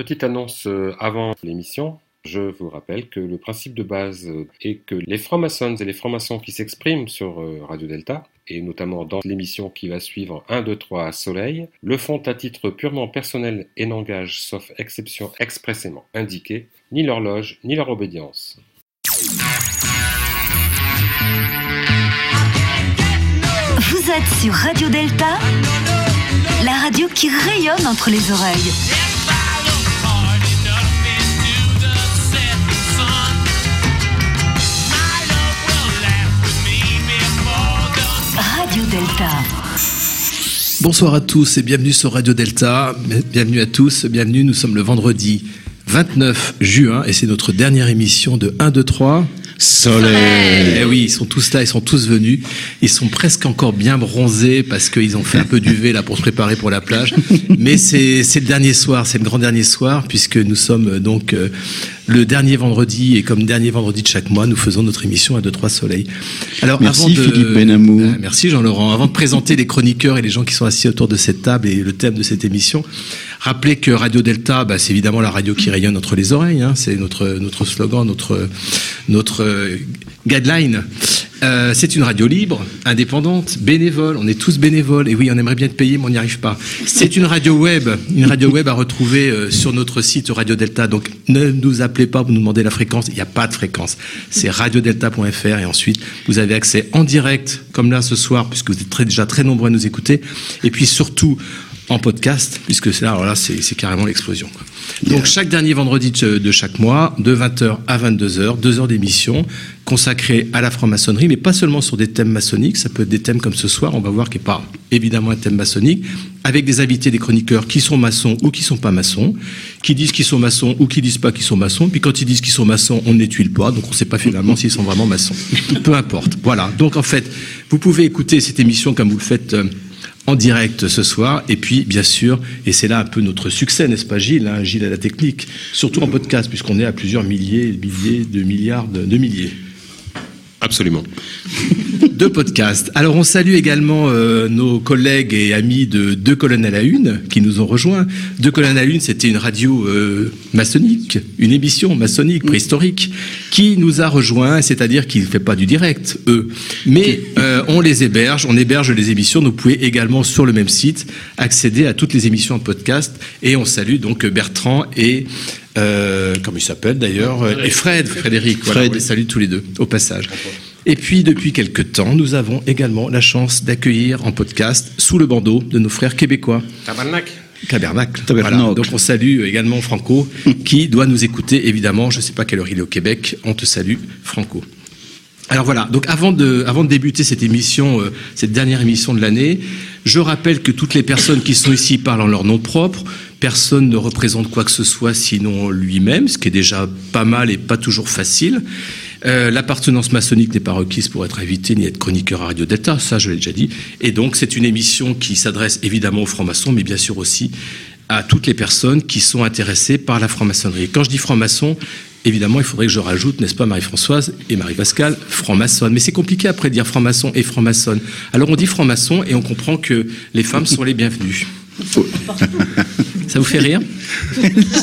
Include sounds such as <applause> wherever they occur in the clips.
Petite annonce euh, avant l'émission. Je vous rappelle que le principe de base euh, est que les francs-maçons et les francs-maçons qui s'expriment sur euh, Radio Delta, et notamment dans l'émission qui va suivre 1, 2, 3 Soleil, le font à titre purement personnel et n'engagent, sauf exception expressément indiquée, ni leur loge, ni leur obédience. Vous êtes sur Radio Delta, la radio qui rayonne entre les oreilles. Radio Delta. Bonsoir à tous et bienvenue sur Radio Delta. Bienvenue à tous, bienvenue. Nous sommes le vendredi 29 juin et c'est notre dernière émission de 1, 2, 3. Soleil. Eh oui, ils sont tous là, ils sont tous venus. Ils sont presque encore bien bronzés parce qu'ils ont fait un peu d'UV là pour se préparer pour la plage. Mais c'est le dernier soir, c'est le grand dernier soir puisque nous sommes donc euh, le dernier vendredi et comme dernier vendredi de chaque mois, nous faisons notre émission à 2 3 soleils. Alors Merci, avant de Philippe Benamou. Ah, merci Jean-Laurent. Avant de présenter les chroniqueurs et les gens qui sont assis autour de cette table et le thème de cette émission, rappelez que Radio Delta, bah, c'est évidemment la radio qui rayonne entre les oreilles. hein. c'est notre notre slogan, notre notre euh, guideline. Euh, c'est une radio libre, indépendante, bénévole. On est tous bénévoles. Et oui, on aimerait bien être payé, mais on n'y arrive pas. C'est une radio web, une radio web à retrouver euh, sur notre site Radio Delta. Donc, ne nous appelez pas pour nous demander la fréquence. Il n'y a pas de fréquence. C'est radiodelta.fr et ensuite vous avez accès en direct, comme là ce soir, puisque vous êtes déjà très nombreux à nous écouter. Et puis surtout en podcast, puisque c'est là, alors là, c'est carrément l'explosion. Donc chaque dernier vendredi de, de chaque mois, de 20h à 22h, deux heures d'émission consacrées à la franc-maçonnerie, mais pas seulement sur des thèmes maçonniques, ça peut être des thèmes comme ce soir, on va voir qu'il n'y a pas évidemment un thème maçonnique, avec des invités, des chroniqueurs qui sont maçons ou qui sont pas maçons, qui disent qu'ils sont maçons ou qui disent pas qu'ils sont maçons, puis quand ils disent qu'ils sont maçons, on ne les tuile pas, donc on ne sait pas finalement s'ils sont vraiment maçons. Peu importe. Voilà. Donc en fait, vous pouvez écouter cette émission comme vous le faites. euh, en direct ce soir. Et puis, bien sûr, et c'est là un peu notre succès, n'est-ce pas, Gilles hein, Gilles à la technique, surtout en podcast, puisqu'on est à plusieurs milliers, milliers, de milliards de, de milliers Absolument. de podcasts. Alors, on salue également euh, nos collègues et amis de Deux colonnes à la Une qui nous ont rejoints. Deux colonnes à la Une, c'était une radio euh, maçonnique, une émission maçonnique préhistorique qui nous a rejoints, c'est-à-dire qu'ils ne fait pas du direct, eux. Mais euh, on les héberge, on héberge les émissions. Vous pouvez également, sur le même site, accéder à toutes les émissions en podcast. Et on salue donc Bertrand et... Euh, comment il s'appelle d'ailleurs Et Fred, Frédéric. Voilà, Fred. on les salue tous les deux, au passage. Et puis, depuis quelque temps, nous avons également la chance d'accueillir en podcast, sous le bandeau de nos frères québécois, Tabarnak. Tabernacle. Tabernacle. Voilà. Donc, on salue également Franco, <laughs> qui doit nous écouter, évidemment. Je ne sais pas quelle heure il est au Québec. On te salue, Franco. Alors voilà, donc avant de, avant de débuter cette émission, euh, cette dernière émission de l'année, je rappelle que toutes les personnes qui sont ici parlent en leur nom propre. Personne ne représente quoi que ce soit sinon lui-même, ce qui est déjà pas mal et pas toujours facile. Euh, L'appartenance maçonnique n'est pas requise pour être invité ni être chroniqueur à Radio Delta, ça je l'ai déjà dit. Et donc c'est une émission qui s'adresse évidemment aux francs-maçons, mais bien sûr aussi à toutes les personnes qui sont intéressées par la franc-maçonnerie. Quand je dis franc-maçon, évidemment, il faudrait que je rajoute, n'est-ce pas, Marie-Françoise et Marie-Pascale, franc-maçonne. Mais c'est compliqué après de dire franc-maçon et franc-maçonne. Alors on dit franc-maçon et on comprend que les femmes sont les bienvenues. Ça vous fait rire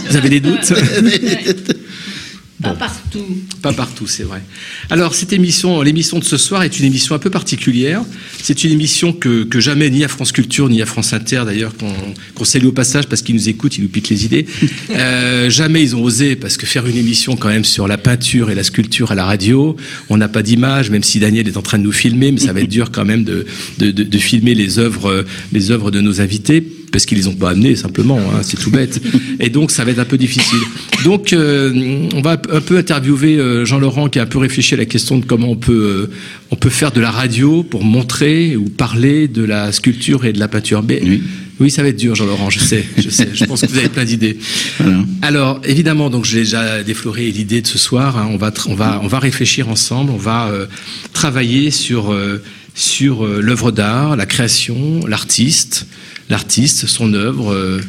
Vous avez des doutes Pas partout. Pas partout, c'est vrai. Alors, cette émission, l'émission de ce soir est une émission un peu particulière. C'est une émission que, que jamais, ni à France Culture, ni à France Inter, d'ailleurs, qu'on qu'on salue au passage parce qu'ils nous écoutent, ils nous piquent les idées. <laughs> Euh, jamais ils ont osé, parce que faire une émission quand même sur la peinture et la sculpture à la radio, on n'a pas d'image, même si Daniel est en train de nous filmer, mais ça va être <laughs> dur quand même de, de, de, de filmer les œuvres, les œuvres de nos invités parce qu'ils les ont pas amenés simplement, hein, c'est tout bête. <laughs> Et donc ça va être un peu difficile. Donc euh, on va un peu interviewer euh, Jean-Laurent qui a un peu réfléchi à la question de comment on peut euh, on peut faire de la radio pour montrer ou parler de la sculpture et de la peinture. Mais, Oui. oui, ça va être dur, Jean-Laurent, je sais, je sais. Je pense que vous avez plein d'idées. Voilà. Alors, évidemment, donc j'ai déjà défloré l'idée de ce soir. hein, on va, on va, on va réfléchir ensemble. On va euh, travailler sur euh, sur euh, l'œuvre d'art, la création, l'artiste, l'artiste, son œuvre. euh,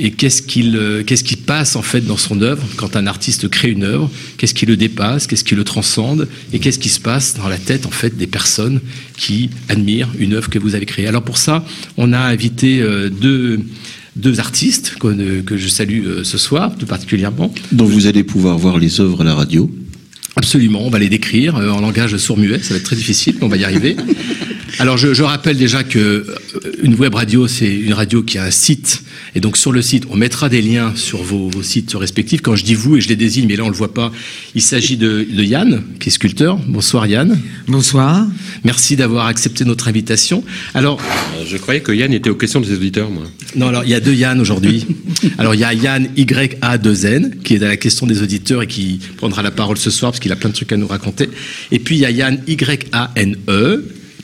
et euh, qu'est-ce qui passe en fait dans son œuvre quand un artiste crée une œuvre Qu'est-ce qui le dépasse Qu'est-ce qui le transcende Et qu'est-ce qui se passe dans la tête en fait des personnes qui admirent une œuvre que vous avez créée Alors pour ça, on a invité deux artistes que, que je salue ce soir, tout particulièrement. dont vous allez pouvoir voir les œuvres à la radio. Absolument, on va les décrire euh, en langage sourd-muet, ça va être très difficile, mais on va y arriver. <laughs> Alors je, je rappelle déjà que euh, une web radio, c'est une radio qui a un site, et donc sur le site, on mettra des liens sur vos, vos sites respectifs. Quand je dis vous, et je les désigne, mais là on le voit pas, il s'agit de, de Yann, qui est sculpteur. Bonsoir Yann. Bonsoir. Merci d'avoir accepté notre invitation. Alors, Euh, Je croyais que Yann était aux questions des auditeurs, moi. non, alors il y a deux Yann aujourd'hui. <laughs> Alors il y a Yann YA2N qui est à la question des auditeurs et qui prendra la parole ce soir parce qu'il a plein de trucs à nous raconter. Et puis il y a Yann YANE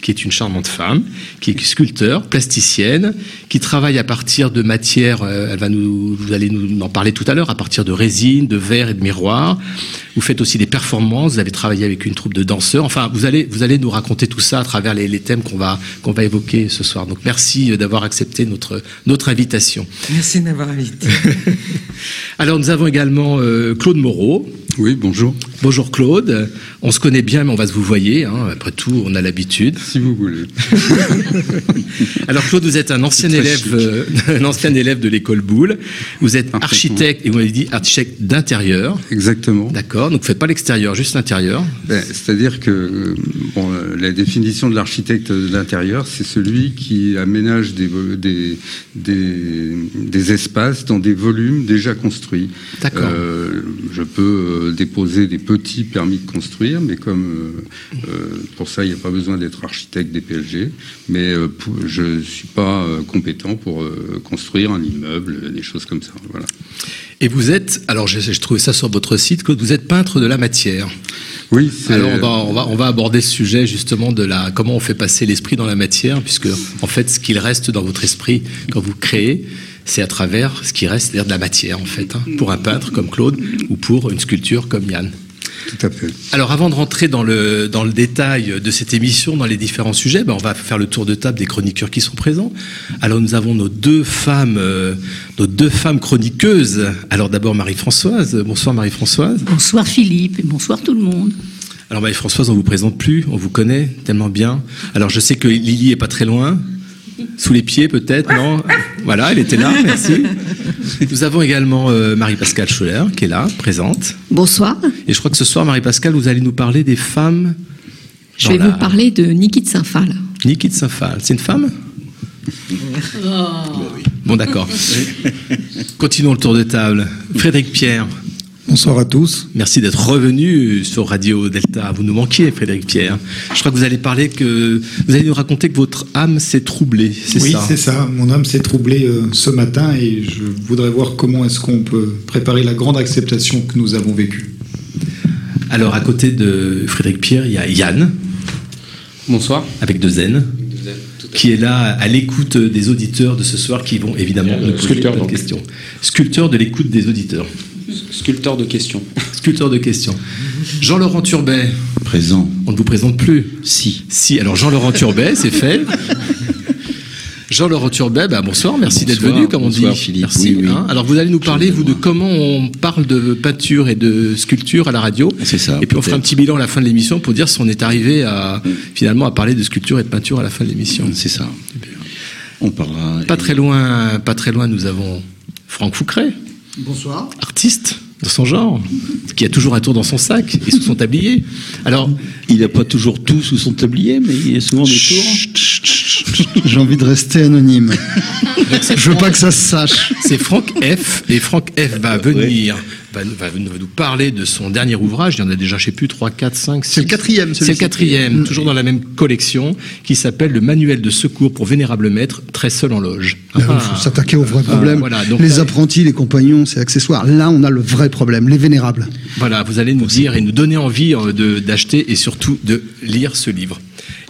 qui est une charmante femme, qui est sculpteur, plasticienne, qui travaille à partir de matières, euh, elle va nous, vous allez nous en parler tout à l'heure, à partir de résine, de verre et de miroir. Vous faites aussi des performances, vous avez travaillé avec une troupe de danseurs. Enfin, vous allez, vous allez nous raconter tout ça à travers les, les thèmes qu'on va, qu'on va évoquer ce soir. Donc merci euh, d'avoir accepté notre, notre invitation. Merci de m'avoir invité. <laughs> Alors nous avons également euh, Claude Moreau. Oui, bonjour. Bonjour Claude. On se connaît bien, mais on va se vous voyer. Hein. Après tout, on a l'habitude. Si vous voulez. <laughs> Alors Claude, vous êtes un ancien élève, euh, <laughs> un ancien élève de l'école Boulle. Vous êtes architecte et vous m'avez dit architecte d'intérieur. Exactement. D'accord. Donc vous faites pas l'extérieur, juste l'intérieur. Ben, C'est-à-dire que euh, bon, euh, la définition de l'architecte d'intérieur, c'est celui qui aménage des, des, des, des espaces dans des volumes déjà construits. D'accord. Euh, je peux euh, déposer des petits permis de construire, mais comme euh, euh, pour ça, il n'y a pas besoin d'être architecte des PLG, mais euh, je ne suis pas compétent pour construire un immeuble, des choses comme ça. Voilà. Et vous êtes, alors j'ai j'ai trouvé ça sur votre site, Claude, vous êtes peintre de la matière. Oui, Alors on va, on, va, on va aborder ce sujet justement de la comment on fait passer l'esprit dans la matière, puisque en fait ce qu'il reste dans votre esprit quand vous créez, c'est à travers ce qui reste, c'est-à-dire de la matière en fait, hein, pour un peintre comme Claude ou pour une sculpture comme Yann. tout à fait. Alors avant de rentrer dans le, dans le détail de cette émission, dans les différents sujets, ben, on va faire le tour de table des chroniqueurs qui sont présents. Alors nous avons nos deux femmes, euh, nos deux femmes chroniqueuses. Alors d'abord Marie-Françoise. Bonsoir Marie-Françoise. Bonsoir Philippe et bonsoir tout le monde. Alors Marie-Françoise, on vous présente plus, on vous connaît tellement bien. Alors je sais que Lily est pas très loin, sous les pieds peut-être, non Voilà, elle était là, merci. Nous avons également euh, Marie-Pascale Scholler qui est là, présente. Bonsoir, Et je crois que ce soir, Marie-Pascale, vous allez nous parler des femmes. je vais la- vous parler de Niki de Saint-Phal. Niki de Saint-Phal. C'est une femme Bon, d'accord. Continuons le tour de table. Frédéric Pierre, Bonsoir à tous. merci d'être revenu sur Radio Delta. Vous nous manquiez, Frédéric Pierre. Je crois que vous allez parler que vous allez nous raconter que votre âme s'est troublée. C'est oui, ça c'est ça. Mon âme s'est troublée euh, ce matin et je voudrais voir comment est-ce qu'on peut préparer la grande acceptation que nous avons vécue. Alors, à côté de Frédéric Pierre, il y a Yann, Bonsoir. avec deux N, qui est là à l'écoute des auditeurs de ce soir qui vont évidemment nous poser sculpteur, plein de donc. questions. Sculpteur de l'écoute des auditeurs. Sculpteur de questions. Sculpteur de questions. Jean-Laurent Turbet, Présent. on ne vous présente plus. Si. Si, alors Jean-Laurent Turbet, c'est fait. Jean-Laurent Turbet, bah bonsoir, merci d'être venu, comme on bonsoir, dit. Philippe, merci. oui, oui. hein. Alors vous allez nous parler, vous, de comment on parle de peinture et de sculpture à la radio. C'est ça, Et puis on fera un petit bilan à la fin de l'émission pour dire si on est arrivé à finalement à parler de sculpture et de peinture à la fin de l'émission. C'est ça. On parlera. Pas très loin, pas très loin, nous avons Franck Foucret, Bonsoir. artiste de son genre, qui a toujours un tour dans son sac et sous son tablier. Alors, Il n'a pas toujours tout sous son tablier, mais il y a souvent des tours. J'ai envie de rester anonyme. je veux pas que ça se sache. C'est Franck F. Et Franck F va venir, va, nous- va nous va nous parler de son dernier ouvrage. Il y en a déjà, je sais plus, 3, 4, 5, 6. C'est le quatrième, C'est le quatrième, toujours dans la même collection, qui s'appelle Le Manuel de secours pour vénérable maître, très seul en loge. Il Ah. faut s'attaquer au vrai problème. voilà, donc les apprentis, les compagnons, c'est accessoire. Là, on a le vrai problème, les vénérables. Voilà, vous allez nous dire et nous donner envie euh, de- d'acheter et surtout de lire ce livre.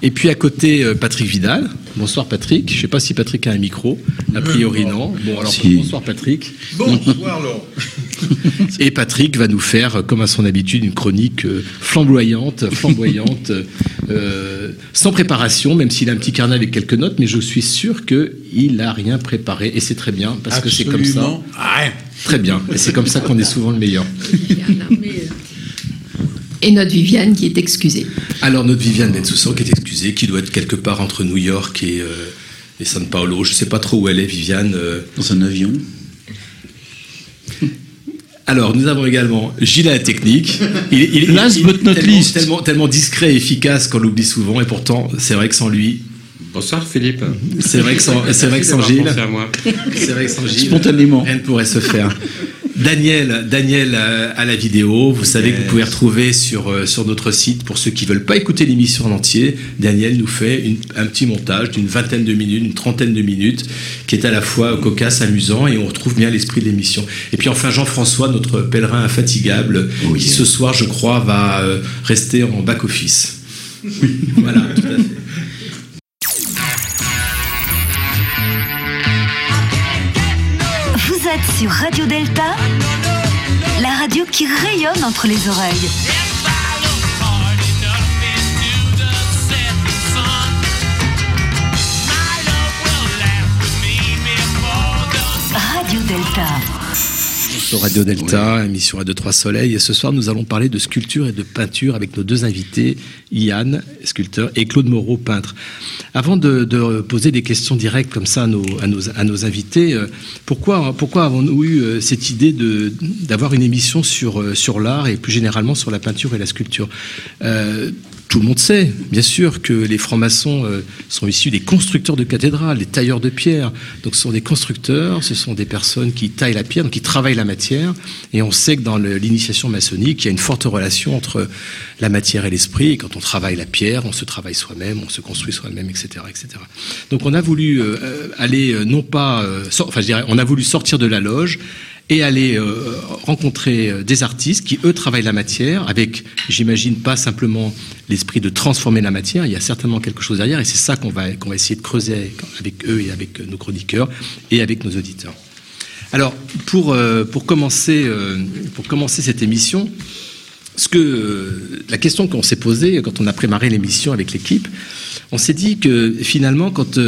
Et puis à côté, euh, Patrick Vidal. Bonsoir Patrick. Je ne sais pas si Patrick a un micro. A priori non. Bon alors Si. bonsoir Patrick. Bonsoir Laurent. <laughs> Et Patrick va nous faire, comme à son habitude, une chronique euh, flamboyante, flamboyante, euh, sans préparation, même s'il a un petit carnet avec quelques notes, mais je suis sûr qu'il n'a rien préparé et c'est très bien parce que c'est comme ça. Très bien. Et c'est comme ça qu'on est souvent le meilleur. <laughs> Et notre Viviane qui est excusée. Alors notre Viviane Bensoussan qui est excusée, qui doit être quelque part entre New York et, euh, et San Paolo. Je ne sais pas trop où elle est, Viviane. euh. Dans un avion. <laughs> Alors, nous avons également Gilles à la technique. Il, est- il est- Last il est but not tellement, least. tellement, tellement discret et efficace qu'on l'oublie souvent, et pourtant, c'est vrai que sans lui, Bonsoir Philippe. c'est vrai que sans, c'est vrai que sans Gilles, c'est vrai que sans <laughs> Gilles, Spontanément. rien ne pourrait se faire. Daniel, Daniel euh, à la vidéo, vous savez que vous pouvez retrouver sur, euh, sur notre site, pour ceux qui veulent pas écouter l'émission en entier, Daniel nous fait une- un petit montage d'une vingtaine de minutes, une trentaine de minutes, qui est à la fois cocasse, amusant, et on retrouve bien l'esprit de l'émission. Et puis enfin Jean-François, notre pèlerin infatigable, Oh, qui ce soir, je crois, va euh, rester en back-office. <laughs> voilà, tout à fait. Vous êtes sur Radio Delta, qui rayonne entre les oreilles. Radio Delta. Sur Radio Delta, émission à 2-3 Soleil. Et ce soir, nous allons parler de sculpture et de peinture avec nos deux invités, Yann, sculpteur, et Claude Moreau, peintre. Avant de, de poser des questions directes comme ça à nos, à nos, à nos invités, euh, pourquoi, pourquoi avons-nous eu euh, cette idée d'avoir une émission sur, euh, sur l'art et plus généralement sur la peinture et la sculpture? Euh, tout le monde sait, bien sûr, que les francs-maçons euh, sont issus des constructeurs de cathédrales, des tailleurs de pierre. Donc, ce sont des constructeurs, ce sont des personnes qui taillent la pierre, donc qui travaillent la matière. Et on sait que dans l'initiation maçonnique, il y a une forte relation entre la matière et l'esprit. Et quand on travaille la pierre, on se travaille soi-même, on se construit soi-même, etc., etc. Donc, on a voulu euh, euh, aller, non pas, enfin, je dirais, on a voulu sortir de la loge et aller euh, rencontrer euh, des artistes qui, eux, travaillent la matière avec, j'imagine, pas simplement l'esprit de transformer la matière, il y a certainement quelque chose derrière, et c'est ça qu'on va, qu'on va essayer de creuser avec, eux et avec euh, nos chroniqueurs et avec nos auditeurs. Alors, pour, pour, commencer, pour commencer cette émission, ce que, la question qu'on s'est posée quand on a préparé l'émission avec l'équipe, on s'est dit que finalement, quand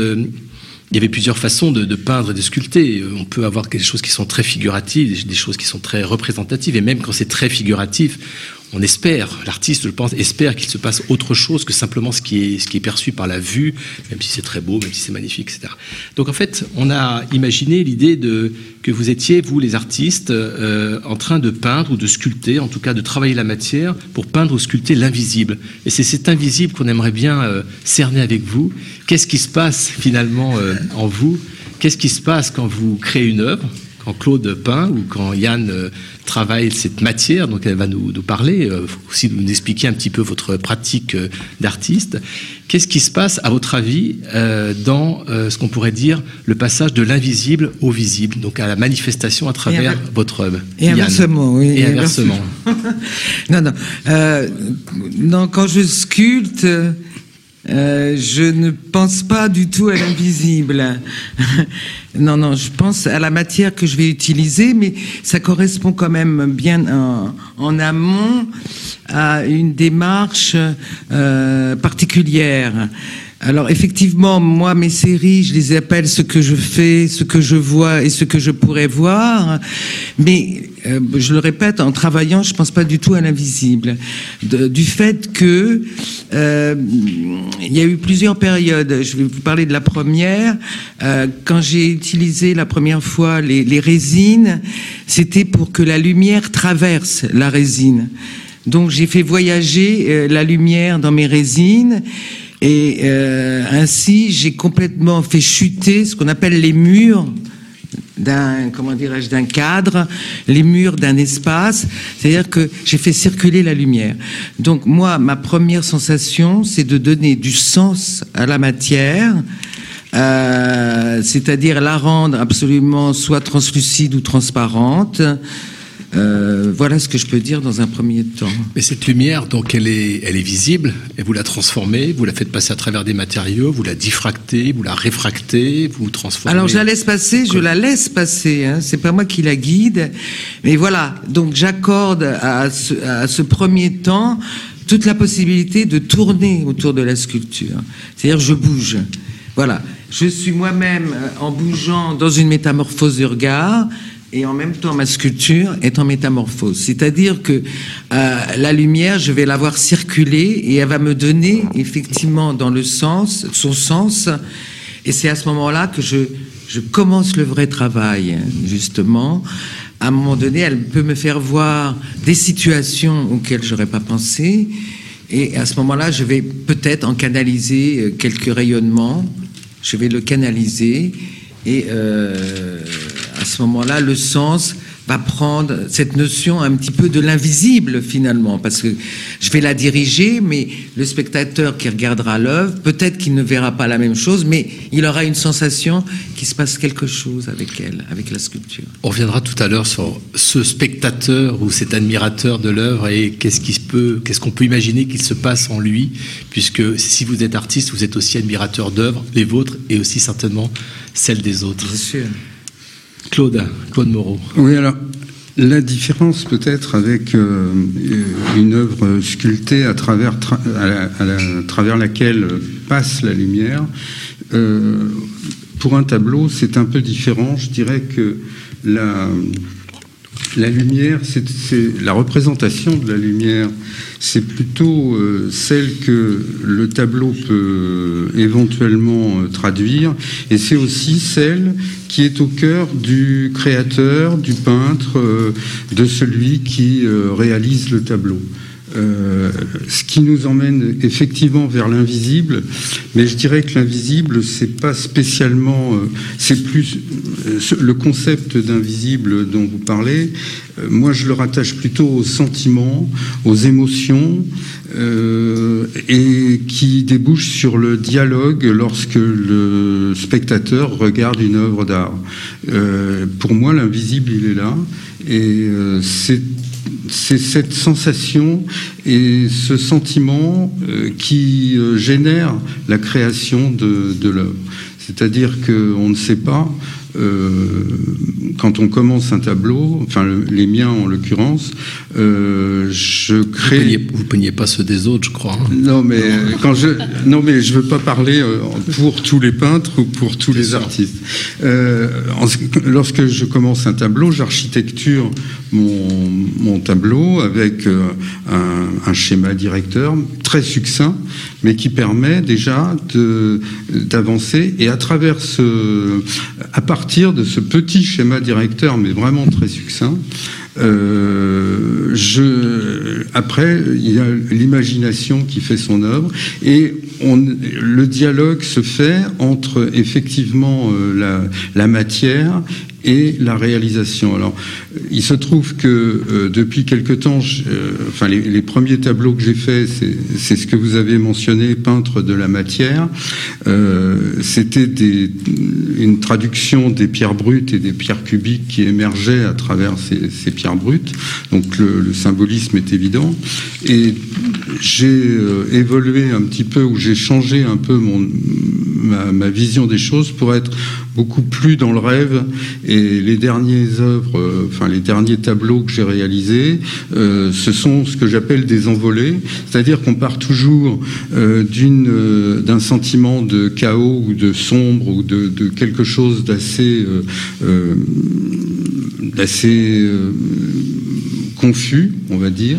il y avait plusieurs façons de, peindre et de sculpter. Euh, On peut avoir des choses qui sont très figuratives, des choses qui sont très représentatives, et même quand c'est très figuratif, on espère, l'artiste, je pense, espère qu'il se passe autre chose que simplement ce qui est, perçu par la vue, même si c'est très beau, même si c'est magnifique, etc. Donc en fait, on a imaginé l'idée de que vous étiez, vous les artistes, euh, en train de peindre ou de sculpter, en tout cas de travailler la matière pour peindre ou sculpter l'invisible. Et c'est cet invisible qu'on aimerait bien euh, cerner avec vous. Qu'est-ce qui se passe finalement euh, en vous? Qu'est-ce qui se passe quand vous créez une œuvre? Quand Claude peint ou quand Yann euh, travaille cette matière, donc elle va nous, nous parler, euh, faut aussi nous expliquer un petit peu votre pratique euh, d'artiste. Qu'est-ce qui se passe, à votre avis, dans ce qu'on pourrait dire le passage de l'invisible au visible, donc à la manifestation à travers votre œuvre Et Yann? inversement, oui. Et inversement. <laughs> non, non. Euh, non, quand je sculpte, euh, je ne pense pas du tout à l'invisible. <laughs> non, non, je pense à la matière que je vais utiliser, mais ça correspond quand même bien en, amont à une démarche euh, particulière. Alors effectivement, moi, mes séries, je les appelle ce que je fais, ce que je vois et ce que je pourrais voir. Mais euh, je le répète, en travaillant, je pense pas du tout à l'invisible. Du fait que euh, il y a eu plusieurs périodes. Je vais vous parler de la première. Euh, quand j'ai utilisé la première fois les, les résines, c'était pour que la lumière traverse la résine. Donc j'ai fait voyager euh, la lumière dans mes résines. Et euh, ainsi, j'ai complètement fait chuter ce qu'on appelle les murs d'un comment dirais-je d'un cadre, les murs d'un espace, c'est-à-dire que j'ai fait circuler la lumière. Donc moi, ma première sensation, c'est de donner du sens à la matière. euh, c'est-à-dire la rendre absolument soit translucide ou transparente. Euh, voilà ce que je peux dire dans un premier temps. Mais cette lumière, donc, elle est, elle est visible, et vous la transformez, vous la faites passer à travers des matériaux, vous la diffractez, vous la réfractez, vous transformez. Alors je la laisse passer, je la laisse passer. Hein, c'est pas moi qui la guide, mais voilà. Donc j'accorde à ce, à ce premier temps toute la possibilité de tourner autour de la sculpture. C'est-à-dire je bouge. Voilà. Je suis moi-même euh, en bougeant dans une métamorphose du regard. Et en même temps, ma sculpture est en métamorphose. C'est-à-dire que euh, la lumière, je vais la voir circuler et elle va me donner effectivement dans le sens, son sens, Et c'est à ce moment-là que je, commence le vrai travail, justement. À un moment donné, elle peut me faire voir des situations auxquelles j'aurais pas pensé. Et à ce moment-là, je vais peut-être en canaliser euh, quelques rayonnements. Je vais le canaliser. Et euh, ce moment-là, le sens va prendre cette notion un petit peu de l'invisible finalement, parce que je vais la diriger, mais le spectateur qui regardera l'œuvre, peut-être qu'il ne verra pas la même chose, mais il aura une sensation qu'il se passe quelque chose avec elle, avec la sculpture. On reviendra tout à l'heure sur ce spectateur ou cet admirateur de l'œuvre et qu'est-ce qui se peut, qu'est-ce qu'on peut imaginer qu'il se passe en lui, puisque si vous êtes artiste, vous êtes aussi admirateur d'œuvres, les vôtres et aussi certainement celles des autres. Bien sûr. Claude, Claude Moreau. Oui, alors la différence peut-être avec euh, une œuvre sculptée à travers, à travers laquelle passe la lumière, euh, pour un tableau, c'est un peu différent. Je dirais que la, la lumière, c'est la représentation de la lumière, c'est plutôt euh, celle que le tableau peut éventuellement euh, traduire, et c'est aussi celle qui est au cœur du créateur, du peintre, euh, de celui qui euh, réalise le tableau. Euh, ce qui nous emmène effectivement vers l'invisible, mais je dirais que l'invisible, c'est pas spécialement, euh, c'est plus euh, le concept d'invisible dont vous parlez. moi, je le rattache plutôt aux sentiments, aux émotions, et qui débouche sur le dialogue lorsque le spectateur regarde une œuvre d'art. Pour moi, l'invisible, il est là, et c'est c'est cette sensation et ce sentiment euh, qui euh, génère la création de, de l'œuvre. C'est-à-dire qu'on ne sait pas, quand on commence un tableau, enfin le- les miens en l'occurrence, euh, je Vous crée... peignez, vous peignez pas ceux des autres, je crois. hein. Non, mais euh, quand je non, mais je veux pas parler euh, pour tous les peintres ou pour tous les artistes. Euh, en lorsque je commence un tableau, j'architecture mon, mon tableau avec euh, un, un schéma directeur très succinct, mais qui permet déjà d'avancer et à travers ce, à partir de ce petit schéma directeur, mais vraiment très succinct. Euh, je, après, il y a l'imagination qui fait son œuvre et on, le dialogue se fait entre effectivement euh, la, la matière et la réalisation. Alors, il se trouve que euh, depuis quelque temps, euh, enfin les, premiers tableaux que j'ai faits, c'est- ce que vous avez mentionné, peintre de la matière. Euh, C'était une traduction des pierres brutes et des pierres cubiques qui émergeaient à travers ces, pierres brutes. Donc le, symbolisme est évident. Et j'ai évolué un petit peu, ou j'ai changé un peu mon, ma vision des choses pour être beaucoup plus dans le rêve. Et les dernières œuvres, euh, enfin les derniers tableaux que j'ai réalisés, euh, ce sont ce que j'appelle des envolées, c'est-à-dire qu'on part toujours euh, d'une d'un sentiment de chaos ou de sombre ou de, de quelque chose d'assez d'assez confus, on va dire,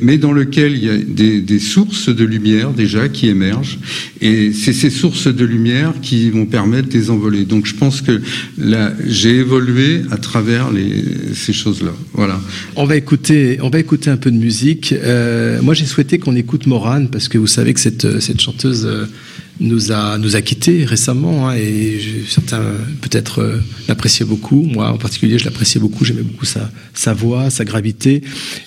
mais dans lequel il y a des, sources de lumière déjà qui émergent, et c'est ces sources de lumière qui vont permettre des envolées. Donc je pense que là, j'ai évolué à travers les, ces choses-là. Voilà. On va écouter, on va écouter un peu de musique. Euh, moi, j'ai souhaité qu'on écoute Morane parce que vous savez que cette, cette chanteuse euh, nous a nous a quittés récemment hein, et certains peut-être euh, l'appréciaient beaucoup. Moi, en particulier, je l'appréciais beaucoup. J'aimais beaucoup sa sa voix, sa gravité.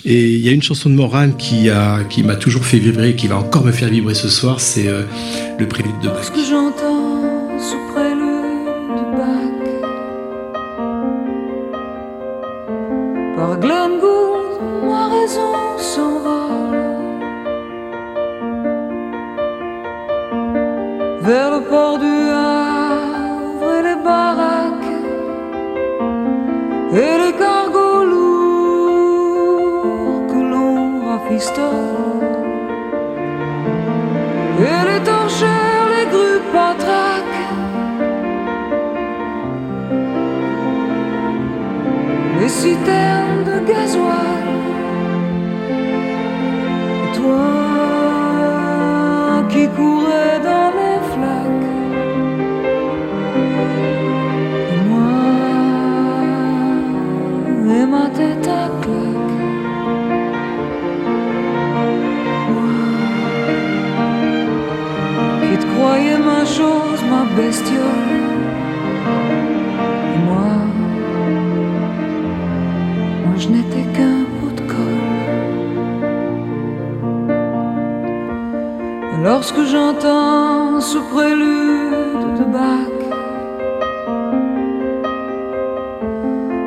Et il y a une chanson de Morane qui a qui m'a toujours fait vibrer, qui va encore me faire vibrer ce soir. C'est euh, le prélude de Bach. Ce que j'entends sous prélude du bac Par raison s'envole Vers le port du Havre et les baraques Et les cargos lourds que l'on rafistole. Et les torchères, les grues patraques. Les citernes de gasoil. Et toi qui courais bestioles. Et moi, moi je n'étais qu'un pot de colle. Lorsque j'entends ce prélude de Bach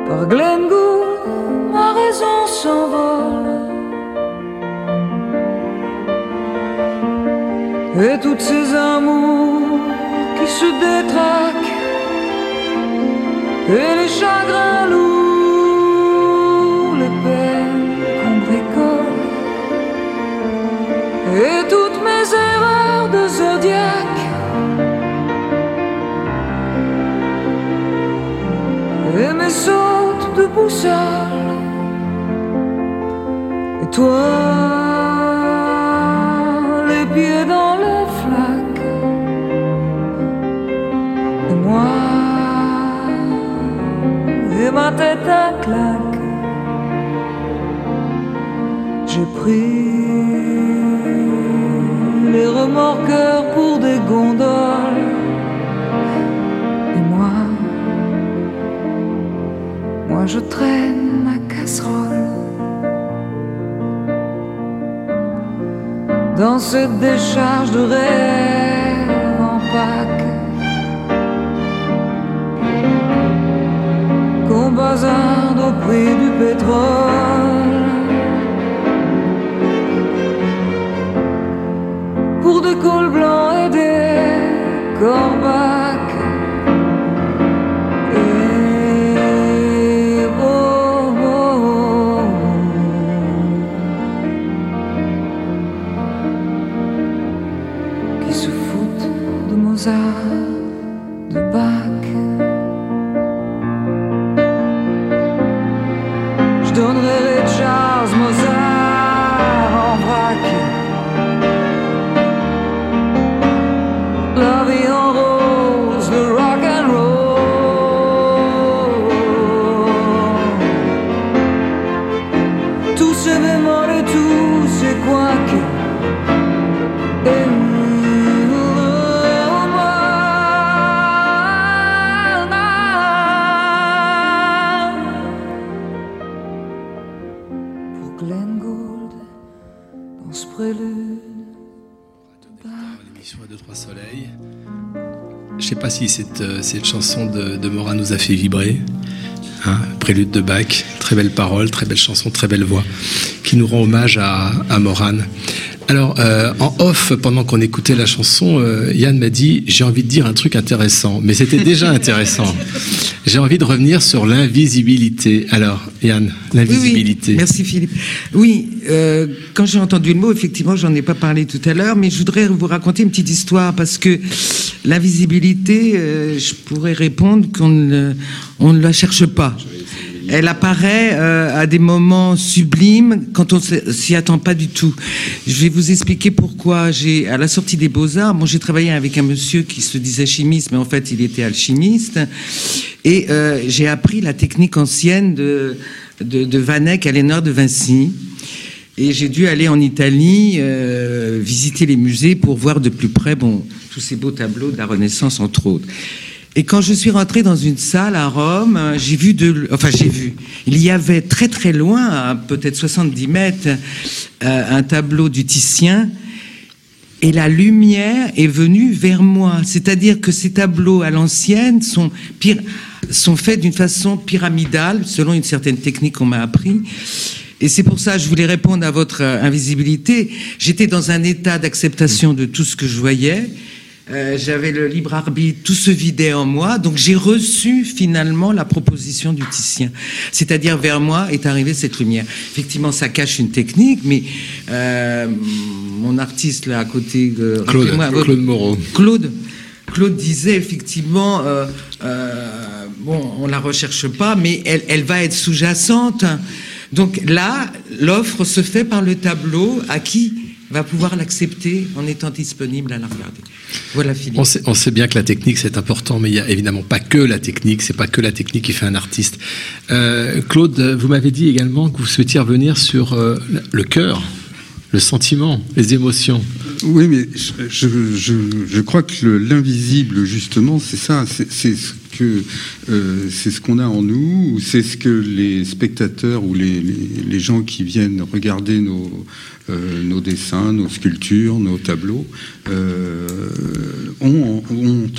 par Glenn Gould, ma raison s'envole. Et toutes ces amours se détraquent Et les chagrins lourds, les peines qu'on bricole Et toutes mes erreurs de zodiaque Et mes sautes de boussole. Et toi tête J'ai pris les remorqueurs pour des gondoles. Et moi Moi je traîne ma casserole. Dans cette décharge de rêve Au prix du pétrole. Pour des cols blancs et des corbacs. Cette, chanson de, de nous a fait vibrer. Hein, prélude de Bach, très belle parole, très belle chanson, très belle voix, qui nous rend hommage à, à Moran. Alors, euh, en off, pendant qu'on écoutait la chanson, euh, Yann m'a dit j'ai envie de dire un truc intéressant, mais c'était déjà <laughs> intéressant. J'ai envie de revenir sur l'invisibilité. Alors, Yann, l'invisibilité. Oui, oui. Merci Philippe. Oui, euh, quand j'ai entendu le mot, effectivement, j'en ai pas parlé tout à l'heure, mais je voudrais vous raconter une petite histoire parce que l'invisibilité, euh, je pourrais répondre qu'on ne, on ne la cherche pas. Elle apparaît euh, à des moments sublimes quand on s'y attend pas du tout. Je vais vous expliquer pourquoi. J'ai à la sortie des beaux arts, bon, j'ai travaillé avec un monsieur qui se disait chimiste, mais en fait il était alchimiste, et euh, j'ai appris la technique ancienne de de, de Van Eyck à l'Énor de Vinci. Et j'ai dû aller en Italie euh, visiter les musées pour voir de plus près bon, tous ces beaux tableaux de la Renaissance, entre autres. Et quand je suis rentrée dans une salle à Rome, euh, j'ai vu de, enfin j'ai vu, il y avait très très loin, peut-être 70 mètres, euh, un tableau du Titien, et la lumière est venue vers moi. C'est-à-dire que ces tableaux à l'ancienne sont, pyr- sont faits d'une façon pyramidale, selon une certaine technique qu'on m'a appris. Et c'est pour ça que je voulais répondre à votre euh, invisibilité. J'étais dans un état d'acceptation de tout ce que je voyais. Euh, J'avais le libre arbitre, tout se vidait en moi, donc j'ai reçu finalement la proposition du Titien. C'est-à-dire vers moi est arrivée cette lumière. Effectivement, ça cache une technique, mais euh, mon artiste là à côté, euh, Claude, votre- Claude Moreau. Claude, Claude disait effectivement, bon, on la recherche pas, mais elle, elle va être sous-jacente. Donc là, l'offre se fait par le tableau à qui va pouvoir l'accepter en étant disponible à la regarder? Voilà, Philippe. On sait, on sait bien que la technique c'est important, mais il y a évidemment pas que la technique. C'est pas que la technique qui fait un artiste. Euh, Claude, vous m'avez dit également que vous souhaitiez revenir sur euh, le cœur, le sentiment, les émotions. Oui, mais je, je, je, je crois que le- l'invisible, justement, c'est ça. C'est c'est ce que euh, c'est ce qu'on a en nous, ou c'est ce que les spectateurs ou les, gens qui viennent regarder nos euh, nos dessins, nos sculptures, nos tableaux euh, ont,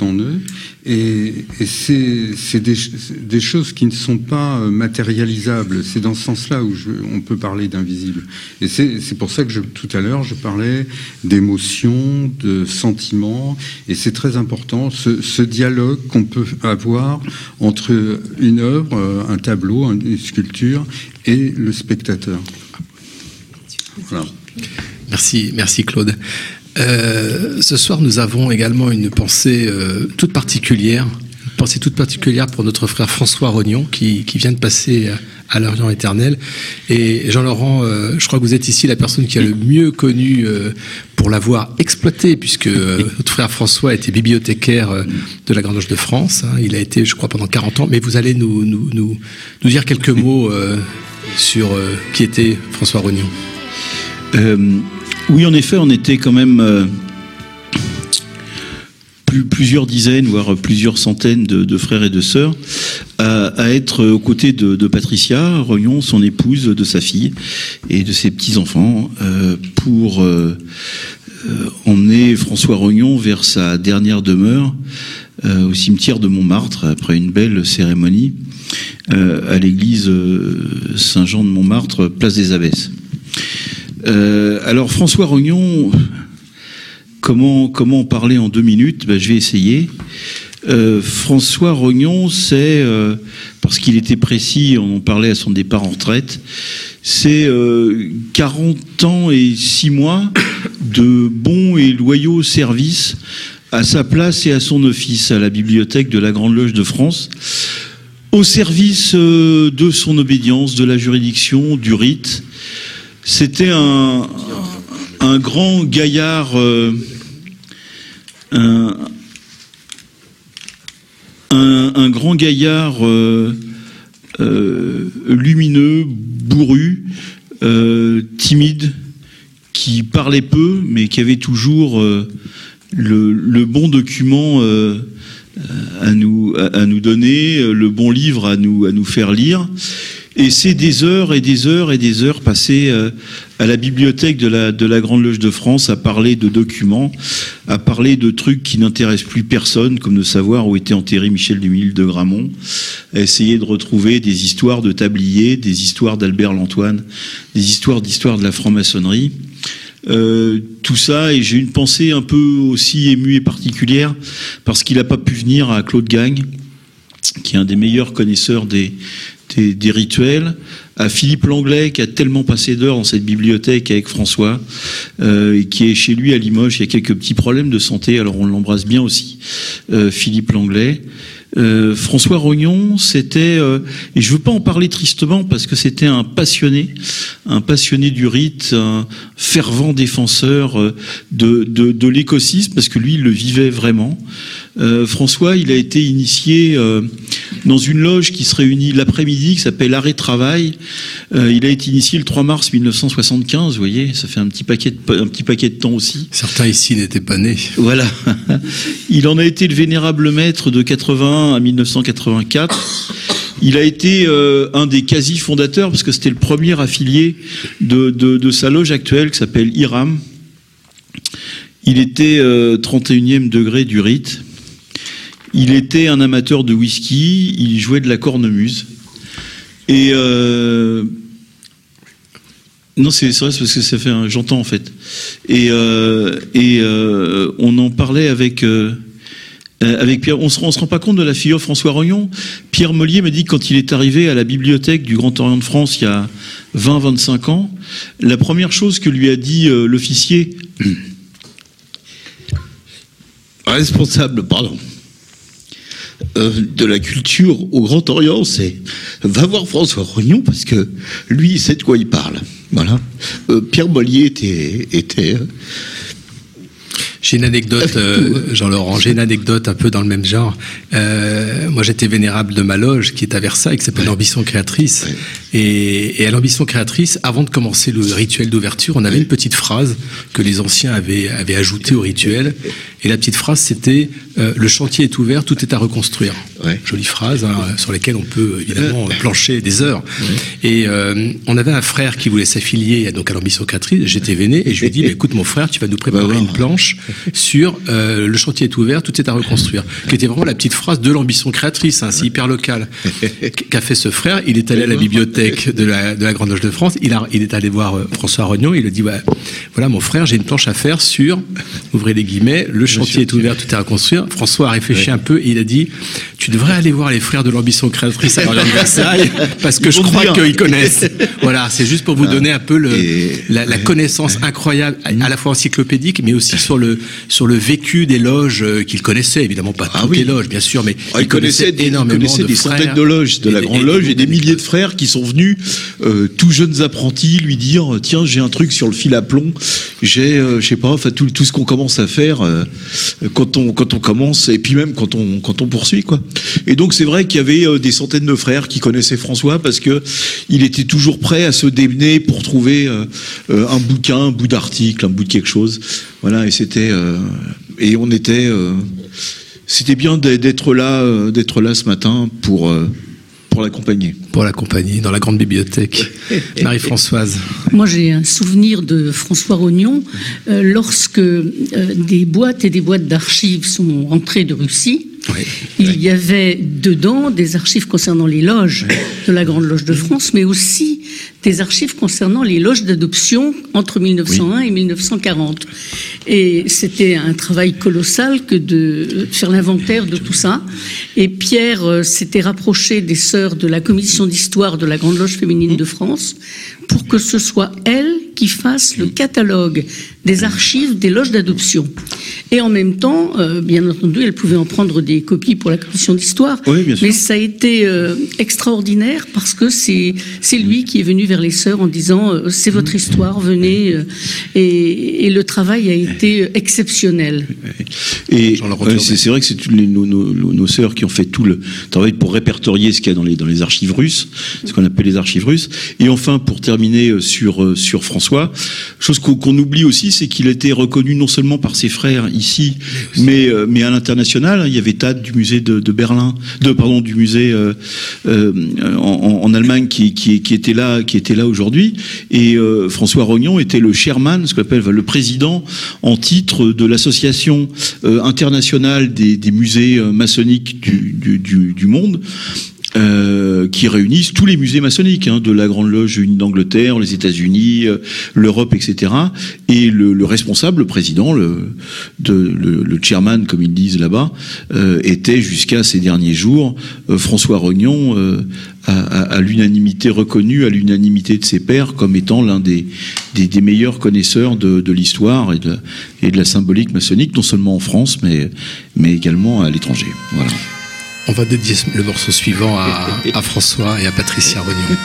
en- eux. Et, c'est des, choses qui ne sont pas matérialisables. C'est dans ce sens-là où on peut parler d'invisible. Et c'est pour ça que tout à l'heure, je parlais d'émotions, de sentiments. Et c'est très important, ce, ce dialogue qu'on peut avoir entre une œuvre, euh, un tableau, une sculpture et le spectateur. Voilà. Merci, merci Claude. Euh, ce soir, nous avons également une pensée euh, toute particulière, une pensée toute particulière pour notre frère François Rognon, qui, qui vient de passer à- l'Orient éternel. Et Jean-Laurent, euh, je crois que vous êtes ici la personne qui a le mieux connu euh, pour l'avoir exploité, puisque euh, notre frère François était bibliothécaire de la Grande Loge de France. hein. il a été, je crois, pendant 40 ans. Mais vous allez nous, nous, nous, nous dire quelques <laughs> mots sur qui était François Rognon. Oui, en effet, on était quand même plus- plusieurs dizaines, voire plusieurs centaines de, frères et de sœurs à, être aux côtés de, Patricia Rognon, son épouse, de sa fille et de ses petits-enfants euh, pour euh, euh, emmener François Rognon vers sa dernière demeure au cimetière de Montmartre après une belle cérémonie à l'église Saint-Jean de Montmartre, place des Abbesses. Alors François Rognon, comment comment en parler en deux minutes? Ben, Je vais essayer. Euh, François Rognon, c'est euh, parce qu'il était précis, on en parlait à son départ en retraite, c'est euh, 40 ans et 6 mois de bons et loyaux services à sa place et à son office à la bibliothèque de la Grande Loge de France, au service euh, de son obédience, de la juridiction, du rite. C'était un, un grand gaillard, un, grand gaillard euh, euh, lumineux, bourru, euh, timide, qui parlait peu, mais qui avait toujours le, bon document à nous donner, le bon livre à nous faire lire. Et c'est des heures et des heures et des heures passées euh, à la bibliothèque de la, de la Grande Loge de France à parler de documents, à parler de trucs qui n'intéressent plus personne, comme de savoir où était enterré Michel Dumil de Gramont, à essayer de retrouver des histoires de tabliers, des histoires d'Albert Lantoine, des histoires d'histoire de la franc-maçonnerie. Euh, tout ça, et j'ai une pensée un peu aussi émue et particulière, parce qu'il n'a pas pu venir à Claude Gagne, qui est un des meilleurs connaisseurs des, des, des rituels, à Philippe Langlais, qui a tellement passé d'heures dans cette bibliothèque avec François, euh, et qui est chez lui à Limoges. Il y a quelques petits problèmes de santé, alors on l'embrasse bien aussi, euh, Philippe Langlais. Euh, François Rognon, c'était, euh, et je veux pas en parler tristement parce que c'était un passionné, un passionné du rite, un fervent défenseur euh, de, de, de l'écosystème parce que lui, il le vivait vraiment. Euh, François, il a été initié euh, dans une loge qui se réunit l'après-midi, qui s'appelle Arrêt Travail. Euh, il a été initié le 3 mars 1975, vous voyez, ça fait un petit paquet de, un petit paquet de temps aussi. Certains ici n'étaient pas nés. Voilà. <laughs> Il en a été le vénérable maître de 81 à 1984. Il a été euh, un des quasi-fondateurs, parce que c'était le premier affilié de, de, de sa loge actuelle, qui s'appelle IRAM. Il était euh, 31e degré du rite. Il était un amateur de whisky, il jouait de la cornemuse. Et euh, non, c'est vrai, parce que ça fait un. J'entends en fait. Et, euh, et euh, on en parlait avec. avec Pierre, on se, se rend pas compte de la figure François Rognon. Pierre Mollier m'a dit que quand il est arrivé à la bibliothèque du Grand Orient de France il y a 20-25 ans, la première chose que lui a dit l'officier responsable, pardon, euh, de la culture au Grand Orient, c'est va voir François Rognon parce que lui, sait de quoi il parle. Voilà. Euh, Pierre Mollier était, était euh, J'ai une anecdote, euh, Jean-Laurent, j'ai une anecdote un peu dans le même genre. Euh, moi, j'étais vénérable de ma loge qui est à Versailles, qui s'appelle l'Ambition Créatrice. Et, et, à l'Ambition Créatrice, avant de commencer le rituel d'ouverture, on avait une petite phrase que les anciens avaient, avaient ajoutée au rituel. Et la petite phrase, c'était euh, Le chantier est ouvert, tout est à reconstruire. Jolie phrase hein, sur laquelle on peut évidemment plancher des heures. Et euh, on avait un frère qui voulait s'affilier donc à l'Ambition Créatrice. J'étais véné et je lui ai dit <laughs> bah, Écoute, mon frère, tu vas nous préparer une planche sur euh, le chantier est ouvert, tout est à reconstruire, qui était vraiment la petite phrase de l'ambition créatrice, hein, c'est hyper local, qu'a fait ce frère. Il est allé à la bibliothèque de la, de la Grande Loge de France, il, a, il est allé voir euh, François Rognon, il a dit ouais, voilà mon frère, j'ai une planche à faire sur, ouvrez les guillemets, le chantier est ouvert, tout est à reconstruire. François a réfléchi un peu et il a dit tu devrais aller voir les frères de l'ambition créatrice à Versailles parce que je crois qu'ils connaissent. Voilà, c'est juste pour vous donner un peu le, la, la, connaissance incroyable, à la fois encyclopédique, mais aussi sur le sur le vécu des loges euh, qu'il connaissait, évidemment pas toutes les loges, bien sûr, mais ah, il, connaissait, des, énormément il connaissait des centaines de loges de la Grande Loge et des milliers de frères qui sont venus, euh, tout jeunes apprentis, lui dire tiens j'ai un truc sur le fil à plomb, j'ai euh, je sais pas, enfin tout, tout ce qu'on commence à faire euh, quand on quand on commence et puis même quand on quand on poursuit quoi. Et donc c'est vrai qu'il y avait euh, des centaines de frères qui connaissaient François parce que il était toujours prêt à se démener pour trouver un bouquin, un bout d'article, un bout de quelque chose. Voilà, et c'était et on était c'était bien d'être là d'être là ce matin pour pour l'accompagner. Pour l'accompagner dans la grande bibliothèque. <laughs> Marie-Françoise. Moi, j'ai un souvenir de François Rognon euh, lorsque euh, des boîtes et des boîtes d'archives sont rentrées de Russie. Oui, il oui. y avait dedans des archives concernant les loges de la Grande Loge de France, mais aussi des archives concernant les loges d'adoption entre 1901 oui. et 1940. Et c'était un travail colossal que de faire l'inventaire de tout ça. Et Pierre euh, s'était rapproché des sœurs de la commission d'histoire de la Grande Loge féminine de France pour que ce soit elle qui fasse le catalogue des archives des loges d'adoption. Et en même temps, euh, bien entendu, elle pouvait en prendre des copies pour la commission d'histoire. Oui, mais ça a été euh, extraordinaire parce que c'est c'est lui qui est venu vers les sœurs en disant euh, c'est votre histoire, venez. et, et le travail a été exceptionnel. Et c'est vrai que c'est nos, nos, nos sœurs qui ont fait tout le travail pour répertorier ce qu'il y a dans les, dans les archives russes, ce qu'on appelle les archives russes. Et enfin, pour terminer sur, sur François, chose qu'on qu oublie aussi, c'est qu'il été reconnu non seulement par ses frères ici, mais, euh, mais à l'international. Il y avait Tad du musée de, de, Berlin, de pardon du musée euh, euh, en, en, Allemagne qui, qui, qui, était là, qui était là aujourd'hui. Et François Rognon était le chairman, ce qu'on appelle le président en titre de l'association internationale des, des, musées maçonniques du, du, du, du monde. Euh, qui réunissent tous les musées maçonniques, hein, de la Grande Loge d'Angleterre, les États-Unis, euh, l'Europe, etc. Et le, le, responsable, le président, le, le, le chairman, comme ils disent là-bas, euh, était jusqu'à ces derniers jours euh, François Rognon, à, à, à l'unanimité reconnu, à l'unanimité de ses pairs, comme étant l'un des, des, des, meilleurs connaisseurs de, de l'histoire et de, et de la symbolique maçonnique, non seulement en France, mais, mais également à l'étranger. Voilà. On va dédier le morceau suivant à, François et à Patricia Rognon.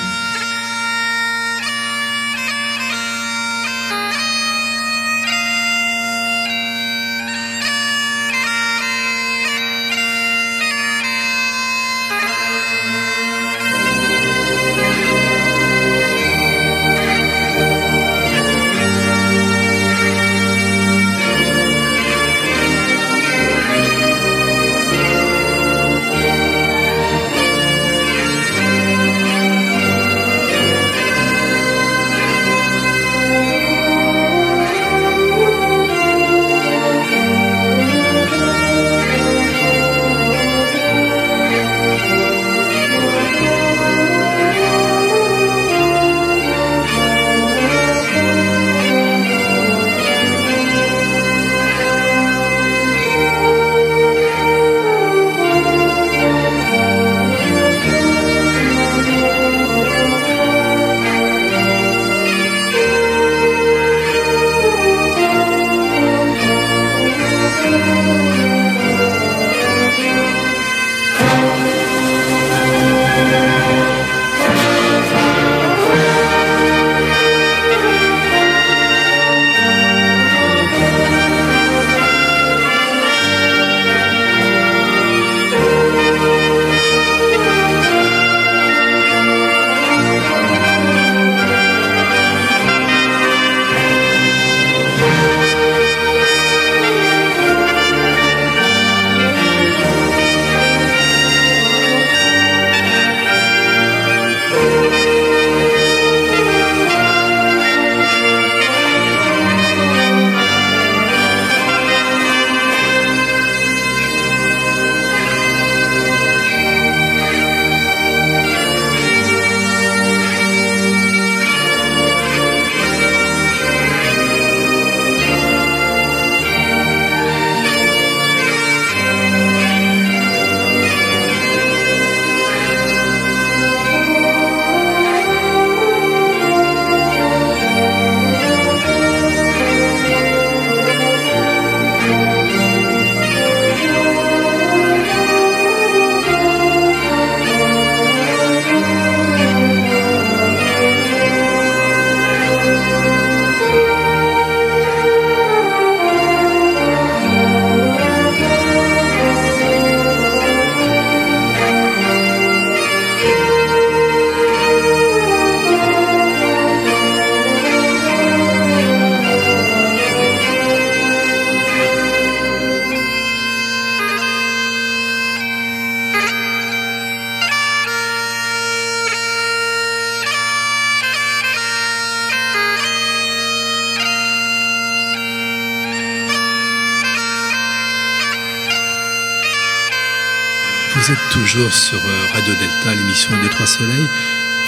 Toujours sur euh, Radio Delta, l'émission des Trois Soleils.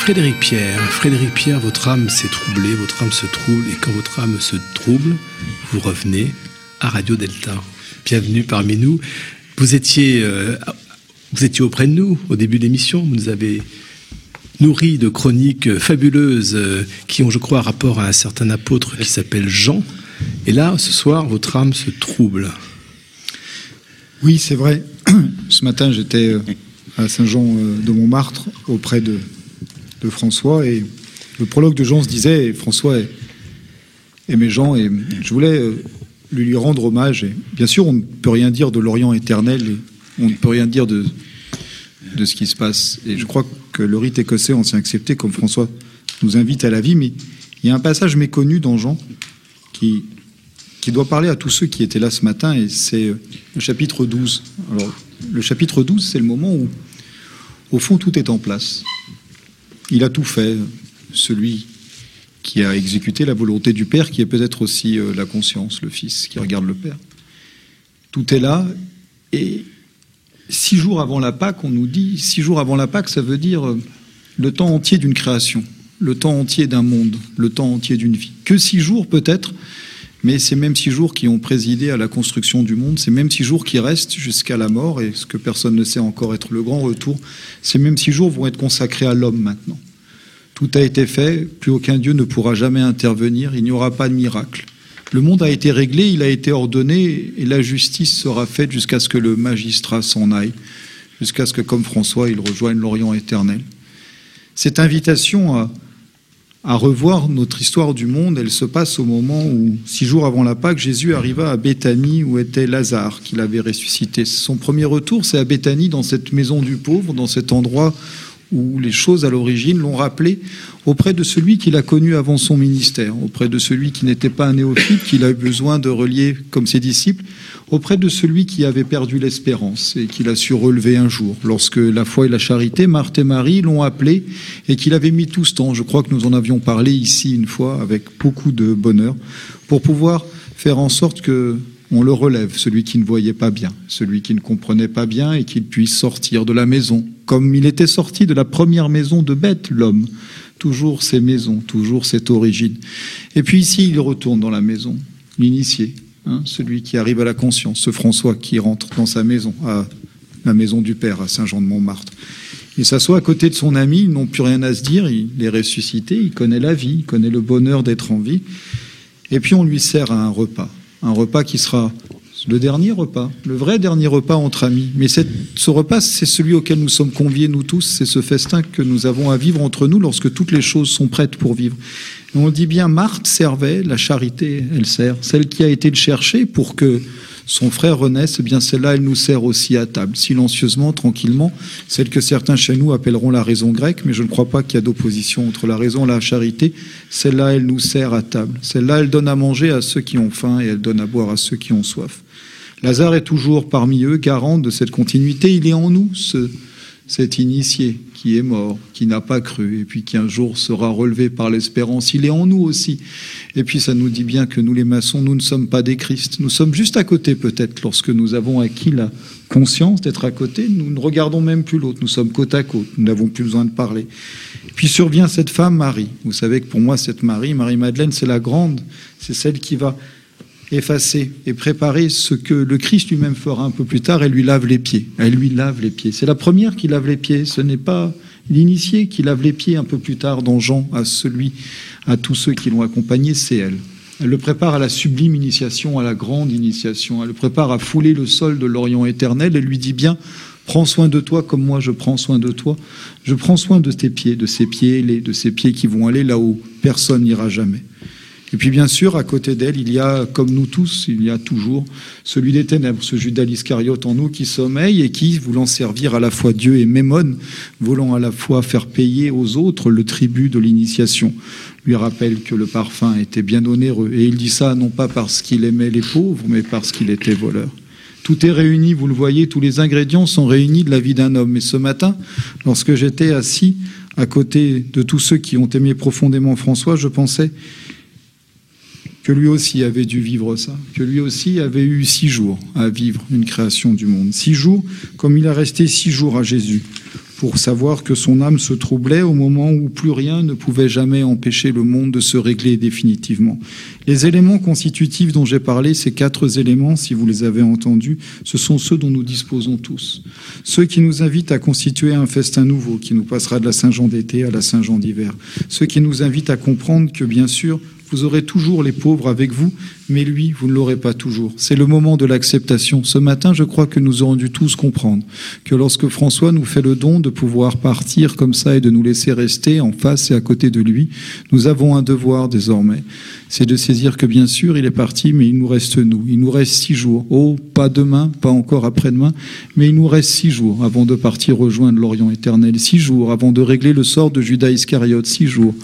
Frédéric Pierre, Frédéric Pierre, votre âme s'est troublée, votre âme se trouble, et quand votre âme se trouble, vous revenez à Radio Delta. Bienvenue parmi nous. Vous étiez, euh, vous étiez auprès de nous au début de l'émission. Vous nous avez nourri de chroniques fabuleuses euh, qui ont, je crois, rapport à un certain apôtre qui s'appelle Jean. Et là, ce soir, votre âme se trouble. Oui, c'est vrai. <clears throat> Ce matin, j'étais euh, à Saint-Jean euh, auprès de, François et le prologue de Jean se disait, François aimait Jean et je voulais euh, lui, rendre hommage. Et bien sûr, on ne peut rien dire de l'Orient éternel on ne peut rien dire de, de ce qui se passe. Et je crois que le rite écossais ancien accepté, comme François nous invite à la vie, mais il y a un passage méconnu dans Jean qui, qui doit parler à tous ceux qui étaient là ce matin, et c'est euh, le chapitre 12. Alors, le chapitre 12, c'est le moment où, au fond, tout est en place. Il a tout fait, celui qui a exécuté la volonté du Père, qui est peut-être aussi euh, la conscience, le Fils, qui regarde le Père. Tout est là, et six jours avant la Pâque, on nous dit, six jours avant la Pâque, ça veut dire euh, le temps entier d'une création, le temps entier d'un monde, le temps entier d'une vie. Que six jours peut-être, mais ces mêmes six jours qui ont présidé à la construction du monde, ces mêmes six jours qui restent jusqu'à la mort, et ce que personne ne sait encore être le grand retour, ces mêmes six jours vont être consacrés à l'homme maintenant. Tout a été fait, plus aucun Dieu ne pourra jamais intervenir, il n'y aura pas de miracle. Le monde a été réglé, il a été ordonné, et la justice sera faite jusqu'à ce que le magistrat s'en aille, jusqu'à ce que, comme François, il rejoigne l'Orient éternel. Cette invitation à, à revoir notre histoire du monde, elle se passe au moment où, six jours avant la Pâque, Jésus arriva à Béthanie où était Lazare, qu'il avait ressuscité. Son premier retour, c'est à Béthanie, dans cette maison du pauvre, dans cet endroit où les choses à l'origine l'ont rappelé auprès de celui qu'il a connu avant son ministère, auprès de celui qui n'était pas un néophyte, qu'il a eu besoin de relier comme ses disciples, auprès de celui qui avait perdu l'espérance et qu'il a su relever un jour, lorsque la foi et la charité, Marthe et Marie, l'ont appelé et qu'il avait mis tout ce temps, je crois que nous en avions parlé ici une fois avec beaucoup de bonheur, pour pouvoir faire en sorte que on le relève, celui qui ne voyait pas bien, celui qui ne comprenait pas bien et qu'il puisse sortir de la maison, comme il était sorti de la première maison de Bête, l'homme. Toujours ces maisons, toujours cette origine. Et puis ici, il retourne dans la maison, l'initié, hein, celui qui arrive à la conscience, ce François qui rentre dans sa maison, à la maison du Père, à Saint-Jean-de-Montmartre. Il s'assoit à côté de son ami, ils n'ont plus rien à se dire, il est ressuscité, il connaît la vie, il connaît le bonheur d'être en vie. Et puis on lui sert à un repas un repas qui sera le dernier repas, le vrai dernier repas entre amis. Mais ce repas, c'est celui auquel nous sommes conviés, nous tous, c'est ce festin que nous avons à vivre entre nous lorsque toutes les choses sont prêtes pour vivre. On dit bien, Marthe servait, la charité, elle sert. Celle qui a été le chercher pour que son frère renaisse, eh bien celle-là, elle nous sert aussi à table, silencieusement, tranquillement. Celle que certains chez nous appelleront la raison grecque, mais je ne crois pas qu'il y a d'opposition entre la raison et la charité. Celle-là, elle nous sert à table. Celle-là, elle donne à manger à ceux qui ont faim et elle donne à boire à ceux qui ont soif. Lazare est toujours parmi eux, garant de cette continuité. Il est en nous, ce, cet initié qui est mort, qui n'a pas cru, et puis qui un jour sera relevé par l'espérance. Il est en nous aussi. Et puis ça nous dit bien que nous les maçons, nous ne sommes pas des Christ. Nous sommes juste à côté peut-être lorsque nous avons acquis la conscience d'être à côté. Nous ne regardons même plus l'autre. Nous sommes côte à côte. Nous n'avons plus besoin de parler. Et puis survient cette femme, Marie. Vous savez que pour moi, cette Marie, Marie-Madeleine, c'est la grande. C'est celle qui va effacer et préparer ce que le Christ lui-même fera un peu plus tard. Elle lui lave les pieds. Elle lui lave les pieds. C'est la première qui lave les pieds. Ce n'est pas l'initié qui lave les pieds un peu plus tard dans Jean à celui, à tous ceux qui l'ont accompagné, c'est elle. Elle le prépare à la sublime initiation, à la grande initiation. Elle le prépare à fouler le sol de l'Orient éternel. Elle lui dit bien, prends soin de toi comme moi je prends soin de toi. Je prends soin de tes pieds, de ces pieds de ces pieds qui vont aller là où personne n'ira jamais. Et puis bien sûr, à côté d'elle, il y a, comme nous tous, il y a toujours celui des ténèbres, ce Judas l'Iscariote en nous qui sommeille et qui, voulant servir à la fois Dieu et Mémone, voulant à la fois faire payer aux autres le tribut de l'initiation, lui rappelle que le parfum était bien onéreux. Et il dit ça non pas parce qu'il aimait les pauvres, mais parce qu'il était voleur. Tout est réuni, vous le voyez, tous les ingrédients sont réunis de la vie d'un homme. Et ce matin, lorsque j'étais assis à côté de tous ceux qui ont aimé profondément François, je pensais que lui aussi avait dû vivre ça, que lui aussi avait eu six jours à vivre une création du monde. Six jours, comme il a resté six jours à Jésus, pour savoir que son âme se troublait au moment où plus rien ne pouvait jamais empêcher le monde de se régler définitivement. Les éléments constitutifs dont j'ai parlé, ces quatre éléments, si vous les avez entendus, ce sont ceux dont nous disposons tous. Ceux qui nous invitent à constituer un festin nouveau, qui nous passera de la Saint-Jean d'été à la Saint-Jean d'hiver. Ceux qui nous invitent à comprendre que, bien sûr, vous aurez toujours les pauvres avec vous, mais lui, vous ne l'aurez pas toujours. C'est le moment de l'acceptation. Ce matin, je crois que nous aurons dû tous comprendre que lorsque François nous fait le don de pouvoir partir comme ça et de nous laisser rester en face et à côté de lui, nous avons un devoir désormais. C'est de saisir que bien sûr, il est parti, mais il nous reste nous. Il nous reste six jours. Oh, pas demain, pas encore après-demain, mais il nous reste six jours avant de partir rejoindre l'Orient éternel. Six jours avant de régler le sort de Judas Iscariote. Six jours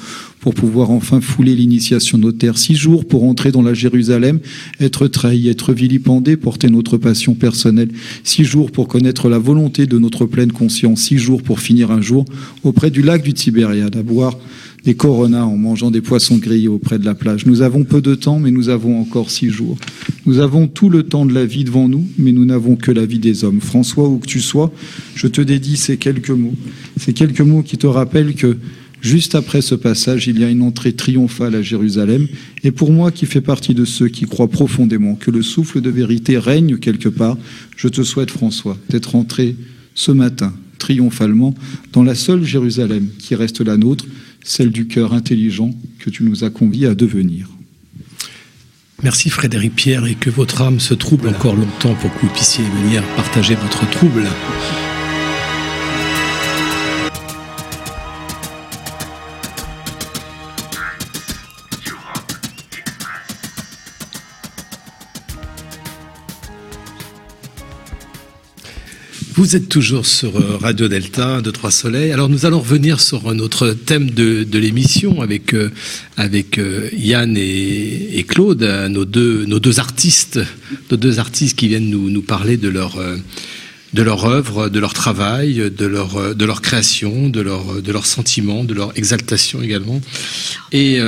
pour pouvoir enfin fouler l'initiation notaire. Six jours pour entrer dans la Jérusalem, être trahi, être vilipendé, porter notre passion personnelle. Six jours pour connaître la volonté de notre pleine conscience. Six jours pour finir un jour auprès du lac du Tibériade, à boire des coronas en mangeant des poissons grillés auprès de la plage. Nous avons peu de temps, mais nous avons encore six jours. Nous avons tout le temps de la vie devant nous, mais nous n'avons que la vie des hommes. François, où que tu sois, je te dédie ces quelques mots. Ces quelques mots qui te rappellent que Juste après ce passage, il y a une entrée triomphale à Jérusalem. Et pour moi, qui fais partie de ceux qui croient profondément que le souffle de vérité règne quelque part, je te souhaite, François, d'être entré ce matin triomphalement dans la seule Jérusalem qui reste la nôtre, celle du cœur intelligent que tu nous as conviés à devenir. Merci Frédéric Pierre et que votre âme se trouble encore longtemps pour que vous puissiez venir partager votre trouble. Vous êtes toujours sur euh, Radio Delta de Trois Soleils. Alors nous allons revenir sur notre thème de, l'émission avec euh, avec euh, Yann et, Claude, nos deux nos deux artistes, nos deux artistes qui viennent nous nous parler de leur de leur œuvre, de leur travail, de leur de leur création, de leur de leurs sentiments, de leur exaltation également. Et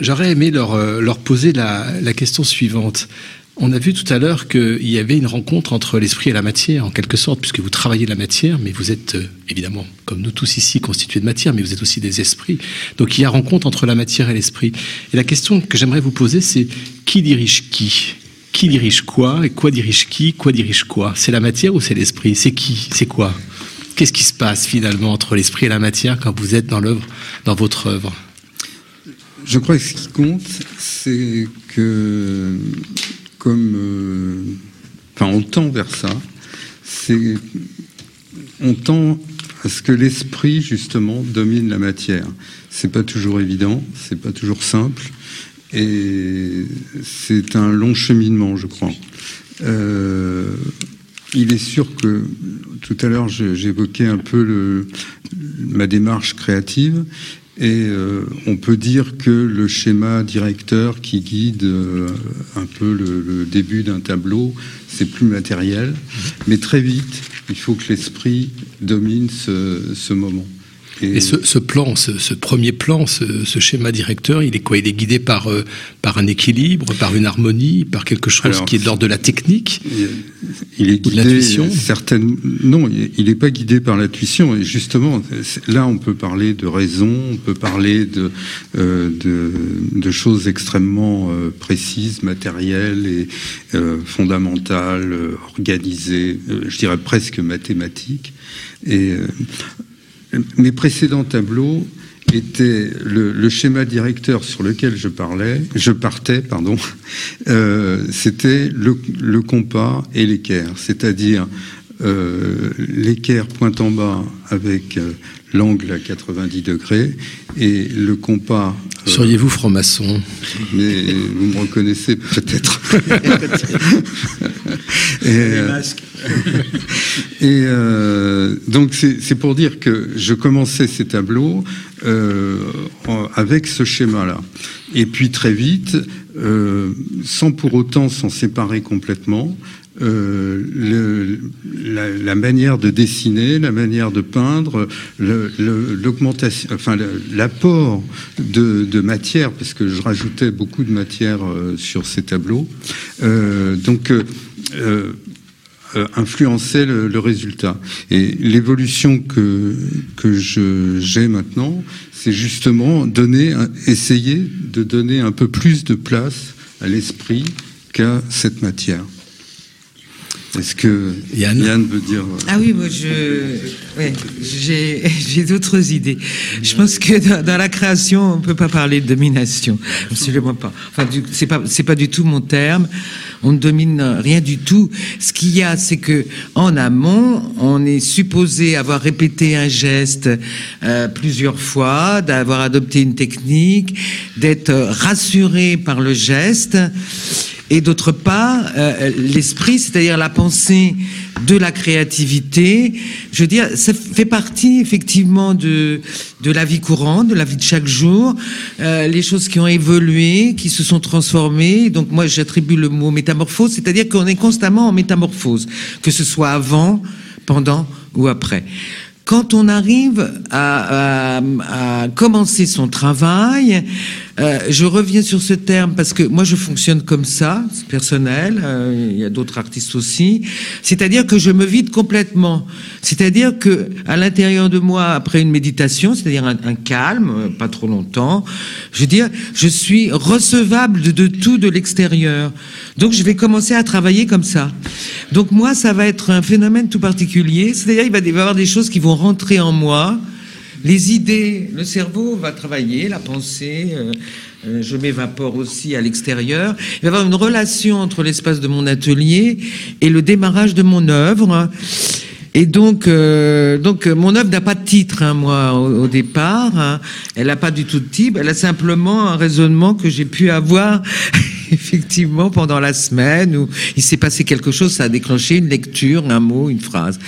j'aurais aimé leur leur poser la question suivante. On a vu tout à l'heure qu'il y avait une rencontre entre l'esprit et la matière, en quelque sorte, puisque vous travaillez la matière, mais vous êtes euh, évidemment, comme nous tous ici, constitués de matière, mais vous êtes aussi des esprits. Donc il y a rencontre entre la matière et l'esprit. Et la question que j'aimerais vous poser, c'est qui dirige qui? Qui dirige quoi? Et quoi dirige qui? Quoi dirige quoi? C'est la matière ou c'est l'esprit? C'est qui? C'est quoi? Qu'est-ce qui se passe finalement entre l'esprit et la matière quand vous êtes dans l'œuvre, dans votre œuvre? Je crois que ce qui compte, c'est que comme, euh, enfin, on tend vers ça. On tend à ce que l'esprit justement domine la matière. C'est pas toujours évident, c'est pas toujours simple, et c'est un long cheminement, je crois. Euh, il est sûr que tout à l'heure j'évoquais un peu ma démarche créative et euh, on peut dire que le schéma directeur qui guide euh, un peu le, début d'un tableau, c'est plus matériel, mais très vite, il faut que l'esprit domine ce moment. Et, ce, ce, plan, ce, ce, premier plan, ce, schéma directeur, il est quoi? Il est guidé par, euh, par un équilibre, par une harmonie, par quelque chose Alors, qui est de l'ordre de la technique Il est guidé certaines. Non, il n'est pas guidé par l'intuition. Et justement, là, on peut parler de raison, on peut parler de, euh, de, de, choses extrêmement euh, précises, matérielles et fondamentales, organisées, je dirais presque mathématiques. Et mes précédents tableaux étaient le, schéma directeur sur lequel je parlais, je partais, pardon, euh, c'était le, le, compas et l'équerre, c'est-à-dire euh, l'équerre pointe en bas avec euh, l'angle à 90 degrés et le compas. euh, Seriez-vous franc-maçon? Mais vous me reconnaissez peut-être. <laughs> et, euh, <laughs> et euh, donc c'est pour dire que je commençais ces tableaux euh, avec ce schéma-là. Et puis très vite, euh, sans pour autant s'en séparer complètement, euh, la, manière de dessiner, la manière de peindre, l'augmentation, enfin l'apport de, matière, parce que je rajoutais beaucoup de matière euh, sur ces tableaux. Euh, donc influençait le, le, résultat. Et l'évolution que, que j'ai maintenant, c'est justement donner, essayer de donner un peu plus de place à l'esprit qu'à cette matière. Est-ce que Yann, Yann, veut dire Ah oui, moi je, ouais, <laughs> j'ai d'autres idées. Je pense que dans, dans, la création, on peut pas parler de domination, absolument pas. Enfin, c'est pas c'est pas du tout mon terme. On ne domine rien du tout. Ce qu'il y a, c'est que en amont, on est supposé avoir répété un geste euh, plusieurs fois, d'avoir adopté une technique, d'être rassuré par le geste et d'autre part euh, l'esprit, c'est-à-dire la pensée de la créativité. Je veux dire, ça fait partie effectivement de de la vie courante, de la vie de chaque jour, euh, les choses qui ont évolué, qui se sont transformées. Donc moi, j'attribue le mot métamorphose, c'est-à-dire qu'on est constamment en métamorphose, que ce soit avant, pendant ou après quand on arrive à, à, à commencer son travail, euh, je reviens sur ce terme parce que moi je fonctionne comme ça, c'est personnel, euh, il y a d'autres artistes aussi, c'est-à-dire que je me vide complètement, c'est-à-dire que à l'intérieur de moi, après une méditation, c'est-à-dire un, calme, pas trop longtemps, je veux dire, je suis recevable de, de tout de l'extérieur. Donc je vais commencer à travailler comme ça. Donc moi, ça va être un phénomène tout particulier, c'est-à-dire il va y avoir des choses qui vont rentrer en moi, les idées, le cerveau va travailler, la pensée, euh, euh, je m'évapore aussi à l'extérieur. Il va y avoir une relation entre l'espace de mon atelier et le démarrage de mon œuvre. Et donc, euh, donc mon œuvre n'a pas de titre, hein, moi, au, départ. Hein. Elle n'a pas du tout de type. Elle a simplement un raisonnement que j'ai pu avoir <laughs> effectivement pendant la semaine où il s'est passé quelque chose, ça a déclenché une lecture, un mot, une phrase.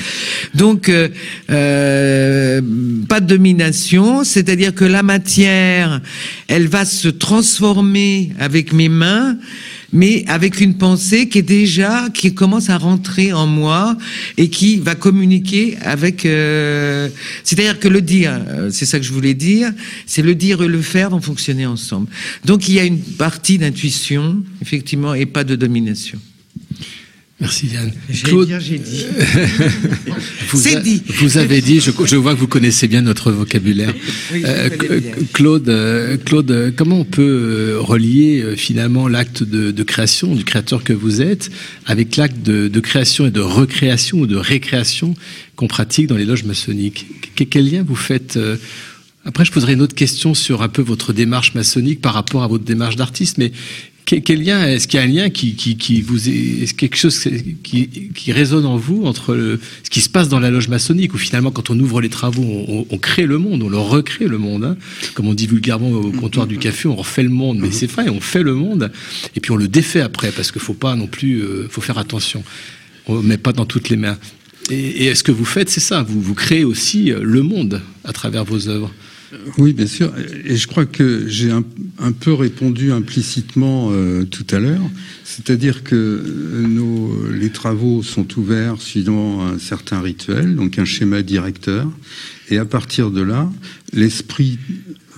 Donc, euh, euh, pas de domination, c'est-à-dire que la matière, elle va se transformer avec mes mains mais avec une pensée qui est déjà, qui commence à rentrer en moi et qui va communiquer avec. Euh, C'est-à-dire que le dire, c'est ça que je voulais dire, c'est le dire et le faire vont fonctionner ensemble. Donc il y a une partie d'intuition, effectivement, et pas de domination. Merci Yann. Claude, j'ai dit. <laughs> C'est dit. Vous avez dit. Je, je, vois que vous connaissez bien notre vocabulaire. Oui, euh, bien. Claude, euh, Claude, comment on peut relier euh, finalement l'acte de, de, création du créateur que vous êtes avec l'acte de, de, création et de recréation ou de récréation qu'on pratique dans les loges maçonniques? Quel lien vous faites euh, après, je poserai une autre question sur un peu votre démarche maçonnique par rapport à votre démarche d'artiste, mais quel lien est-ce qu'il y a un lien qui, qui, qui vous est, est quelque chose qui, qui, résonne en vous entre le, ce qui se passe dans la loge maçonnique où finalement quand on ouvre les travaux on, on crée le monde on le recrée le monde hein. comme on dit vulgairement au comptoir du café on refait le monde. Mais c'est vrai on fait le monde et puis on le défait après parce qu'il faut pas non plus euh, faut faire attention. On met pas dans toutes les mains. Et, et ce que vous faites c'est ça vous vous créez aussi le monde à travers vos œuvres? Oui, bien sûr. Et je crois que j'ai un, peu répondu implicitement euh, tout à l'heure. C'est-à-dire que nos, les travaux sont ouverts suivant un certain rituel, donc un schéma directeur. Et à partir de là, l'esprit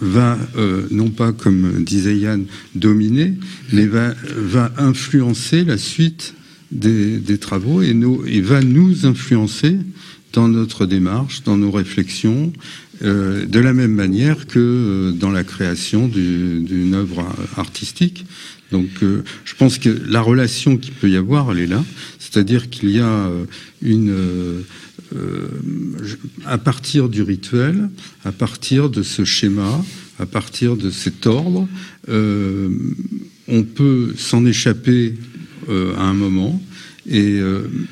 va, euh, non pas comme disait Yann, dominer, mais va, va influencer la suite des, des travaux et, nos, et va nous influencer dans notre démarche, dans nos réflexions, euh, de la même manière que euh, dans la création d'une œuvre artistique. Donc euh, je pense que la relation qu'il peut y avoir, elle est là. C'est-à-dire qu'il y a une... à partir du rituel, à partir de ce schéma, à partir de cet ordre, on peut s'en échapper à un moment, et,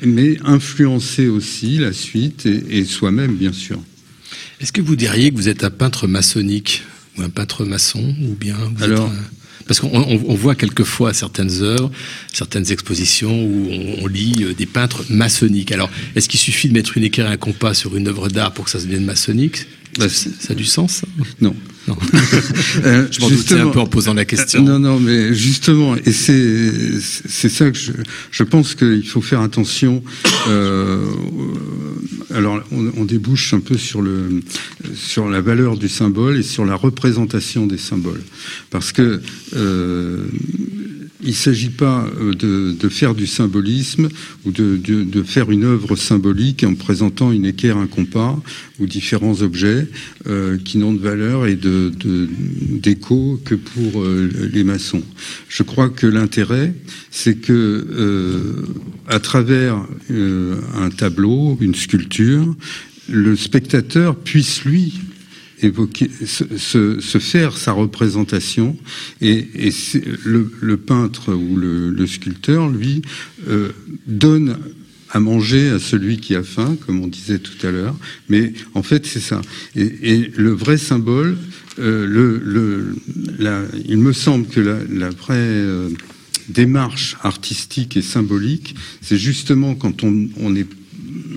mais influencer aussi la suite et, et soi-même, bien sûr. Est-ce que vous diriez que vous êtes un peintre maçonnique ou un peintre maçon ou bien vous Alors- êtes un- parce qu'on on- on voit quelquefois certaines œuvres, certaines expositions où on, on lit euh, des peintres maçonniques. Alors, est-ce qu'il suffit de mettre une équerre et un compas sur une œuvre d'art pour que ça devienne maçonnique? Bah, ça, a du sens ça Non. Non. <laughs> Euh, Je m'en doutais un peu en posant la question. Euh, Non, non, mais justement, et c'est c'est ça que je, je pense qu'il faut faire attention. euh, alors, on, on débouche un peu sur le sur la valeur du symbole et sur la représentation des symboles, parce que euh, il ne s'agit pas euh, de, faire du symbolisme ou de, faire une œuvre symbolique en présentant une équerre, un compas ou différents objets euh, qui n'ont de valeur et d'écho que pour euh, les maçons. Je crois que l'intérêt, c'est que à travers un tableau, une sculpture, le spectateur puisse lui évoquer, se, faire sa représentation et, le, peintre ou le, sculpteur, lui, euh, donne à manger à celui qui a faim, comme on disait tout à l'heure. Mais en fait, c'est ça. Et, le vrai symbole, euh, le, le, la- il me semble que la, la vraie euh, démarche artistique et symbolique, c'est justement quand on, on est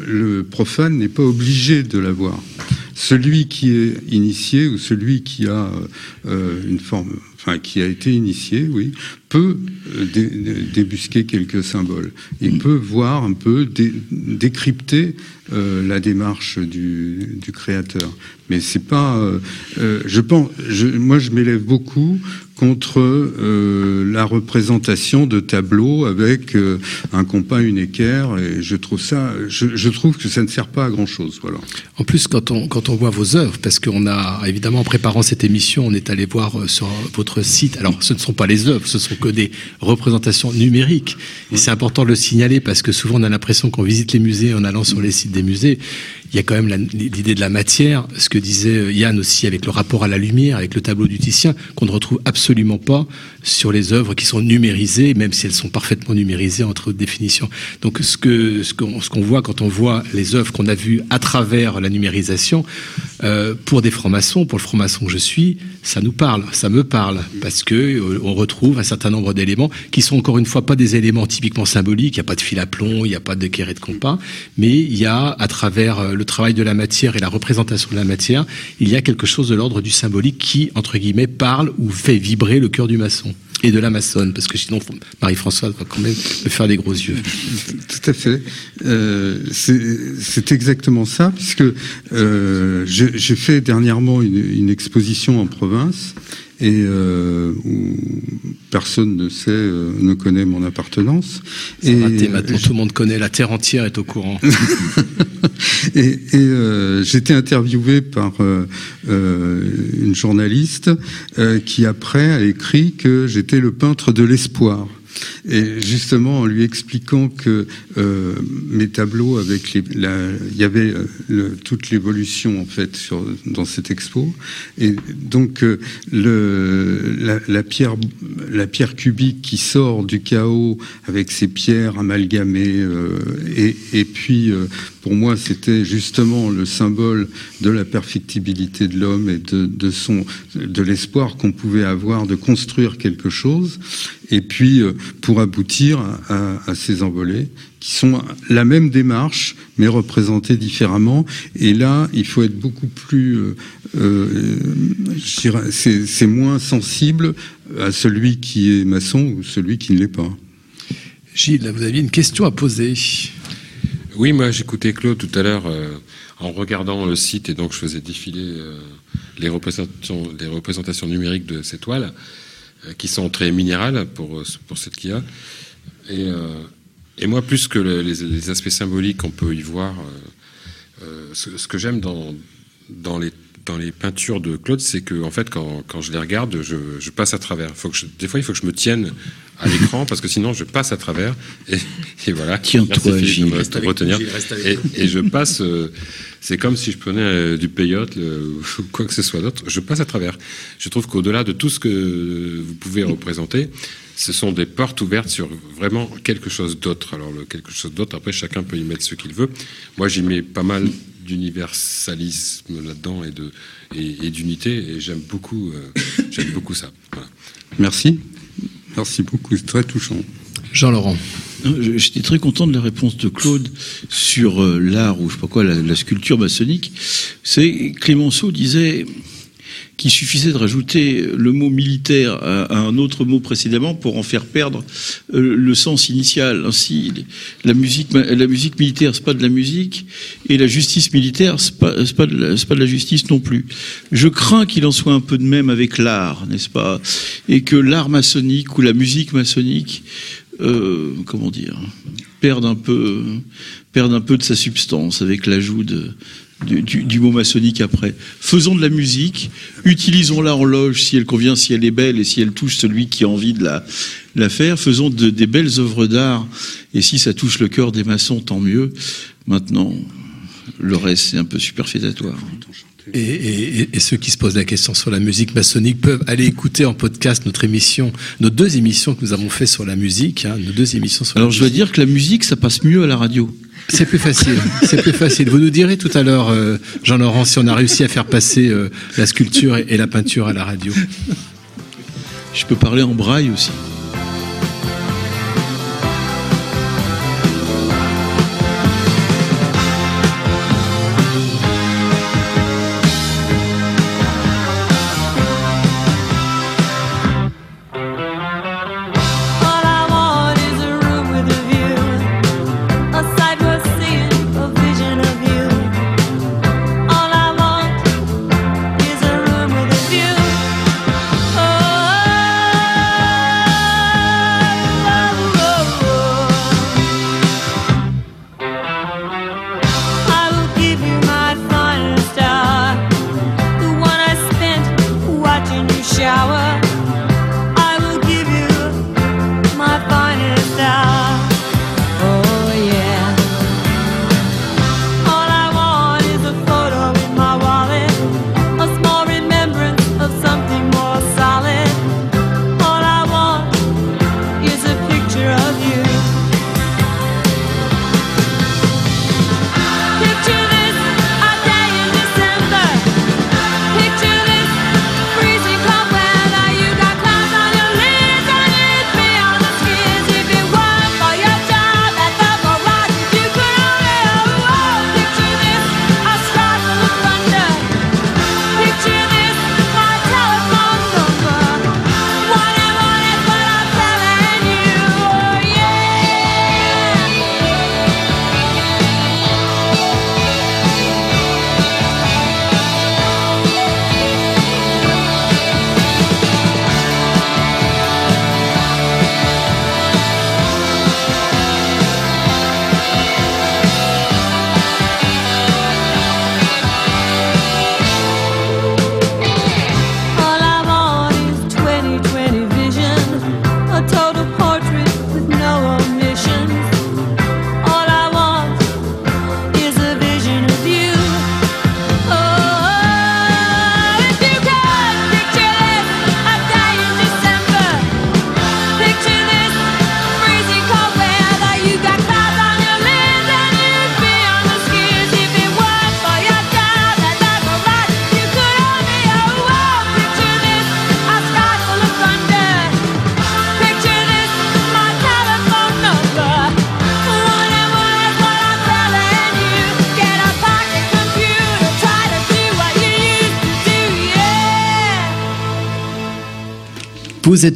le profane n'est pas obligé de l'avoir. Celui qui est initié ou celui qui a euh, une forme, enfin qui a été initié, oui, peut euh, dé- dé- débusquer quelques symboles. Il peut voir un peu dé- décrypter euh, la démarche du, du créateur. Mais c'est pas, euh, euh, je pense, je, moi je m'élève beaucoup contre euh, la représentation de tableaux avec euh, un compas, une équerre, et je trouve ça, je, je trouve que ça ne sert pas à grand chose, voilà. En plus, quand on, quand on voit vos œuvres, parce qu'on a, évidemment, en préparant cette émission, on est allé voir euh, sur votre site. Alors, ce ne sont pas les œuvres, ce sont que des représentations numériques. Et c'est important de le signaler parce que souvent, on a l'impression qu'on visite les musées en allant sur les sites des musées. Il y a quand même l'idée de la matière, ce que disait euh, Yann aussi avec le rapport à la lumière, avec le tableau du Titien, qu'on ne retrouve absolument pas sur les œuvres qui sont numérisées, même si elles sont parfaitement numérisées entre autres définitions. Donc ce que ce qu'on voit quand on voit les œuvres qu'on a vues à travers la numérisation, euh, pour des francs-maçons, pour le franc-maçon que je suis, ça nous parle, ça me parle, parce que euh, on retrouve un certain nombre d'éléments qui sont encore une fois pas des éléments typiquement symboliques. Il n'y a pas de fil à plomb, il n'y a pas de carré de compas, mais il y a à travers euh, le travail de la matière et la représentation de la matière, il y a quelque chose de l'ordre du symbolique qui entre guillemets parle ou fait vibrer le cœur du maçon et de la maçonne, parce que sinon Marie-Françoise va quand même me faire des gros yeux. <laughs> Tout à fait. Euh, c'est exactement ça, puisque euh, j'ai fait dernièrement une exposition en province et euh, où personne ne sait, euh, ne connaît mon appartenance. C'est raté, maintenant tout le monde connaît, la terre entière est au courant. <laughs> et, et, euh, j'étais interviewé par euh, euh, une journaliste euh, qui après a écrit que j'étais le peintre de l'espoir. Et justement, en lui expliquant que euh, mes tableaux avec il y avait euh, toute l'évolution en fait sur, dans cette expo, et donc euh, la, pierre, la pierre cubique qui sort du chaos avec ses pierres amalgamées, et, et puis pour moi, c'était justement le symbole de la perfectibilité de l'homme et de, son, de l'espoir qu'on pouvait avoir de construire quelque chose. Et puis, euh, pour aboutir à, ces envolées, qui sont la même démarche, mais représentées différemment. Et là, il faut être beaucoup plus, euh, euh, c'est moins sensible à celui qui est maçon ou celui qui ne l'est pas. Gilles, vous aviez une question à poser. Oui, moi j'écoutais Claude tout à l'heure euh, en regardant le site et donc je faisais défiler euh, les, représentations, numériques de ces toiles euh, qui sont très minérales pour, pour cette qu'il. Et, moi, plus que le- les, aspects symboliques qu'on peut y voir, ce, que j'aime dans, les, dans les peintures de Claude, c'est que en fait, quand, quand je les regarde, je, je passe à travers. Faut que je- des fois, il faut que je me tienne à l'écran parce que sinon, je passe à travers. Et, et voilà. Tiens-toi, Gilles. Reste avec retenir. Gilles, reste avec Et, et je passe. euh, c'est comme si je prenais euh, du peyote le- <laughs> ou quoi que ce soit d'autre. Je passe à travers. Je trouve qu'au-delà de tout ce que vous pouvez représenter, ce sont des portes ouvertes sur vraiment quelque chose d'autre. Alors, le quelque chose d'autre, après, chacun peut y mettre ce qu'il veut. Moi, j'y mets pas mal d'universalisme là-dedans et de et, et d'unité. Et j'aime beaucoup, euh, j'aime beaucoup ça. Voilà. Merci. Merci beaucoup. C'est très touchant. Jean-Laurent. J'étais très content de la réponse de Claude sur euh, l'art ou je sais pas quoi, la, la sculpture maçonnique. C'est Clémenceau disait qu'il suffisait de rajouter le mot militaire à, un autre mot précédemment pour en faire perdre euh, le sens initial. Ainsi, la musique, la musique militaire, c'est pas de la musique, et la justice militaire, c'est pas, pas, de la- c'est pas de la justice non plus. Je crains qu'il en soit un peu de même avec l'art, n'est-ce pas? Et que l'art maçonnique ou la musique maçonnique euh, comment dire, perdent un peu, perdent un peu de sa substance avec l'ajout de, du, du- du mot maçonnique après. Faisons de la musique, utilisons-la en loge si elle convient, si elle est belle et si elle touche celui qui a envie de la, la faire. Faisons de- des belles œuvres d'art et si ça touche le cœur des maçons, tant mieux. Maintenant, le reste, c'est un peu superfétatoire. Et, et- et ceux qui se posent la question sur la musique maçonnique peuvent aller écouter en podcast notre émission, nos deux émissions que nous avons fait sur la musique, hein, nos deux émissions sur Alors la je dois musique. dire que la musique, ça passe mieux à la radio. C'est plus facile, c'est plus facile. Vous nous direz tout à l'heure, euh, Jean-Laurent, si on a réussi à faire passer euh, la sculpture et, et la peinture à la radio. Je peux parler en braille aussi.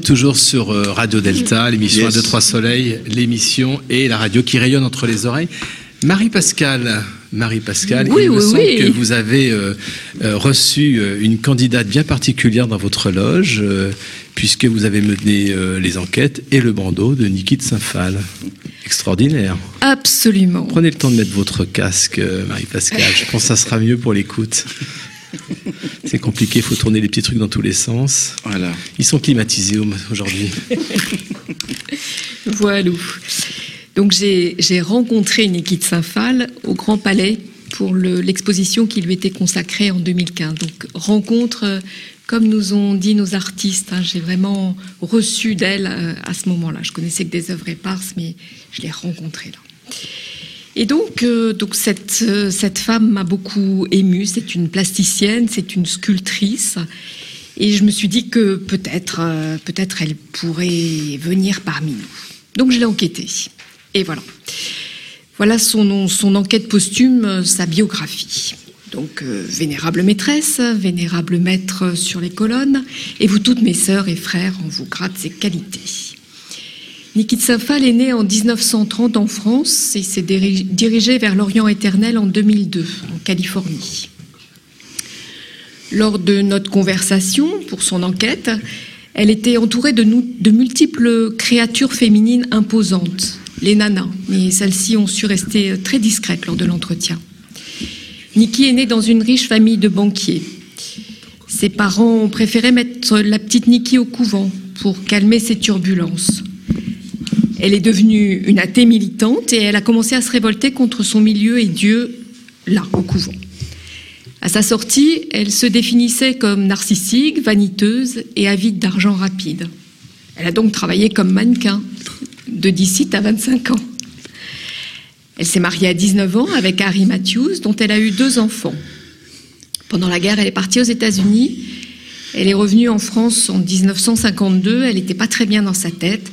Toujours sur euh, Radio Delta, l'émission Yes. 1, 2, 3 Soleil, l'émission et la radio qui rayonne entre les oreilles. Marie-Pascale, Marie-Pascale, Oui, il me semble oui. que vous avez euh, euh, reçu une candidate bien particulière dans votre loge, euh, puisque vous avez mené euh, les enquêtes et le bandeau de Niki de Saint-Phal. Extraordinaire. Absolument. Prenez le temps de mettre votre casque, Marie-Pascale. Je pense que ça sera mieux pour l'écoute. C'est compliqué, il faut tourner les petits trucs dans tous les sens. Voilà. Ils sont climatisés au- aujourd'hui. <laughs> Voilà. Donc j'ai j'ai rencontré Niki de Saint-Phal au Grand Palais pour le- l'exposition qui lui était consacrée en 2015. Donc rencontre, euh, comme nous ont dit nos artistes, hein, j'ai vraiment reçu d'elle euh, à ce moment-là. Je connaissais que des œuvres éparses, mais je l'ai rencontrée là. Et donc, euh, donc cette, euh, cette femme m'a beaucoup émue. C'est une plasticienne, c'est une sculptrice. Et je me suis dit que peut-être, euh, peut-être elle pourrait venir parmi nous. Donc je l'ai enquêtée. Et voilà. Voilà son, son enquête posthume, sa biographie. Donc, vénérable maîtresse, vénérable maître sur les colonnes, et vous toutes mes sœurs et frères, on vous gratte ses qualités. Nikit Safal est né en 1930 en France et s'est diri- dirigé vers l'Orient éternel en 2002, en Californie. Lors de notre conversation pour son enquête, elle était entourée de, multiples créatures féminines imposantes, les nanas, mais celles-ci ont su rester très discrètes lors de l'entretien. Nikki est née dans une riche famille de banquiers. Ses parents ont préféré mettre la petite Nikki au couvent pour calmer ses turbulences. Elle est devenue une athée militante et elle a commencé à se révolter contre son milieu et Dieu là, au couvent. À sa sortie, elle se définissait comme narcissique, vaniteuse et avide d'argent rapide. Elle a donc travaillé comme mannequin de 17 à 25 ans. Elle s'est mariée à 19 ans avec Harry Matthews, dont elle a eu deux enfants. Pendant la guerre, elle est partie aux États-Unis. Elle est revenue en France en 1952. Elle n'était pas très bien dans sa tête.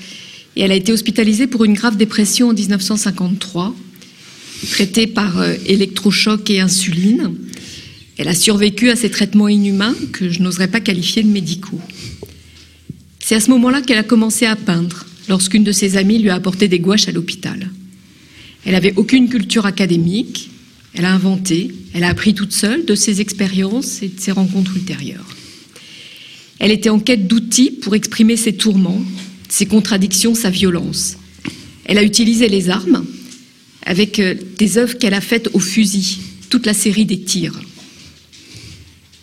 Elle a été hospitalisée pour une grave dépression en 1953, traitée par euh, électrochoc et insuline. Elle a survécu à ces traitements inhumains que je n'oserais pas qualifier de médicaux. C'est à ce moment-là qu'elle a commencé à peindre, lorsqu'une de ses amies lui a apporté des gouaches à l'hôpital. Elle n'avait aucune culture académique, elle a inventé, elle a appris toute seule de ses expériences et de ses rencontres ultérieures. Elle était en quête d'outils pour exprimer ses tourments, ses contradictions, sa violence. Elle a utilisé les armes avec euh, des œuvres qu'elle a faites au fusil, toute la série des tirs.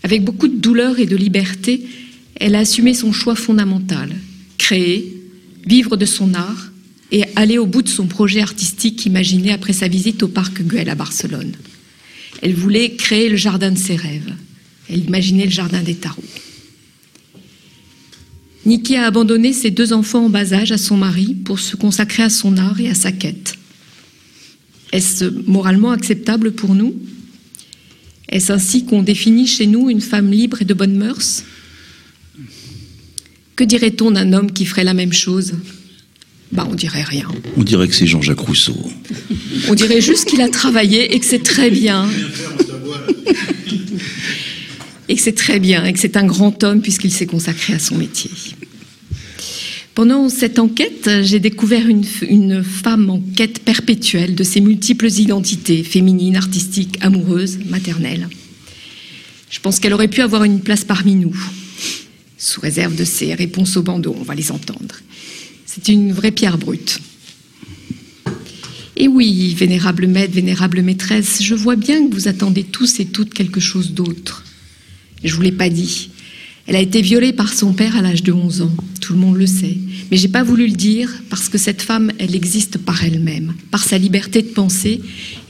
Avec beaucoup de douleur et de liberté, elle a assumé son choix fondamental, créer, vivre de son art et aller au bout de son projet artistique imaginé après sa visite au parc Güell à Barcelone. Elle voulait créer le jardin de ses rêves. Elle imaginait le jardin des tarots. Nikki a abandonné ses deux enfants en bas âge à son mari pour se consacrer à son art et à sa quête. Est-ce moralement acceptable pour nous? Est-ce ainsi qu'on définit chez nous une femme libre et de bonnes mœurs? Que dirait-on d'un homme qui ferait la même chose? Bah, on dirait rien. On dirait que c'est Jean-Jacques Rousseau. On dirait juste qu'il a travaillé et que c'est très bien. <laughs> Et que c'est très bien, et que c'est un grand homme puisqu'il s'est consacré à son métier. Pendant cette enquête, j'ai découvert une, femme en quête perpétuelle de ses multiples identités, féminines, artistiques, amoureuses, maternelles. Je pense qu'elle aurait pu avoir une place parmi nous, sous réserve de ses réponses au bandeau, on va les entendre. C'est une vraie pierre brute. Et oui, vénérable maître, vénérable maîtresse, je vois bien que vous attendez tous et toutes quelque chose d'autre. Je vous l'ai pas dit. Elle a été violée par son père à l'âge de 11 ans. Tout le monde le sait. Mais j'ai pas voulu le dire parce que cette femme, elle existe par elle-même, par sa liberté de penser,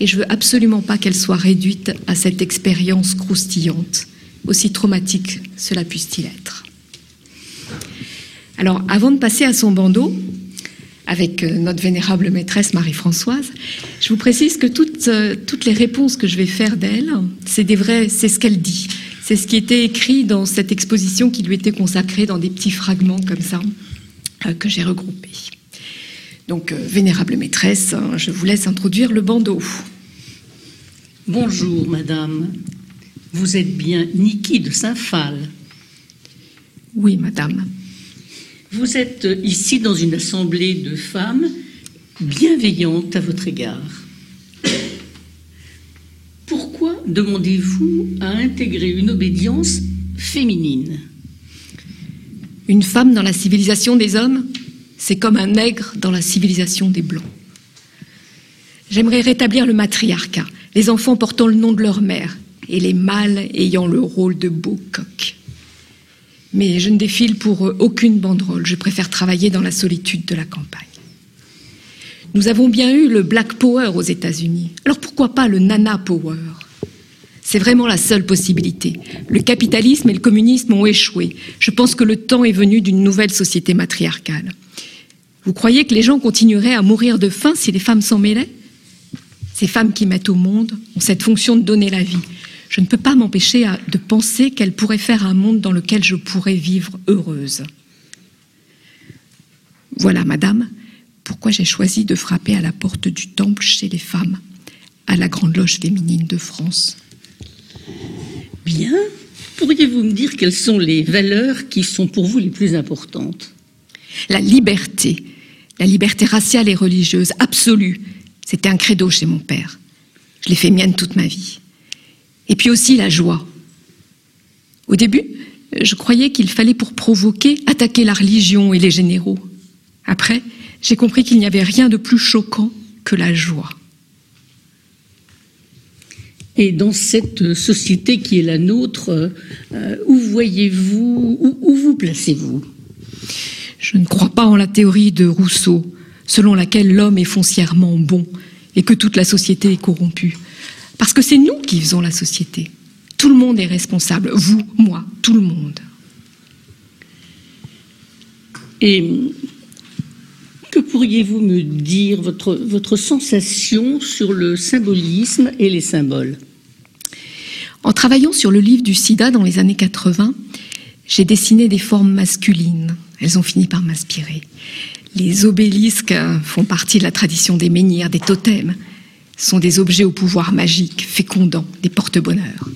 et je veux absolument pas qu'elle soit réduite à cette expérience croustillante, aussi traumatique cela puisse-t-il être. Alors, avant de passer à son bandeau, avec euh, notre vénérable maîtresse Marie-Françoise, je vous précise que toutes, euh, toutes les réponses que je vais faire d'elle, c'est des vrais, c'est ce qu'elle dit. C'est ce qui était écrit dans cette exposition qui lui était consacrée dans des petits fragments comme ça, euh, que j'ai regroupés. Donc, euh, vénérable maîtresse, hein, je vous laisse introduire le bandeau. Bonjour, madame. Vous êtes bien Niki de Saint-Phal. Oui, madame. Vous êtes ici dans une assemblée de femmes bienveillantes à votre égard. Demandez-vous à intégrer une obédience féminine Une femme dans la civilisation des hommes, c'est comme un nègre dans la civilisation des blancs. J'aimerais rétablir le matriarcat, les enfants portant le nom de leur mère et les mâles ayant le rôle de beaux coqs. Mais je ne défile pour aucune banderole, je préfère travailler dans la solitude de la campagne. Nous avons bien eu le Black Power aux États-Unis, alors pourquoi pas le Nana Power? C'est vraiment la seule possibilité. Le capitalisme et le communisme ont échoué. Je pense que le temps est venu d'une nouvelle société matriarcale. Vous croyez que les gens continueraient à mourir de faim si les femmes s'en mêlaient? Ces femmes qui mettent au monde ont cette fonction de donner la vie. Je ne peux pas m'empêcher de penser qu'elles pourraient faire un monde dans lequel je pourrais vivre heureuse. Voilà, madame, pourquoi j'ai choisi de frapper à la porte du temple chez les femmes, à la Grande Loge féminine de France. Bien. Pourriez-vous me dire quelles sont les valeurs qui sont pour vous les plus importantes? La liberté, la liberté raciale et religieuse, absolue, c'était un credo chez mon père. Je l'ai fait mienne toute ma vie. Et puis aussi la joie. Au début, je croyais qu'il fallait pour provoquer attaquer la religion et les généraux. Après, j'ai compris qu'il n'y avait rien de plus choquant que la joie. Et dans cette société qui est la nôtre, euh, où voyez-vous, où, où vous placez-vous? Je ne crois pas en la théorie de Rousseau, selon laquelle l'homme est foncièrement bon et que toute la société est corrompue. Parce que c'est nous qui faisons la société. Tout le monde est responsable, vous, moi, tout le monde. Et que pourriez-vous me dire, votre, sensation sur le symbolisme et les symboles? En travaillant sur le livre du sida dans les années 80, j'ai dessiné des formes masculines. Elles ont fini par m'inspirer. Les obélisques font partie de la tradition des menhirs, des totems. Sont des objets au pouvoir magique, fécondants, des porte-bonheur.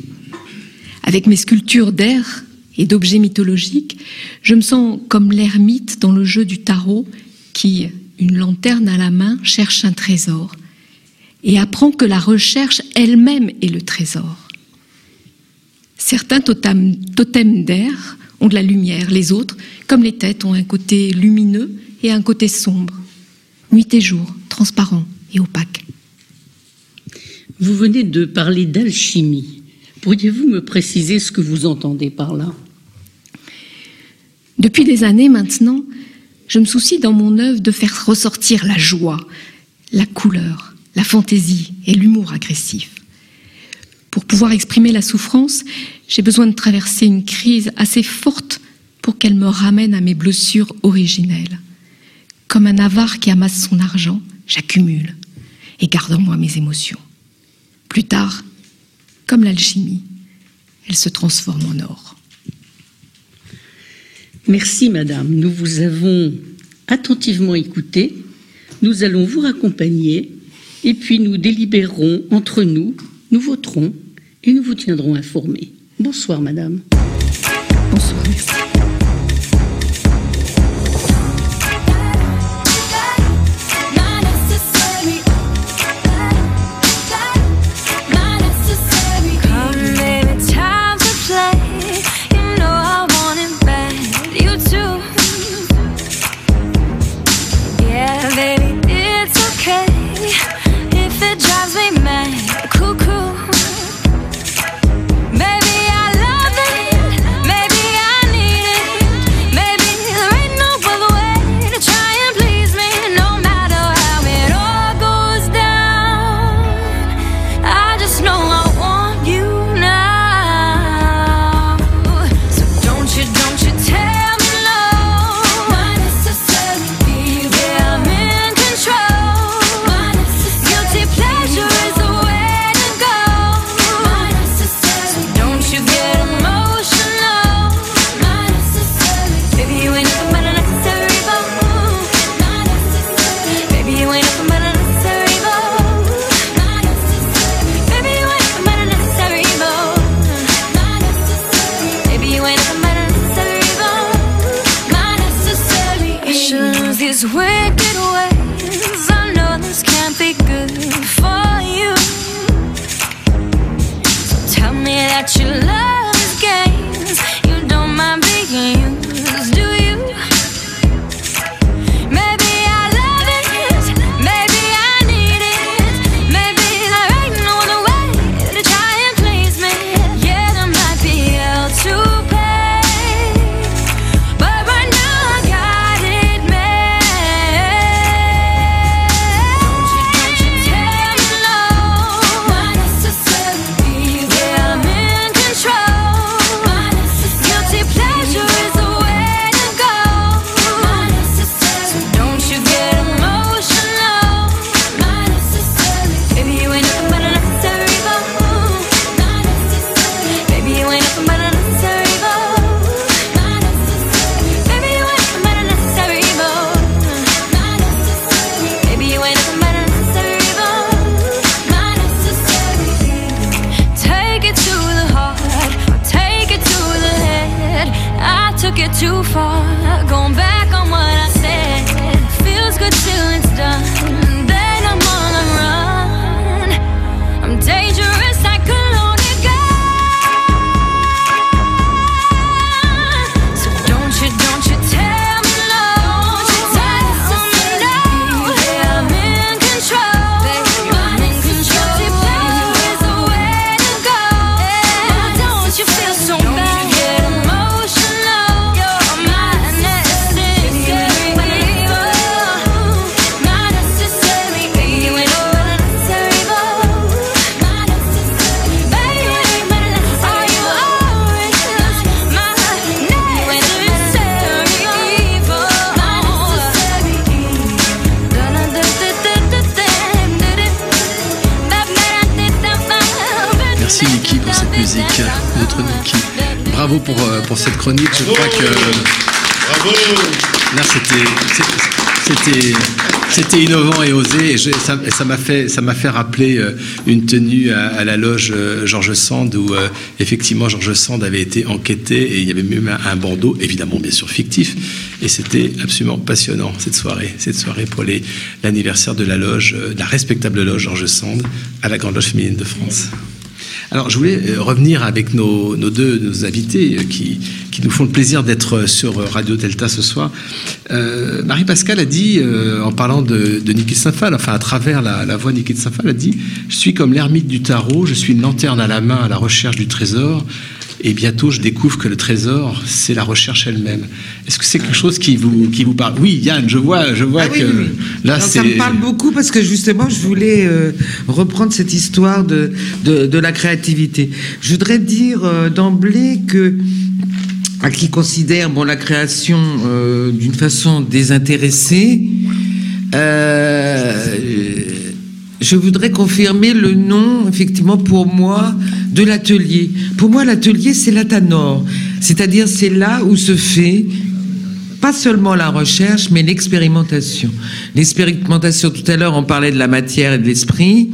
Avec mes sculptures d'air et d'objets mythologiques, je me sens comme l'ermite dans le jeu du tarot qui, une lanterne à la main, cherche un trésor et apprend que la recherche elle-même est le trésor. Certains totems, totems d'air ont de la lumière, les autres, comme les têtes, ont un côté lumineux et un côté sombre, nuit et jour, transparent et opaque. Vous venez de parler d'alchimie. Pourriez-vous me préciser ce que vous entendez par là? Depuis des années maintenant, je me soucie dans mon œuvre de faire ressortir la joie, la couleur, la fantaisie et l'humour agressif. Pour pouvoir exprimer la souffrance, j'ai besoin de traverser une crise assez forte pour qu'elle me ramène à mes blessures originelles. Comme un avare qui amasse son argent, j'accumule et garde en moi mes émotions. Plus tard, comme l'alchimie, elle se transforme en or. Merci, madame. Nous vous avons attentivement écouté. Nous allons vous raccompagner et puis nous délibérerons entre nous, nous voterons et nous vous tiendrons informés. Bonsoir, madame. Bonsoir. Pour, cette chronique. Je crois que. Là, c'était. Innovant et osé, et ça m'a fait, rappeler euh, une tenue à, la loge euh, Georges Sand où euh, effectivement Georges Sand avait été enquêté et il y avait même un, un bandeau, évidemment bien sûr fictif, et c'était absolument passionnant cette soirée, cette soirée pour l'anniversaire de la loge, de la respectable loge Georges Sand à la Grande Loge féminine de France. Alors, je voulais euh, revenir avec nos, deux nos invités euh, qui, qui nous font le plaisir d'être euh, sur Radio Delta ce soir. Marie-Pascale a dit, en parlant de, de Niki Saint-Phal, enfin à travers la, voix de Niki Saint-Phal, a dit Je suis comme l'ermite du tarot, je suis une lanterne à la main à la recherche du trésor. Et bientôt, je découvre que le trésor, c'est la recherche elle-même. Est-ce que c'est quelque chose qui vous, qui vous parle? Oui, Yann, je vois, je vois Ah que oui, oui. là, Alors, c'est. ça me parle beaucoup parce que justement, je voulais euh, reprendre cette histoire de, de, de la créativité. Je voudrais dire euh, d'emblée que à qui considère bon la création euh, d'une façon désintéressée, euh, je voudrais confirmer le nom, effectivement, pour moi, de l'atelier. Pour moi, l'atelier, c'est l'Atanor. C'est-à-dire, c'est là où se fait pas seulement la recherche, mais l'expérimentation. L'expérimentation, tout à l'heure, on parlait de la matière et de l'esprit.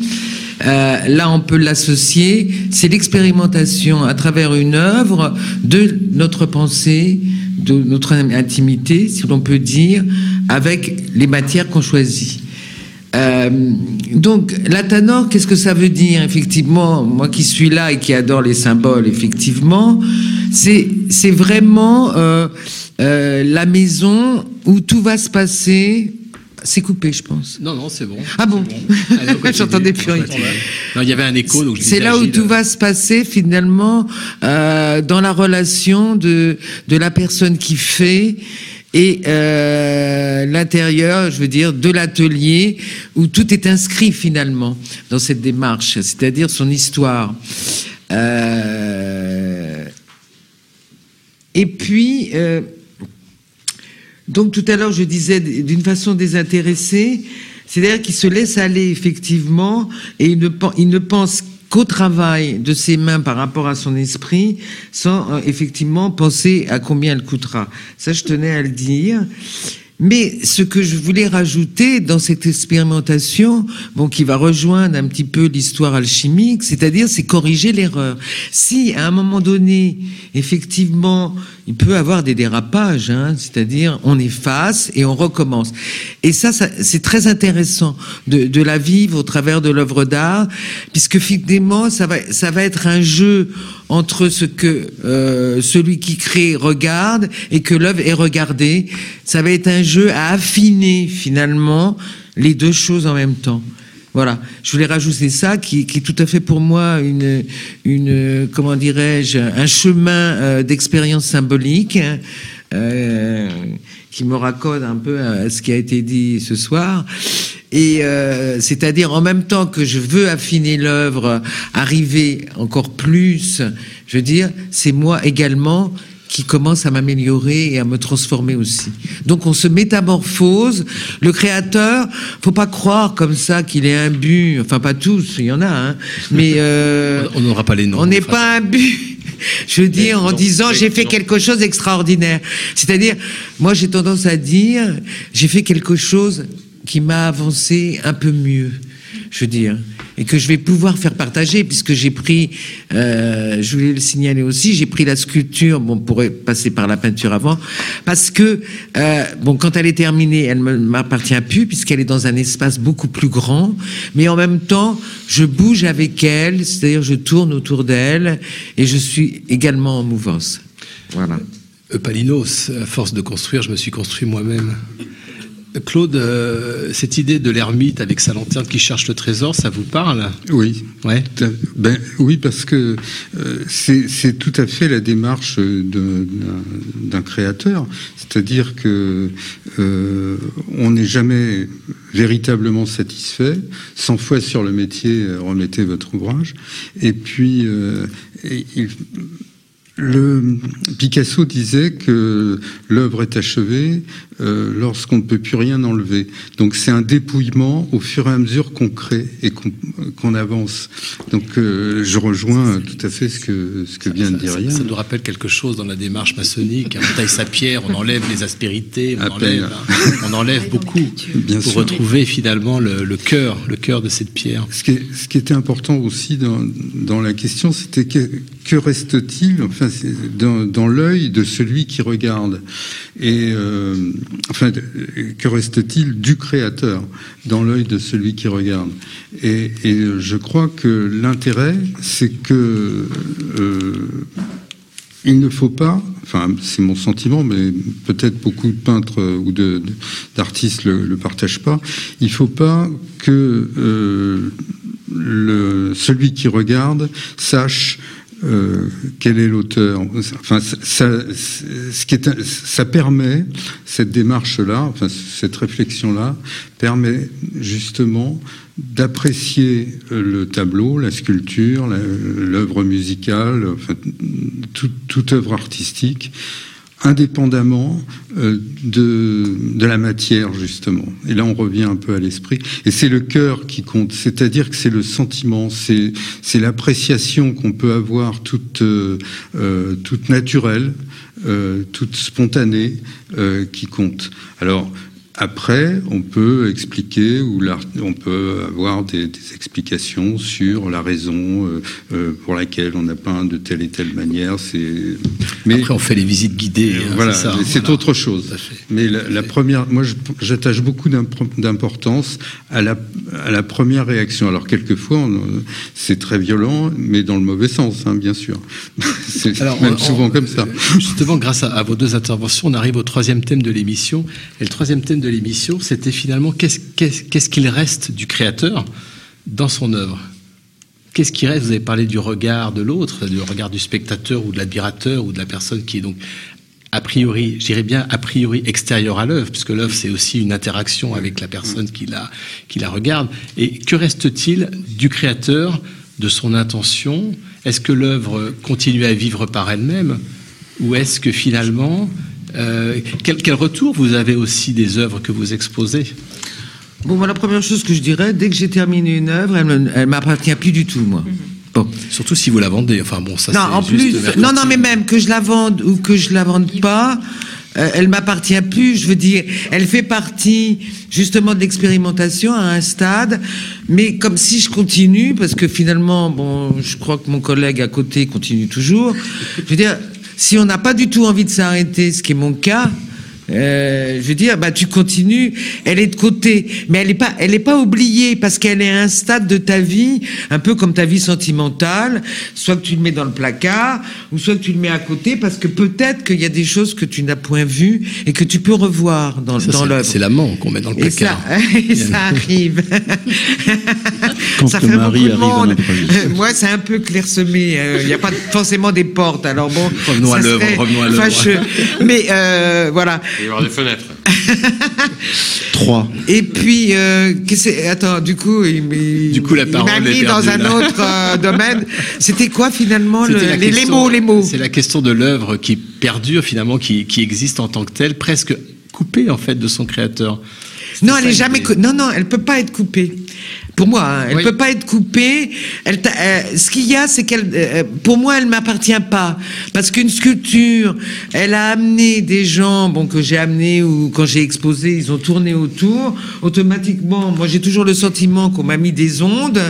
Euh, là, on peut l'associer. C'est l'expérimentation à travers une œuvre de notre pensée, de notre intimité, si l'on peut dire, avec les matières qu'on choisit. Euh, donc, l'Atanor, qu'est-ce que ça veut dire Effectivement, moi qui suis là et qui adore les symboles, effectivement, c'est c'est vraiment euh, euh, la maison où tout va se passer. C'est coupé, je pense. Non, non, c'est bon. Ah bon? Allez, on continue. J'entendais plus rien. Non, il y avait un écho, C'est là où tout va se passer finalement euh, dans la relation de, de la personne qui fait et euh, l'intérieur, je veux dire, de l'atelier où tout est inscrit finalement dans cette démarche, c'est-à-dire son histoire. Euh, et puis, euh, donc tout à l'heure, je disais d'une façon désintéressée, c'est-à-dire qu'il se laisse aller effectivement et il ne, pen- il ne pense qu'au travail de ses mains par rapport à son esprit sans euh, effectivement penser à combien elle coûtera. Ça, je tenais à le dire. Mais ce que je voulais rajouter dans cette expérimentation, bon, qui va rejoindre un petit peu l'histoire alchimique, c'est-à-dire c'est corriger l'erreur. Si à un moment donné, effectivement, il peut avoir des dérapages, hein, c'est-à-dire on efface et on recommence. Et ça, ça c'est très intéressant de, de la vivre au travers de l'œuvre d'art, puisque finalement, ça va, ça va être un jeu entre ce que euh, celui qui crée regarde et que l'œuvre est regardée. Ça va être un jeu à affiner finalement les deux choses en même temps. Voilà, je voulais rajouter ça, qui, est tout à fait pour moi une, une comment dirais-je, un chemin euh, d'expérience symbolique hein, euh, qui me raccorde un peu à ce qui a été dit ce soir. Et euh, c'est-à-dire en même temps que je veux affiner l'œuvre, arriver encore plus, je veux dire, c'est moi également qui commence à m'améliorer et à me transformer aussi. Donc on se métamorphose. Le créateur, faut pas croire comme ça qu'il est imbu. Enfin pas tous, il y en a, hein. mais euh, <laughs> On n'aura pas les noms. on n'est pas imbu. <laughs> Je veux dire, en disant j'ai fait quelque chose d'extraordinaire. C'est-à-dire, moi j'ai tendance à dire j'ai fait quelque chose qui m'a avancé un peu mieux. Je veux dire, et que je vais pouvoir faire partager, puisque j'ai pris, euh, je voulais le signaler aussi, j'ai pris la sculpture, bon, pour passer par la peinture avant, parce que, euh, bon, quand elle est terminée, elle ne m'appartient plus, puisqu'elle est dans un espace beaucoup plus grand, mais en même temps, je bouge avec elle, c'est-à-dire je tourne autour d'elle, et je suis également en mouvance. Voilà. Eupalinos, à force de construire, je me suis construit moi-même. Claude, euh, cette idée de l'ermite avec sa lanterne qui cherche le trésor, ça vous parle? Oui. Ouais. Ben, oui, parce que euh, c'est tout à fait la démarche d'un créateur. C'est-à-dire que euh, on n'est jamais véritablement satisfait. 100 fois sur le métier, remettez votre ouvrage. Et puis, et il- le Picasso disait que l'œuvre est achevée euh, lorsqu'on ne peut plus rien enlever. Donc c'est un dépouillement au fur et à mesure qu'on crée et qu'on avance. Donc euh, je rejoins tout à fait ce que, ce que vient de dire Ça, Yann. ça nous rappelle quelque chose dans la démarche maçonnique. On taille sa pierre, on enlève les aspérités, on À enlève, hein, on enlève beaucoup Bien pour sûr. retrouver finalement le, le cœur, le cœur de cette pierre. Ce qui, est- ce qui était important aussi dans, dans la question, c'était que, que reste-t-il enfin, c'est dans, dans l'œil de celui qui regarde? Et euh, enfin, que reste-t-il du créateur dans l'œil de celui qui regarde? Et, je crois que l'intérêt, c'est que euh, il ne faut pas, enfin c'est mon sentiment, mais peut-être beaucoup de peintres ou d'artistes le, le partagent pas. Il faut pas que euh, celui qui regarde sache euh, quel est l'auteur. Enfin, ça, ce qui est, ça permet cette démarche-là, enfin cette réflexion-là, permet justement d'apprécier euh, le tableau, la sculpture, l'œuvre musicale, enfin, tout- toute œuvre artistique, indépendamment euh, de, de la matière, justement. Et là, on revient un peu à l'esprit. Et c'est le cœur qui compte, c'est-à-dire que c'est le sentiment, c'est l'appréciation qu'on peut avoir toute, euh, euh, toute naturelle, toute spontanée, qui compte. Alors, après, on peut expliquer ou on peut avoir des, des explications sur la raison euh, euh, pour laquelle on a peint de telle et telle manière. Mais Après, on fait les visites guidées. hein, voilà, c'est voilà. autre chose. Mais la, la première, moi, j'attache beaucoup d'imp- d'importance à la, à la première réaction. Alors quelquefois, c'est très violent, mais dans le mauvais sens, hein, bien sûr. <laughs> c'est même on- souvent on- comme ça. Justement, grâce à, à vos deux interventions, on arrive au troisième thème de l'émission. Et le troisième thème de l'émission, c'était finalement qu'est-ce qu'il reste du créateur dans son œuvre? Qu'est-ce qui reste? Vous avez parlé du regard de l'autre, du regard du spectateur ou de l'admirateur ou de la personne qui est donc a priori, je dirais bien a priori extérieure à l'œuvre, puisque l'œuvre c'est aussi une interaction avec la personne qui la, qui la regarde. Et que reste-t-il du créateur, de son intention? Est-ce que l'œuvre continue à vivre par elle-même? Ou est-ce que finalement, euh, quel, quel retour vous avez aussi des œuvres que vous exposez? Bon, moi, la première chose que je dirais, dès que j'ai terminé une œuvre, elle elle m'appartient plus du tout, moi. Bon. Surtout si vous la vendez. Enfin bon, ça non, c'est en plus, non, non, mais même que je la vende ou que je la vende pas, euh, elle m'appartient plus. Je veux dire, elle fait partie justement de l'expérimentation à un stade, mais comme si je continue, parce que finalement, bon, je crois que mon collègue à côté continue toujours. Je veux dire, si on n'a pas du tout envie de s'arrêter, ce qui est mon cas. Euh, je veux dire, bah tu continues. Elle est de côté, mais elle est pas, elle est pas oubliée parce qu'elle est à un stade de ta vie, un peu comme ta vie sentimentale. Soit que tu le mets dans le placard, ou soit que tu le mets à côté, parce que peut-être qu'il y a des choses que tu n'as point vues et que tu peux revoir dans, Ça, dans c'est- l'œuvre. C'est l'amant qu'on met dans le Et ça, placard. <laughs> et ça arrive. <laughs> Quand ça fait mari beaucoup de monde. Euh, <laughs> Moi, c'est un peu clairsemé. euh, Il n'y a pas forcément des portes. Alors bon, Revenons à l'œuvre, revenons à l'œuvre. fâcheux. Mais euh, voilà. Il va y avoir des fenêtres. <laughs> Trois. Et puis, euh, qu'est-ce que- attends, du coup, il, il- Du coup, la il parole m'a est mis dans un là. autre euh, <laughs> domaine. C'était quoi finalement le- les, mots, les mots? C'est la question de l'œuvre qui perdure finalement, qui, qui existe en tant que telle, presque coupée en fait de son créateur. Non, elle est jamais. Non, non, elle peut pas être coupée. Pour moi, hein, elle Oui. peut pas être coupée. Elle, euh, ce qu'il y a, c'est qu'elle, euh, pour moi, elle m'appartient pas, parce qu'une sculpture, elle a amené des gens, bon que j'ai amené ou quand j'ai exposé, ils ont tourné autour. Automatiquement, moi, j'ai toujours le sentiment qu'on m'a mis des ondes.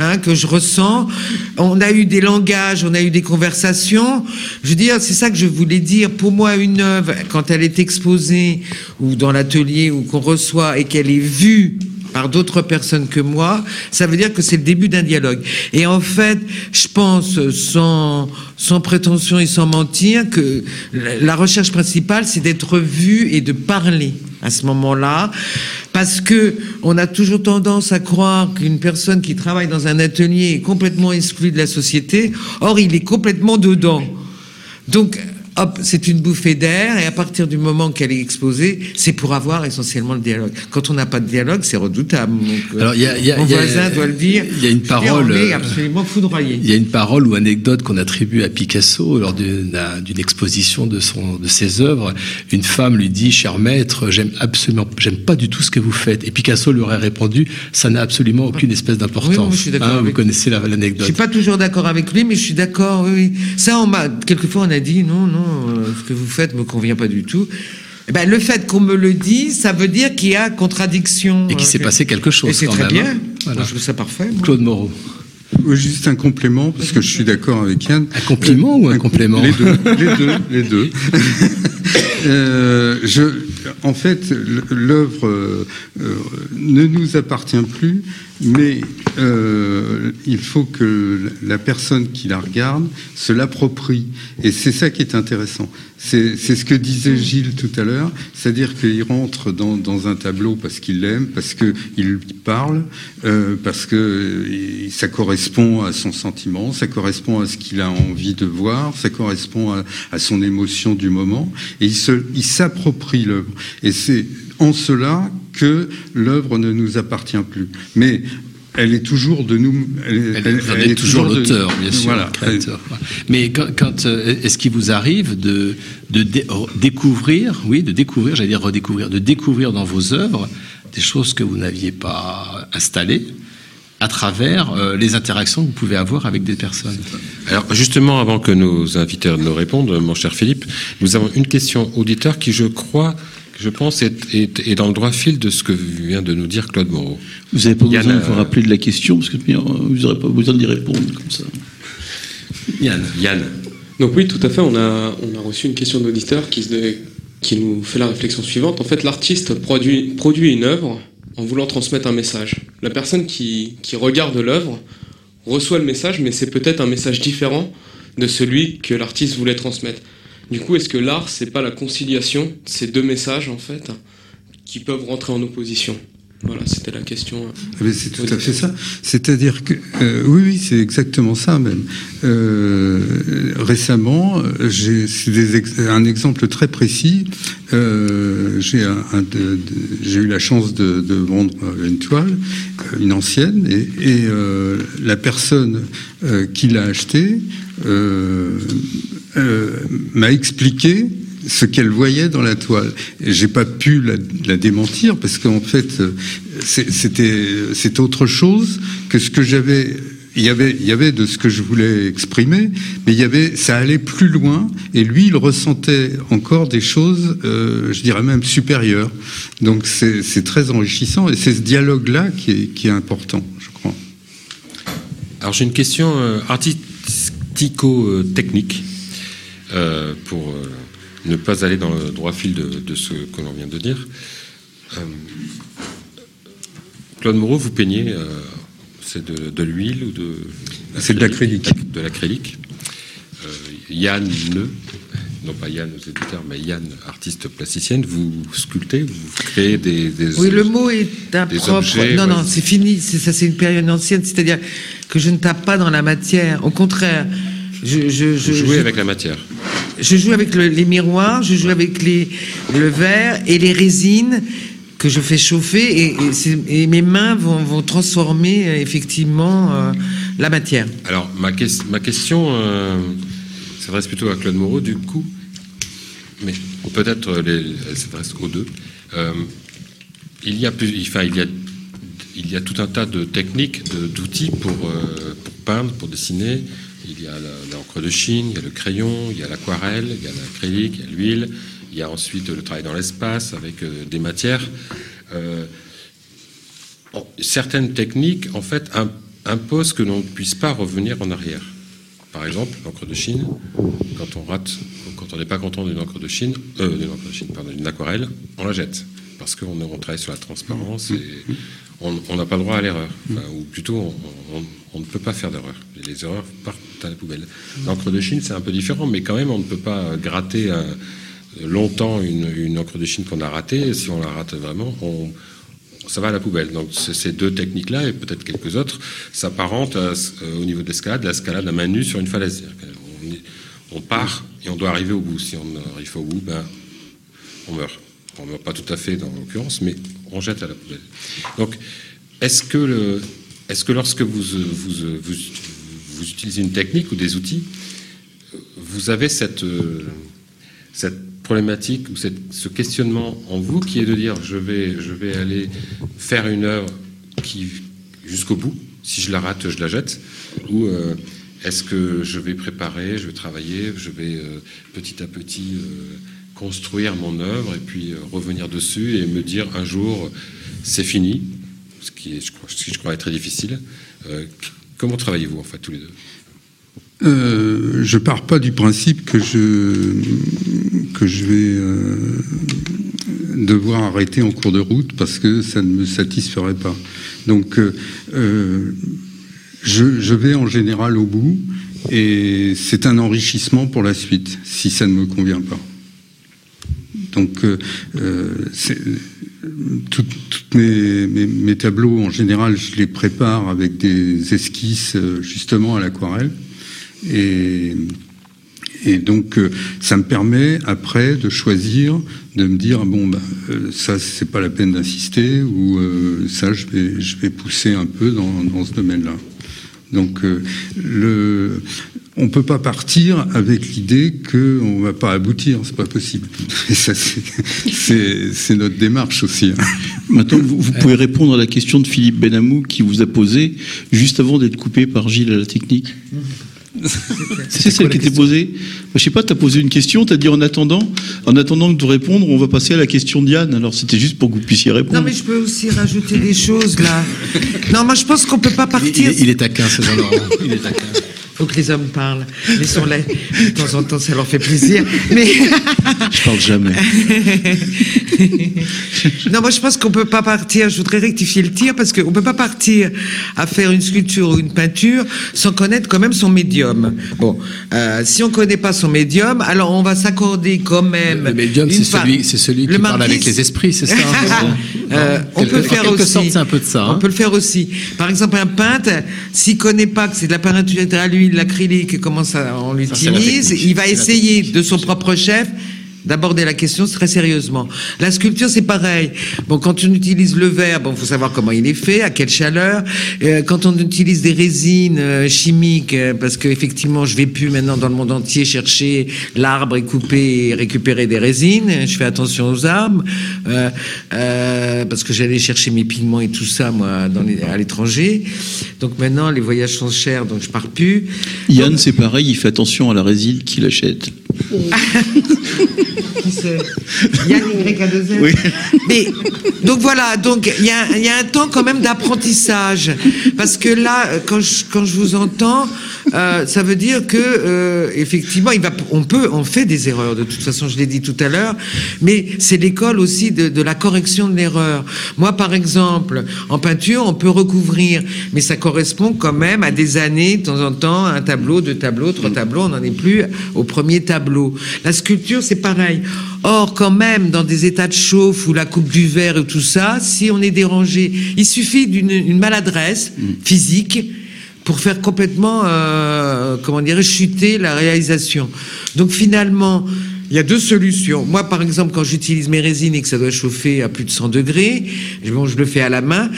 Hein, que je ressens. On a eu des langages, on a eu des conversations. Je veux dire, c'est ça que je voulais dire. Pour moi, une œuvre, quand elle est exposée ou dans l'atelier ou qu'on reçoit et qu'elle est vue par d'autres personnes que moi, ça veut dire que c'est le début d'un dialogue. Et en fait, je pense, sans, sans prétention et sans mentir, que la recherche principale, c'est d'être vu et de parler à ce moment-là, parce que on a toujours tendance à croire qu'une personne qui travaille dans un atelier est complètement exclue de la société. Or, il est complètement dedans. Donc, hop, c'est une bouffée d'air, et à partir du moment qu'elle est exposée, c'est pour avoir essentiellement le dialogue. Quand on n'a pas de dialogue, c'est redoutable. Donc, euh, Alors, il y a- il y a- mon il y a- voisin doit le dire. il y a une parole, euh, absolument foudroyé. Il y a une parole ou anecdote qu'on attribue à Picasso lors d'une exposition de, son, de ses œuvres. Une femme lui dit, cher maître, j'aime absolument, j'aime pas du tout ce que vous faites. Et Picasso lui aurait répondu, ça n'a absolument aucune espèce Oui, d'importance. d'accord Hein, vous connaissez la- Je l'anecdote. suis pas toujours d'accord avec lui, mais je suis d'accord. Oui, oui. Ça, on m'a quelquefois on a dit non, non, ce que vous faites me convient pas du tout. Eh ben, le fait qu'on me le dise, ça veut dire qu'il y a contradiction. Et qu'il s'est Euh, passé quelque chose Et c'est très même, bien. hein. Voilà. Moi, je trouve ça parfait. moi. Claude Moreau. Oui, Juste un complément, parce que je suis d'accord avec Yann. Un compliment ou un complément Les deux, <laughs> les deux, les deux. Euh, je, en fait, l'œuvre euh, euh, ne nous appartient plus, mais euh, il faut que la personne qui la regarde se l'approprie. Et c'est ça qui est intéressant. C'est ce que disait Gilles tout à l'heure, c'est-à-dire qu'il rentre dans, dans un tableau parce qu'il l'aime, parce qu'il parle, euh, parce que ça correspond à son sentiment, ça correspond à ce qu'il a envie de voir, ça correspond à, à son émotion du moment, et il se- il s'approprie l'œuvre. Et c'est en cela que l'œuvre ne nous appartient plus. Mais elle est toujours de nous. Elle, êtes toujours l'auteur, bien sûr, Voilà. le créateur. Voilà. Mais quand, quand, euh, est-ce qu'il vous arrive de, de dé- découvrir, oui, de découvrir, j'allais dire redécouvrir, de découvrir dans vos œuvres des choses que vous n'aviez pas installées à travers euh, les interactions que vous pouvez avoir avec des personnes? Alors justement, avant que nos invités nous répondent, mon cher Philippe, nous avons une question auditeur qui, je crois, je pense, est, est- est dans le droit fil de ce que vient de nous dire Claude Moreau. Vous n'avez pas Yann, besoin de vous rappeler de la question, parce que euh, vous n'aurez pas besoin d'y répondre comme ça. Yann. Yann. Donc oui, tout à fait, on a, on a reçu une question d'auditeur qui, qui nous fait la réflexion suivante. En fait, l'artiste produit, produit une œuvre en voulant transmettre un message. La personne qui, qui regarde l'œuvre reçoit le message, mais c'est peut-être un message différent de celui que l'artiste voulait transmettre. Du coup, est-ce que l'art, c'est pas la conciliation ces deux messages, en fait, qui peuvent rentrer en opposition? Voilà, c'était la question. Ah ben, c'est tout à fait ça. C'est-à-dire que euh, oui, oui, c'est exactement ça même. Euh, récemment, j'ai ex- un exemple très précis. Euh, j'ai eu la chance de, de vendre une toile, une ancienne, et, et, la personne qui l'a achetée m'a expliqué ce qu'elle voyait dans la toile. J'ai pas pu la, démentir parce qu'en fait, euh, c'était c'est autre chose que ce que j'avais. Il y avait, il y avait de ce que je voulais exprimer, mais il y avait, ça allait plus loin, et lui, il ressentait encore des choses, euh, je dirais même supérieures. Donc c'est très enrichissant, et c'est ce dialogue-là qui est, qui est important, je crois. Alors j'ai une question euh, artistico-technique pour ne pas aller dans le droit fil de, de ce que l'on vient de dire. Euh, Claude Moreau, vous peignez, euh, c'est de, de l'huile ou de C'est de l'acrylique. De l'acrylique. Euh, Yann Ne, non pas Yann aux éditeurs, mais Yann, artiste plasticienne, vous sculptez, vous créez des, des Oui, le mot est des impropre. objets, non, ouais. non, c'est fini. Ça, c'est une période ancienne. C'est-à-dire que je ne tape pas dans la matière. Au contraire, je, je, avec la matière. je joue avec le- les miroirs, je joue avec les, le verre et les résines que je fais chauffer et, et c'est- et mes mains vont, vont transformer euh, effectivement euh, la matière. Alors, ma, ques- ma question euh, s'adresse plutôt à Claude Moreau, du coup, mais peut-être euh, elle s'adresse aux deux. Euh, il, y a plus, enfin, il, y a, il y a tout un tas de techniques, d'outils pour, pour peindre, pour dessiner. Il y a l'encre de Chine, il y a le crayon, il y a l'aquarelle, il y a l'acrylique, il y a l'huile, il y a ensuite le travail dans l'espace avec euh, des matières. Euh, certaines techniques, en fait, im- imposent que l'on ne puisse pas revenir en arrière. Par exemple, l'encre de Chine, quand on rate, quand on n'est pas content d'une encre de Chine, euh, d'une encre de Chine, pardon, d'une aquarelle, on la jette. Parce qu'on on travaille sur la transparence on n'a pas le droit à l'erreur. Ou plutôt, on, ne peut pas faire d'erreur. Les erreurs partent à la poubelle. L'encre de Chine, c'est un peu différent, mais quand même, on ne peut pas gratter euh, longtemps une, encre de Chine qu'on a ratée. Si on la rate vraiment, ça va à la poubelle. Donc ces deux techniques-là et peut-être quelques autres s'apparentent euh, au niveau de l'escalade, l'escalade à main nue sur une falaise. On part et on doit arriver au bout. Si on n'arrive pas au bout, ben, on meurt. On meurt pas tout à fait dans l'occurrence, mais on jette à la poubelle. Donc, est-ce que, est-ce que lorsque vous, vous, vous, utilisez une technique ou des outils, vous avez cette, cette problématique ou cette- ce questionnement en vous qui est de dire je vais, je vais aller faire une œuvre qui jusqu'au bout. Si je la rate, je la jette. Ou euh, est-ce que je vais préparer, je vais travailler, je vais euh, petit à petit euh, construire mon œuvre et puis euh, revenir dessus et me dire un jour c'est fini, ce qui est, je crois, est très difficile. Euh, comment travaillez-vous en fait tous les deux? Euh, je pars pas du principe que je que je vais euh, devoir arrêter en cours de route parce que ça ne me satisferait pas. Donc euh, euh, je, je vais en général au bout et c'est un enrichissement pour la suite si ça ne me convient pas. Donc euh, euh, toutes mes, tableaux en général je les prépare avec des esquisses euh, justement à l'aquarelle. Et, donc, ça me permet après de choisir, de me dire bon, euh, ça c'est pas la peine d'insister ou ça je vais, pousser un peu dans, ce domaine-là. Donc, le, on peut pas partir avec l'idée que on va pas aboutir, c'est pas possible. Et ça, c'est- notre démarche aussi. hein. Maintenant, vous, vous pouvez répondre à la question de Philippe Benamou qui vous a posée juste avant d'être coupé par Gilles à la technique. C'est celle qui était posée. Je sais pas, tu as posé une question, tu as dit en attendant, en attendant de répondre, on va passer à la question de Diane. Alors c'était juste pour que vous puissiez répondre. Non, mais je peux aussi rajouter des choses là. Non, moi je pense qu'on peut pas Il, il partir. est- il est taquin, ce Jean-Laurent. Il est taquin. Faut que les hommes parlent. Laissons-les. De temps en temps, ça leur fait plaisir. Mais Je parle jamais. <laughs> non, moi je pense qu'on peut pas partir. Je voudrais rectifier le tir parce qu'on peut pas partir à faire une sculpture ou une peinture sans connaître quand même son médium. Bon, euh, si on connaît pas son médium, alors on va s'accorder quand même. Le médium, c'est celui, c'est celui qui Le parle avec les esprits, c'est ça hein, <laughs> Euh, on peut le faire aussi. sorte, c'est un peu de ça, hein. On peut le faire aussi. Par exemple, un peintre, s'il connaît pas que c'est de la peinture à l'huile, l'acrylique, et comment ça on l'utilise, il va essayer de son propre chef d'aborder la question très sérieusement. La sculpture, c'est pareil. Bon, quand on utilise le verre, bon, faut savoir comment il est fait, à quelle chaleur. Euh, quand on utilise des résines euh, chimiques, euh, parce que effectivement, je vais plus maintenant dans le monde entier chercher l'arbre et couper et récupérer des résines. Je fais attention aux arbres, parce que j'allais chercher mes pigments et tout ça, moi, dans les- à l'étranger. Donc maintenant, les voyages sont chers, donc je pars plus. Yann, c'est pareil, il fait attention à la résine qu'il achète. Qui c'est Yann Y2Z Oui. Mais donc voilà, donc il y a, il y a un temps quand même d'apprentissage parce que là, quand je, quand je vous entends, euh, ça veut dire que euh, effectivement, il va, on peut, on fait des erreurs. De toute façon, je l'ai dit tout à l'heure, mais c'est l'école aussi de, de la correction de l'erreur. Moi, par exemple, en peinture, on peut recouvrir, mais ça correspond quand même à des années, de temps en temps, un tableau, deux tableaux, trois tableaux. On n'en est plus au premier tableau. La sculpture, c'est pareil. Or, quand même, dans des états de chauffe ou la coupe du verre et tout ça, si on est dérangé, il suffit d'une une maladresse physique pour faire complètement, euh, comment dirais chuter la réalisation. Donc finalement, il y a deux solutions. Moi, par exemple, quand j'utilise mes résines et que ça doit chauffer à plus de 100 degrés, bon, je le fais à la main.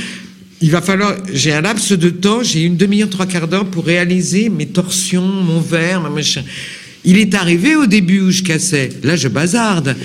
Il va falloir, j'ai un laps de temps, j'ai une demi-heure, trois quarts d'heure pour réaliser mes torsions, mon verre, ma machin. Il est arrivé au début où je cassais. Là, je bazarde.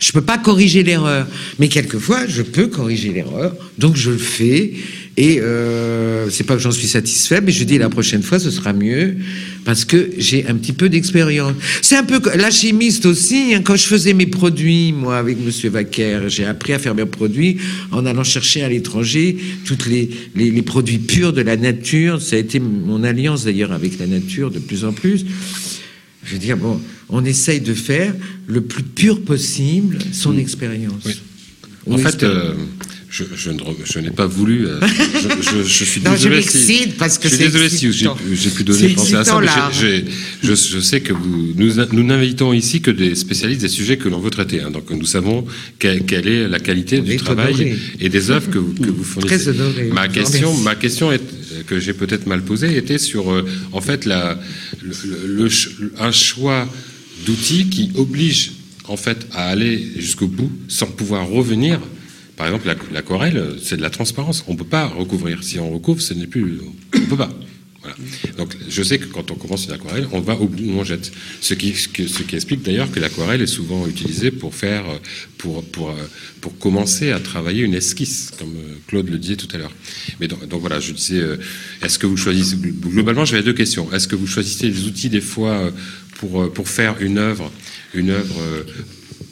Je peux pas corriger l'erreur, mais quelquefois je peux corriger l'erreur, donc je le fais. Et euh, c'est pas que j'en suis satisfait, mais je dis la prochaine fois ce sera mieux parce que j'ai un petit peu d'expérience. C'est un peu la chimiste aussi. hein, quand je faisais mes produits, moi avec Monsieur Vaquer, j'ai appris à faire mes produits en allant chercher à l'étranger toutes les, les produits purs de la nature. Ça a été mon alliance d'ailleurs avec la nature de plus en plus. Je veux dire, bon, on essaye de faire le plus pur possible son expérience. Mm. En Ou fait, expérience. euh, je, n'ai pas voulu. euh, <laughs> je, suis Non, désolé si. parce que je suis c'est désolé si j'ai pu donner penser à ça. mais je, je sais que vous, nous, n'invitons ici que des spécialistes des sujets que l'on veut traiter. hein. donc nous savons quelle, quelle est la qualité On du travail honoré. et des œuvres que vous, que vous fournissez. Très honoré. Ma question, ma question est, que j'ai peut-être mal posée était sur euh, en fait la, le, un choix d'outils qui obligent en fait à aller jusqu'au bout sans pouvoir revenir. Par exemple, la- l'aquarelle, c'est de la transparence. On ne peut pas recouvrir. Si on recouvre, ce n'est plus. On peut pas. Donc, je sais que quand on commence une aquarelle, on va au bout où on jette. Ce qui, explique d'ailleurs que l'aquarelle est souvent utilisée pour faire, pour, pour, euh, pour commencer à travailler une esquisse, comme euh, Claude le disait tout à l'heure. Mais donc, voilà, je disais, euh, est-ce que vous choisissez globalement, j'avais deux questions. Est-ce que vous choisissez des outils des fois pour pour faire une œuvre, une œuvre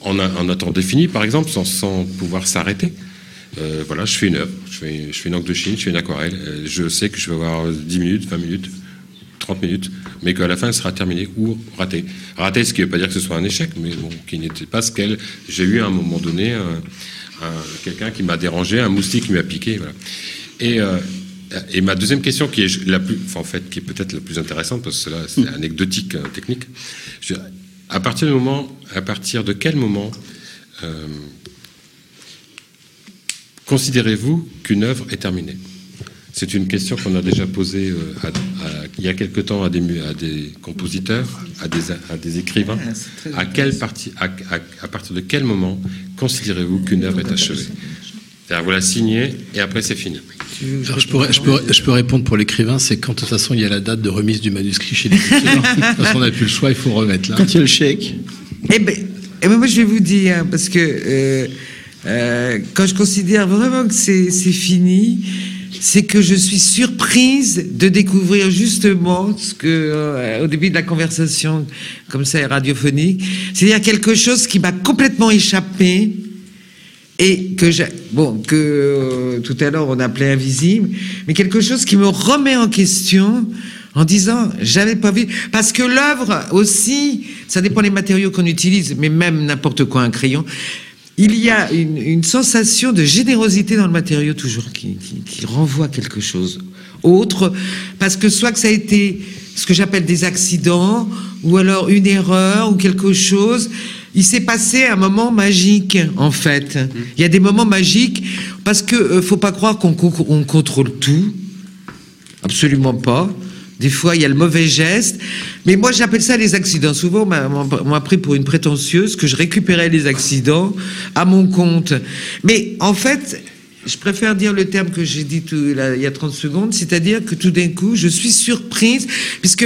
en un, en un temps défini, par exemple, sans, sans pouvoir s'arrêter? Euh, voilà, je fais une œuvre, je fais, je fais une encre de Chine, je fais une aquarelle. euh, je sais que je vais avoir 10 minutes, 20 minutes, 30 minutes, mais qu'à la fin, elle sera terminée ou ratée. Ratée, ce qui ne veut pas dire que ce soit un échec, mais bon, qui n'était pas ce qu'elle. J'ai eu à un moment donné un- un- quelqu'un qui m'a dérangé, un moustique qui m'a piqué. Voilà. Et, euh, et ma deuxième question, qui est la plus, enfin, en fait, qui est peut-être la plus intéressante, parce que là, c'est anecdotique, euh, technique. Je- à partir du moment, à partir de quel moment euh, Considérez-vous qu'une œuvre est terminée? C'est une question qu'on a déjà posée euh, à- à- il y a quelque temps à des, mu- à des compositeurs, à des, à des écrivains. À, quelle partie, à, à- à partir de quel moment considérez-vous qu'une œuvre est achevée? C'est-à-dire, vous la signez et après c'est fini. Alors, je, pourrais, je, peux, je peux répondre pour l'écrivain, c'est quand de toute façon il y a la date de remise du manuscrit chez l'éditeur. <laughs> de toute façon on n'a plus le choix, il faut remettre là. Quand il y a le chèque. Eh ben, eh ben, moi, je vais vous dire, parce que euh, euh, quand je considère vraiment que c'est fini, c'est que je suis surprise de découvrir justement ce que, euh, au début de la conversation, comme ça, est radiophonique, c'est-à-dire quelque chose qui m'a complètement échappé et que j'ai, bon, que euh, tout à l'heure on appelait invisible, mais quelque chose qui me remet en question en disant j'avais pas vu parce que l'œuvre aussi ça dépend des matériaux qu'on utilise mais même n'importe quoi un crayon il y a une, sensation de générosité dans le matériau toujours qui, renvoie quelque chose autre parce que soit que ça a été ce que j'appelle des accidents ou alors une erreur ou quelque chose il s'est passé un moment magique en fait il y a des moments magiques parce que euh, faut pas croire qu'on con- on contrôle tout Absolument pas. Des fois, il y a le mauvais geste. Mais moi, j'appelle ça les accidents. Souvent, on m'a- pris pour une prétentieuse que je récupérais les accidents à mon compte. Mais en fait, je préfère dire le terme que j'ai dit tout- il y a 30 secondes, c'est-à-dire que tout d'un coup, je suis surprise, puisque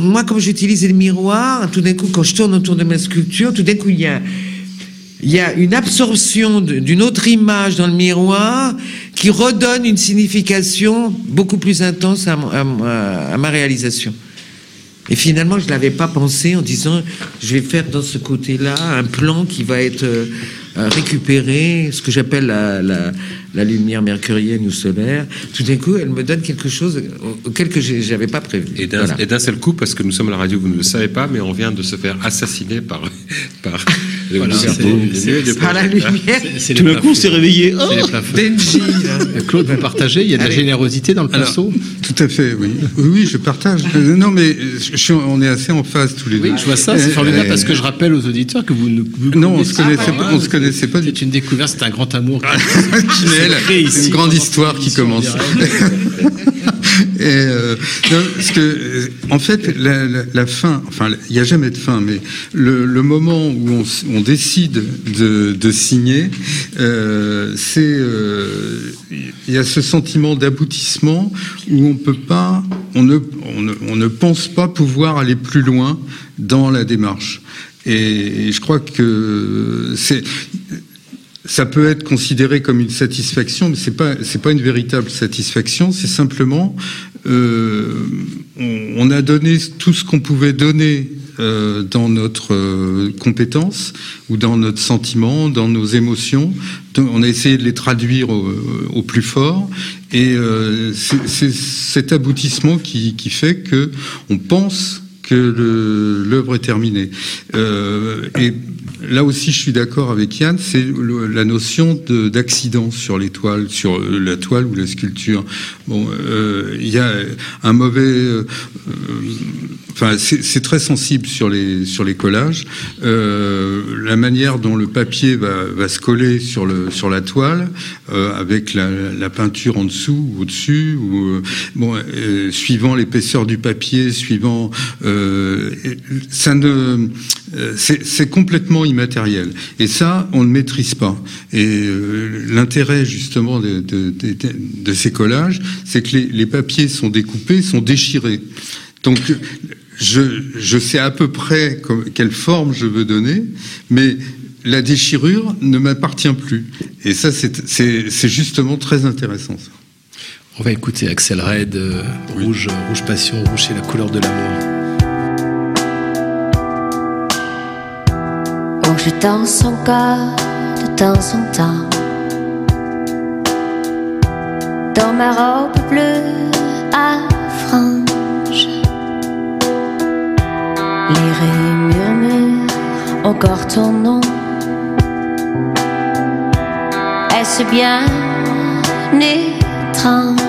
moi, quand j'utilisais le miroir, tout d'un coup, quand je tourne autour de ma sculpture, tout d'un coup, il y a il y a une absorption d'une autre image dans le miroir qui redonne une signification beaucoup plus intense à, ma réalisation. Et finalement, je ne l'avais pas pensé en disant, je vais faire dans ce côté-là un plan qui va être euh, euh, récupéré, ce que j'appelle la, la- la lumière mercurienne ou solaire. Tout d'un coup, elle me donne quelque chose auquel que j'avais pas prévu. Et d'un Voilà. et d'un seul coup, parce que nous sommes à la radio, vous ne le savez pas, mais on vient de se faire assassiner par, <laughs> par <laughs> le Voilà, c'est- la lumière. C'est- c'est Tout les d'un coup, on plafonds. s'est réveillé. Oh C'est plafonds. Benji. Euh, Claude, vous partagez, il y a de la générosité dans le pinceau Tout à fait, oui. Oui, oui, je partage. Euh, Non, mais euh, je suis- on est assez en phase tous les Oui, deux. je vois ça, c'est formidable euh, parce que je rappelle aux auditeurs que vous ne vous Non, on se connaissiez connaissait pas- on se connaissait pas du C'est une découverte, c'est un grand amour. <laughs> Créé ici une grande histoire qui commence. <laughs> Euh, parce que, euh, en fait, la, fin, enfin, il n'y a jamais de fin, mais le, moment où on, décide de, signer, euh, c'est, il y a ce sentiment d'aboutissement où on ne pense pas pouvoir aller plus loin dans la démarche. Et, je crois que c'est ça peut être considéré comme une satisfaction, mais c'est pas c'est pas une véritable satisfaction. C'est simplement euh, on, a donné tout ce qu'on pouvait donner euh, dans notre euh, compétence ou dans notre sentiment, dans nos émotions. On a essayé de les traduire au, plus fort, et euh, c'est cet aboutissement qui, qui fait que on pense que l'œuvre est terminée. Là aussi, je suis d'accord avec Yann, c'est la notion de- d'accident sur les sur euh, la toile ou la sculpture. Bon, euh, il y a un mauvais, euh, enfin, c'est très sensible sur les sur les collages. Euh, la manière dont le papier va, va se coller sur le sur la toile, euh, avec la, la peinture en dessous ou au-dessus, ou euh, bon, euh, suivant l'épaisseur du papier, suivant, euh, ça ne, euh, c'est complètement immatériel. Et ça, on ne maîtrise pas. Et l'intérêt justement de, de, de, de ces collages, c'est que les, les papiers sont découpés, sont déchirés. Donc, je, je sais à peu près comme- quelle forme je veux donner, mais la déchirure ne m'appartient plus. Et ça, c'est- justement très intéressant. Ça. On va écouter Axel Red, euh, Rouge, Rouge Passion, Rouge c'est la couleur de l'amour. Oh, je danse encore de temps en temps dans ma robe bleue à Les raies murmurent encore ton nom. Est-ce bien étrange?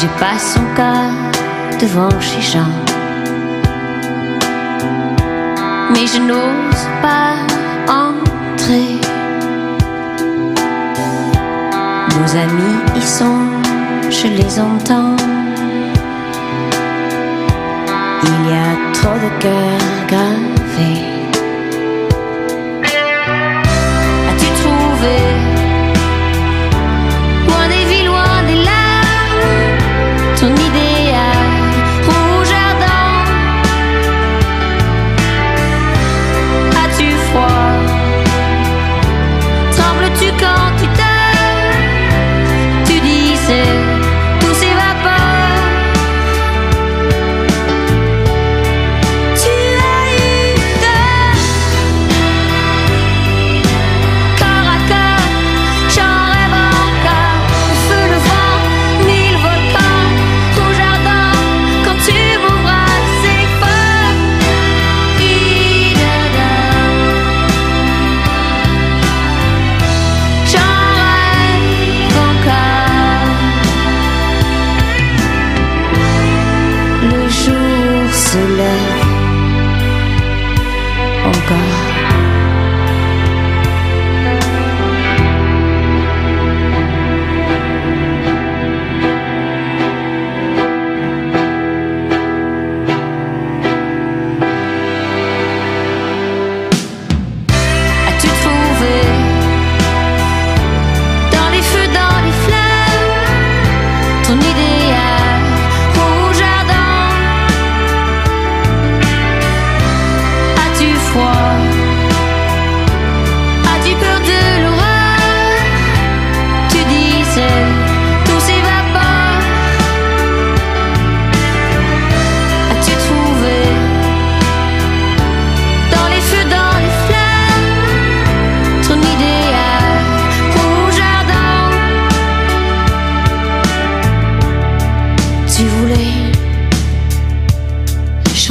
Oui, je passe encore devant chez Jean. Mais je n'ose pas entrer. Nos amis y sont, je les entends. Il y a trop de cœurs gravés. Ton idéal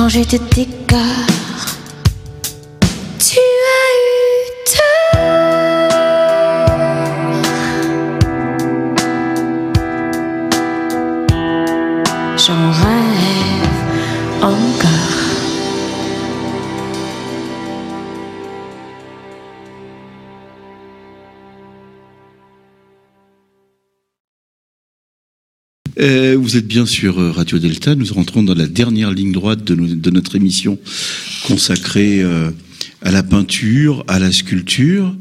quand j'étais décalée. Vous êtes bien sur euh, Radio Delta. Nous rentrons dans la dernière ligne droite de, notre émission consacrée euh, à la peinture, à la sculpture.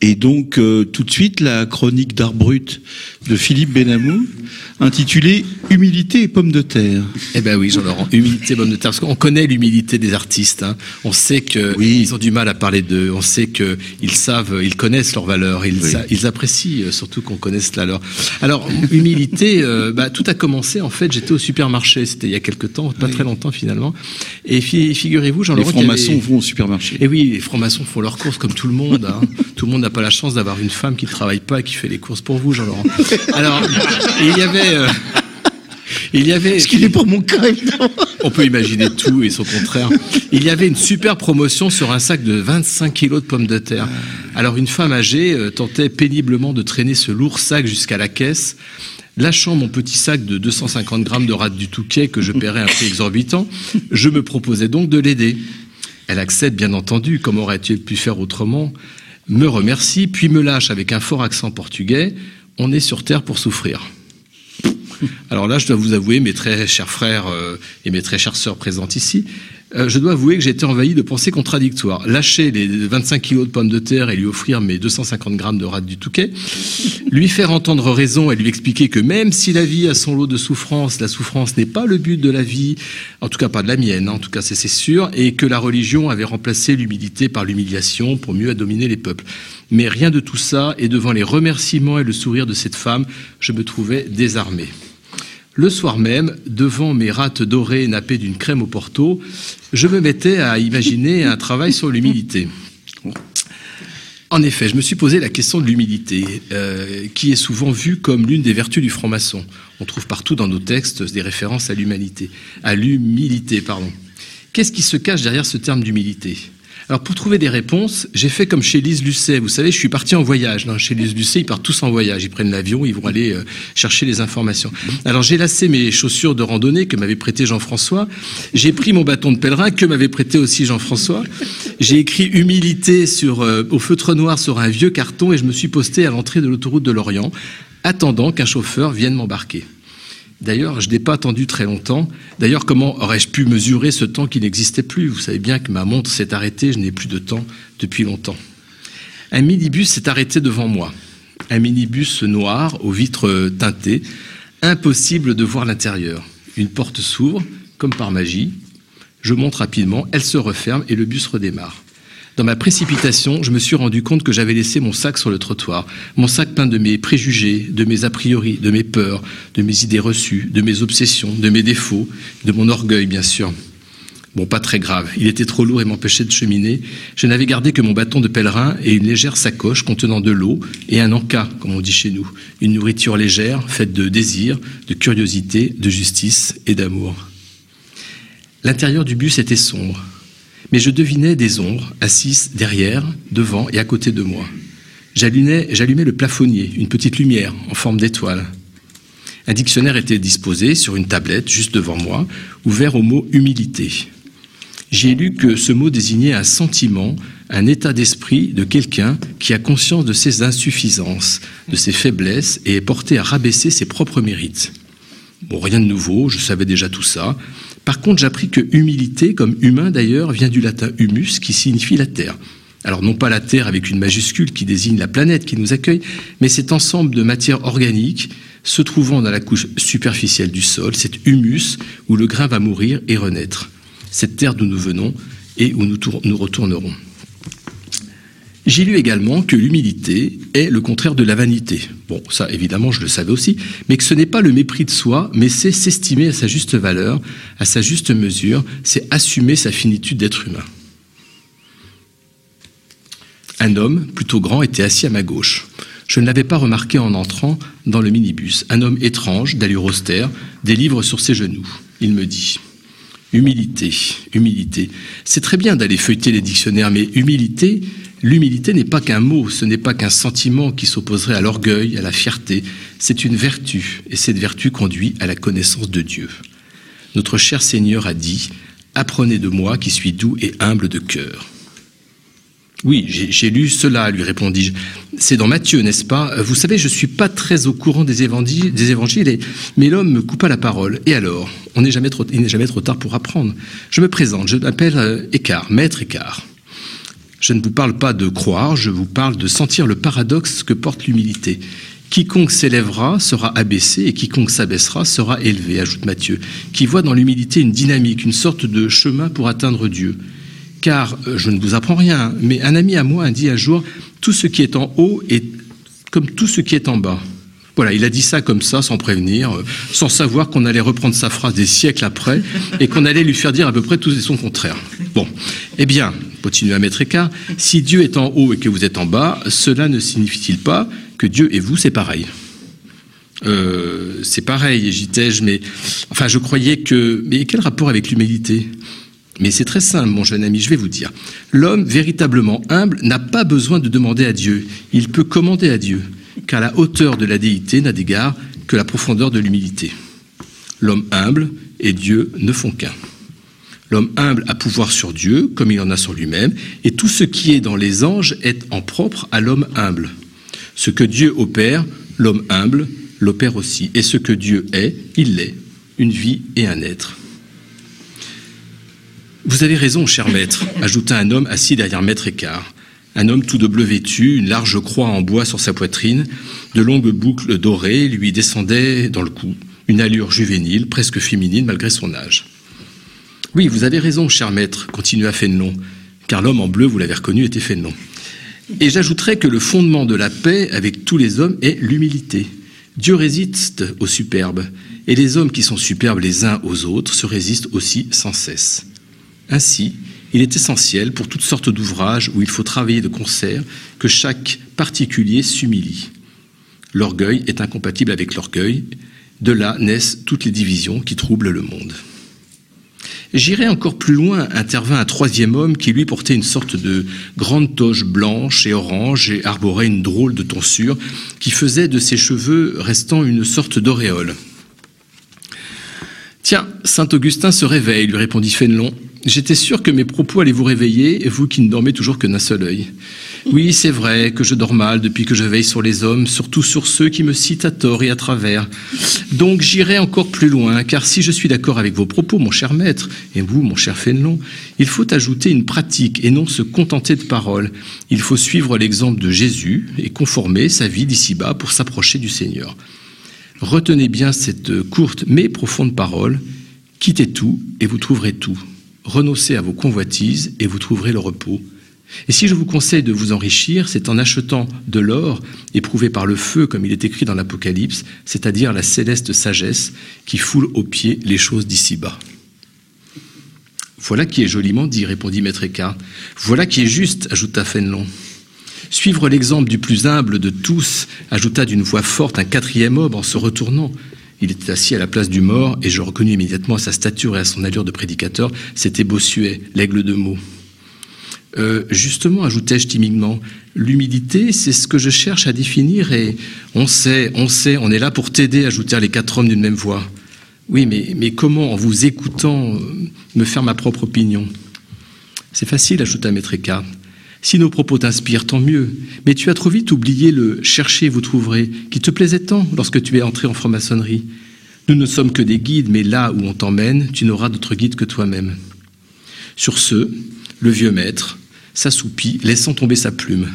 Et donc, euh, tout de suite, la chronique d'art brut de Philippe Benamou, intitulée Humilité et pommes de terre. Eh ben oui, Jean-Laurent, humilité, bonne de terre. Parce qu'on connaît l'humilité des artistes. hein. On sait que ils ont du mal à parler d'eux. On sait que ils savent, ils connaissent leurs valeurs. Ils, apprécient euh, surtout qu'on connaisse la leur. Alors, humilité, euh, bah, tout a commencé. En fait, j'étais au supermarché. C'était il y a quelque temps, pas très longtemps finalement. Et fi- figurez-vous, Les Jean-Laurent, avait- francs-maçons vont au supermarché. et oui, les francs-maçons font leurs courses comme tout le monde. hein. <laughs> tout le monde n'a pas la chance d'avoir une femme qui ne travaille pas et qui fait les courses pour vous, Jean-Laurent. Alors, il y avait. euh, il y avait. Ce qui n'est pas mon cas, évidemment. On peut imaginer tout et son contraire. Il y avait une super promotion sur un sac de 25 kilos de pommes de terre. Alors une femme âgée euh, tentait péniblement de traîner ce lourd sac jusqu'à la caisse. Lâchant mon petit sac de 250 grammes de rate du Touquet que je paierais un prix exorbitant, je me proposais donc de l'aider. Elle accepte, bien entendu, comme aurait-il pu faire autrement, me remercie, puis me lâche avec un fort accent portugais. On est sur terre pour souffrir. Alors là, je dois vous avouer, mes très chers frères euh, et mes très chères sœurs présentes ici, euh, je dois avouer que j'ai été envahi de pensées contradictoires. Lâcher les 25 kilos de pommes de terre et lui offrir mes 250 grammes de rate du Touquet, lui faire entendre raison et lui expliquer que même si la vie a son lot de souffrance, la souffrance n'est pas le but de la vie, en tout cas pas de la mienne, en tout cas c'est sûr, et que la religion avait remplacé l'humilité par l'humiliation pour mieux dominer les peuples. Mais rien de tout ça, et devant les remerciements et le sourire de cette femme, je me trouvais désarmé. Le soir même, devant mes rates dorées nappées d'une crème au porto, je me mettais à imaginer un travail sur l'humilité. En effet, je me suis posé la question de l'humilité, euh, qui est souvent vue comme l'une des vertus du franc-maçon. On trouve partout dans nos textes des références à l'humanité, à l'humilité, pardon. Qu'est-ce qui se cache derrière ce terme d'humilité? Alors pour trouver des réponses, j'ai fait comme chez Lise Lucet. Vous savez, je suis parti en voyage. Non, chez Lise Lucet, ils partent tous en voyage. Ils prennent l'avion, ils vont aller euh, chercher les informations. Alors j'ai lassé mes chaussures de randonnée que m'avait prêté Jean-François. J'ai pris mon bâton de pèlerin que m'avait prêté aussi Jean-François. J'ai écrit humilité sur euh, au feutre noir sur un vieux carton et je me suis posté à l'entrée de l'autoroute de Lorient, attendant qu'un chauffeur vienne m'embarquer. D'ailleurs, je n'ai pas attendu très longtemps. D'ailleurs, comment aurais-je pu mesurer ce temps qui n'existait plus? Vous savez bien que ma montre s'est arrêtée, je n'ai plus de temps depuis longtemps. Un minibus s'est arrêté devant moi. Un minibus noir aux vitres teintées, impossible de voir l'intérieur. Une porte s'ouvre, comme par magie. Je monte rapidement, elle se referme et le bus redémarre. Dans ma précipitation, je me suis rendu compte que j'avais laissé mon sac sur le trottoir. Mon sac plein de mes préjugés, de mes a priori, de mes peurs, de mes idées reçues, de mes obsessions, de mes défauts, de mon orgueil, bien sûr. Bon, pas très grave. Il était trop lourd et m'empêchait de cheminer. Je n'avais gardé que mon bâton de pèlerin et une légère sacoche contenant de l'eau et un encas, comme on dit chez nous. Une nourriture légère, faite de désir, de curiosité, de justice et d'amour. L'intérieur du bus était sombre mais je devinais des ombres assises derrière, devant et à côté de moi. J'allumais, le plafonnier, une petite lumière en forme d'étoile. Un dictionnaire était disposé sur une tablette juste devant moi, ouvert au mot humilité. J'y ai lu que ce mot désignait un sentiment, un état d'esprit de quelqu'un qui a conscience de ses insuffisances, de ses faiblesses et est porté à rabaisser ses propres mérites. Bon, rien de nouveau, je savais déjà tout ça. Par contre, j'appris que humilité, comme humain d'ailleurs, vient du latin humus, qui signifie la terre. Alors non pas la terre avec une majuscule qui désigne la planète qui nous accueille, mais cet ensemble de matières organiques se trouvant dans la couche superficielle du sol, cet humus où le grain va mourir et renaître. Cette terre d'où nous venons et où nous, nous retournerons. J'ai lu également que l'humilité est le contraire de la vanité. Bon, ça évidemment je le savais aussi, mais que ce n'est pas le mépris de soi, mais c'est s'estimer à sa juste valeur, à sa juste mesure, c'est assumer sa finitude d'être humain. Un homme, plutôt grand, était assis à ma gauche. Je ne l'avais pas remarqué en entrant dans le minibus. Un homme étrange, d'allure austère, des livres sur ses genoux. Il me dit Humilité, humilité. C'est très bien d'aller feuilleter les dictionnaires, mais humilité, l'humilité n'est pas qu'un mot, ce n'est pas qu'un sentiment qui s'opposerait à l'orgueil, à la fierté. C'est une vertu, et cette vertu conduit à la connaissance de Dieu. Notre cher Seigneur a dit Apprenez de moi qui suis doux et humble de cœur. Oui, j'ai lu cela, lui répondis-je. C'est dans Matthieu, n'est-ce pas? Vous savez, je suis pas très au courant des évangiles, mais l'homme me coupa la parole. Et alors? On n'est jamais trop, Il n'est jamais trop tard pour apprendre. Je me présente, je m'appelle euh, Écart, maître Écart. Je ne vous parle pas de croire, je vous parle de sentir le paradoxe que porte l'humilité. Quiconque s'élèvera sera abaissé et quiconque s'abaissera sera élevé, ajoute Matthieu, qui voit dans l'humilité une dynamique, une sorte de chemin pour atteindre Dieu. Car, euh, je ne vous apprends rien, mais un ami à moi a dit un jour, tout ce qui est en haut est comme tout ce qui est en bas. Voilà, il a dit ça comme ça, sans prévenir, euh, sans savoir qu'on allait reprendre sa phrase des siècles après et qu'on allait lui faire dire à peu près tout et son contraire. Bon, eh bien, continue à mettre écart, si Dieu est en haut et que vous êtes en bas, cela ne signifie-t-il pas que Dieu et vous, c'est pareil? Euh, C'est pareil, hésitais-je, mais enfin, je croyais que. Mais quel rapport avec l'humilité? Mais c'est très simple, mon jeune ami, je vais vous dire. L'homme véritablement humble n'a pas besoin de demander à Dieu. Il peut commander à Dieu, car la hauteur de la déité n'a d'égard que la profondeur de l'humilité. L'homme humble et Dieu ne font qu'un. L'homme humble a pouvoir sur Dieu, comme il en a sur lui-même, et tout ce qui est dans les anges est en propre à l'homme humble. Ce que Dieu opère, l'homme humble l'opère aussi. Et ce que Dieu est, il l'est, une vie et un être. Vous avez raison, cher maître, ajouta un homme assis derrière maître écart. Un homme tout de bleu vêtu, une large croix en bois sur sa poitrine, de longues boucles dorées lui descendaient dans le cou, une allure juvénile, presque féminine malgré son âge. Oui, vous avez raison, cher maître, continua Fénelon, car l'homme en bleu, vous l'avez reconnu, était Fénelon. Et j'ajouterais que le fondement de la paix avec tous les hommes est l'humilité. Dieu résiste aux superbes, et les hommes qui sont superbes les uns aux autres se résistent aussi sans cesse. Ainsi, il est essentiel pour toutes sortes d'ouvrages où il faut travailler de concert que chaque particulier s'humilie. L'orgueil est incompatible avec l'orgueil, de là naissent toutes les divisions qui troublent le monde. J'irai encore plus loin, intervint un troisième homme qui lui portait une sorte de grande toge blanche et orange et arborait une drôle de tonsure qui faisait de ses cheveux restant une sorte d'auréole. Tiens, Saint Augustin se réveille, lui répondit Fénelon. J'étais sûr que mes propos allaient vous réveiller, vous qui ne dormez toujours que d'un seul œil. Oui, c'est vrai que je dors mal depuis que je veille sur les hommes, surtout sur ceux qui me citent à tort et à travers. Donc j'irai encore plus loin, car si je suis d'accord avec vos propos, mon cher maître, et vous, mon cher Fénelon, il faut ajouter une pratique et non se contenter de paroles. Il faut suivre l'exemple de Jésus et conformer sa vie d'ici-bas pour s'approcher du Seigneur. Retenez bien cette courte mais profonde parole. Quittez tout et vous trouverez tout. Renoncez à vos convoitises et vous trouverez le repos. Et si je vous conseille de vous enrichir, c'est en achetant de l'or éprouvé par le feu, comme il est écrit dans l'Apocalypse, c'est-à-dire la céleste sagesse qui foule aux pieds les choses d'ici-bas. Voilà qui est joliment dit, répondit Maître Écart. Voilà qui est juste, ajouta Fénelon. Suivre l'exemple du plus humble de tous, ajouta d'une voix forte un quatrième homme en se retournant. Il était assis à la place du mort, et je reconnus immédiatement à sa stature et à son allure de prédicateur, c'était Bossuet, l'aigle de mots. Euh, justement, ajoutai-je timidement, l'humilité, c'est ce que je cherche à définir, et on sait, on sait, on est là pour t'aider, ajoutèrent les quatre hommes d'une même voix. Oui, mais, comment, en vous écoutant, euh, me faire ma propre opinion? C'est facile, ajouta Maître. Si nos propos t'inspirent, tant mieux. Mais tu as trop vite oublié le chercher, vous trouverez, qui te plaisait tant lorsque tu es entré en franc-maçonnerie. Nous ne sommes que des guides, mais là où on t'emmène, tu n'auras d'autre guide que toi-même. Sur ce, le vieux maître s'assoupit, laissant tomber sa plume.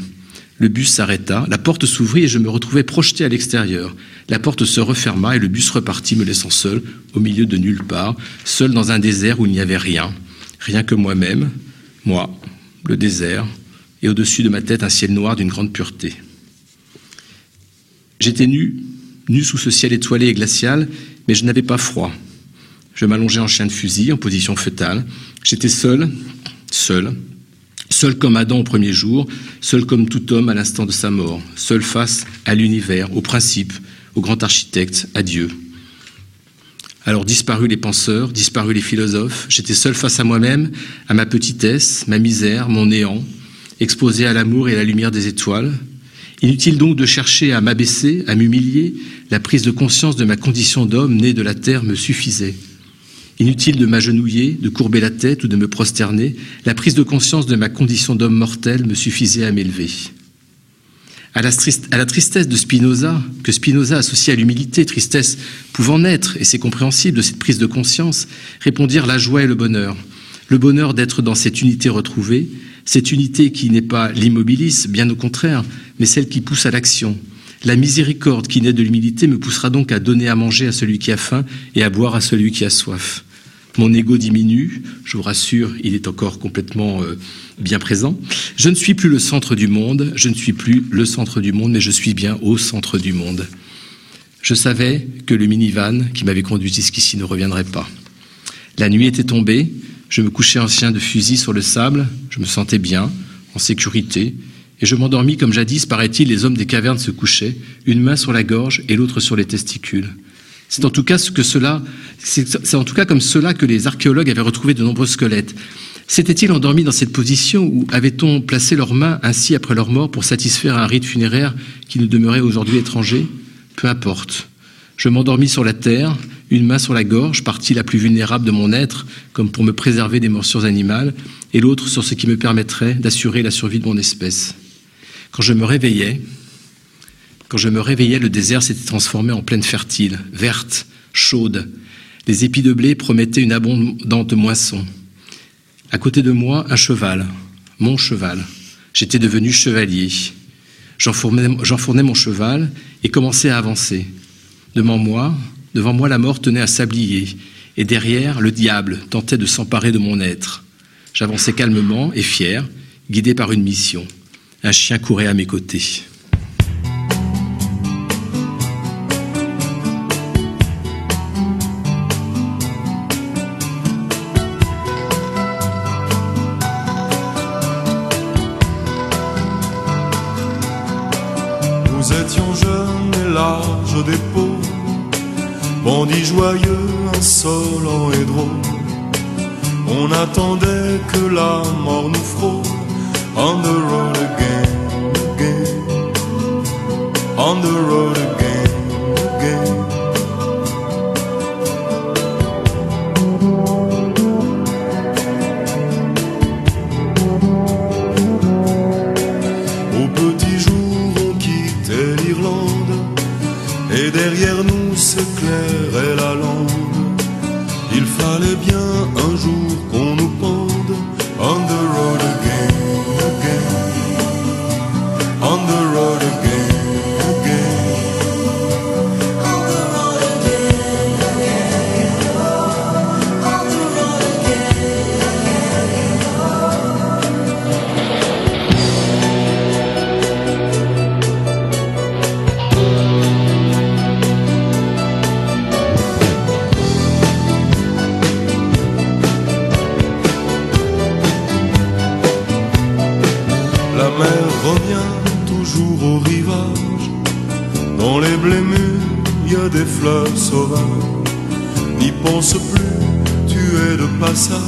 Le bus s'arrêta, la porte s'ouvrit et je me retrouvai projeté à l'extérieur. La porte se referma et le bus repartit, me laissant seul, au milieu de nulle part, seul dans un désert où il n'y avait rien, rien que moi-même, moi, le désert, et au-dessus de ma tête un ciel noir d'une grande pureté. J'étais nu, nu sous ce ciel étoilé et glacial, mais je n'avais pas froid. Je m'allongeais en chien de fusil, en position fœtale. J'étais seul, seul, seul comme Adam au premier jour, seul comme tout homme à l'instant de sa mort, seul face à l'univers, au principe, au grand architecte, à Dieu. Alors disparus les penseurs, disparus les philosophes, j'étais seul face à moi-même, à ma petitesse, ma misère, mon néant, exposé à l'amour et à la lumière des étoiles. Inutile donc de chercher à m'abaisser, à m'humilier, la prise de conscience de ma condition d'homme né de la terre me suffisait. Inutile de m'agenouiller, de courber la tête ou de me prosterner, la prise de conscience de ma condition d'homme mortel me suffisait à m'élever. À la, tristesse de Spinoza, que Spinoza associait à l'humilité, tristesse pouvant naître, et c'est compréhensible, de cette prise de conscience, répondirent la joie et le bonheur. Le bonheur d'être dans cette unité retrouvée, Cette unité qui n'est pas l'immobilisme, bien au contraire, mais celle qui pousse à l'action. La miséricorde qui naît de l'humilité me poussera donc à donner à manger à celui qui a faim et à boire à celui qui a soif. Mon ego diminue, je vous rassure, il est encore complètement euh, bien présent. Je ne suis plus le centre du monde, je ne suis plus le centre du monde, mais je suis bien au centre du monde. Je savais que le minivan qui m'avait conduit jusqu'ici ne reviendrait pas. La nuit était tombée, je me couchais en chien de fusil sur le sable, je me sentais bien, en sécurité, et je m'endormis comme jadis, paraît-il, les hommes des cavernes se couchaient, une main sur la gorge et l'autre sur les testicules. C'est en tout cas ce en tout cas comme cela que les archéologues avaient retrouvé de nombreux squelettes. S'étaient-ils endormis dans cette position ou avait-on placé leurs mains ainsi après leur mort pour satisfaire un rite funéraire qui nous demeurait aujourd'hui étranger? Peu importe. Je m'endormis sur la terre, une main sur la gorge, partie la plus vulnérable de mon être, comme pour me préserver des morsures animales, et l'autre sur ce qui me permettrait d'assurer la survie de mon espèce. Quand je me réveillais, quand je me réveillais, le désert s'était transformé en plaine fertile, verte, chaude. Les épis de blé promettaient une abondante moisson. À côté de moi, un cheval, mon cheval. J'étais devenu chevalier. J'enfournais mon cheval et commençais à avancer. Devant moi, devant moi, la mort tenait un sablier, et derrière, le diable tentait de s'emparer de mon être. J'avançais calmement et fier, guidé par une mission. Un chien courait à mes côtés. Nous étions jeunes et larges joyeux, insolents et drôles. On attendait que la mort nous frôle. On the road again, again. On the road N'y pense plus, tu es de passage.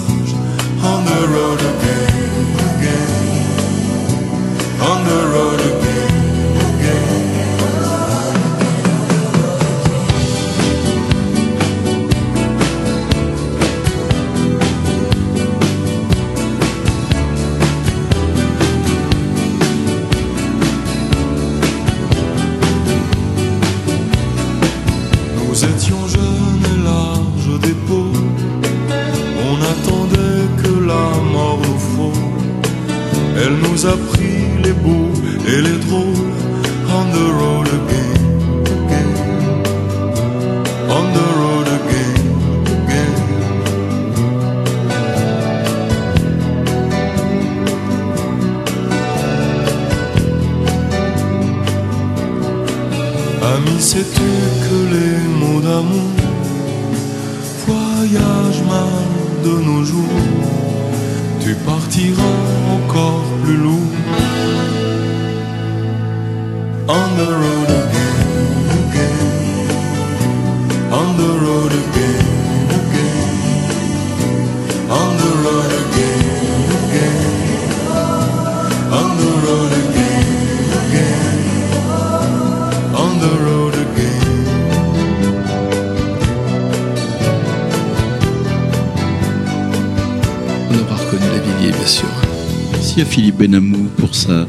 Benamou pour sa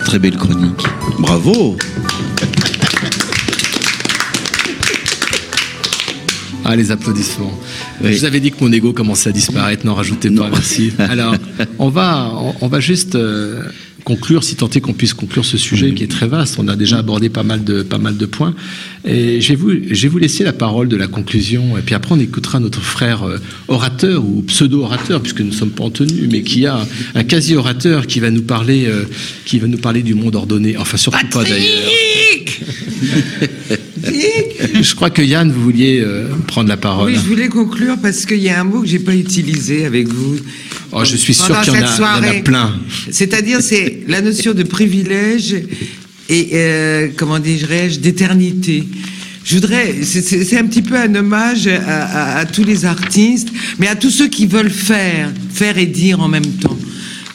très belle chronique. Bravo Ah, les applaudissements. Je vous avais dit que mon ego commençait à disparaître. N'en rajoutez pas, merci. <laughs> Alors, on va, on, on va juste euh, conclure, si tant est qu'on puisse conclure ce sujet qui est très vaste. On a déjà abordé pas mal de, pas mal de points. Et je vais vous, je vais vous laisser la parole de la conclusion. Et puis après, on écoutera notre frère euh, orateur ou pseudo-orateur, puisque nous ne sommes pas en tenue, mais qui a un quasi-orateur qui va nous parler, euh, qui va nous parler du monde ordonné. Enfin, surtout pas d'ailleurs. <laughs> Je crois que Yann, vous vouliez euh, prendre la parole. Oui, je voulais conclure parce qu'il y a un mot que j'ai pas utilisé avec vous. Oh, je suis sûr qu'il y y en a plein. C'est-à-dire, c'est la notion de privilège et, euh, comment dirais-je, d'éternité. Je voudrais, c'est- un petit peu un hommage à, tous les artistes, mais à tous ceux qui veulent faire, faire et dire en même temps,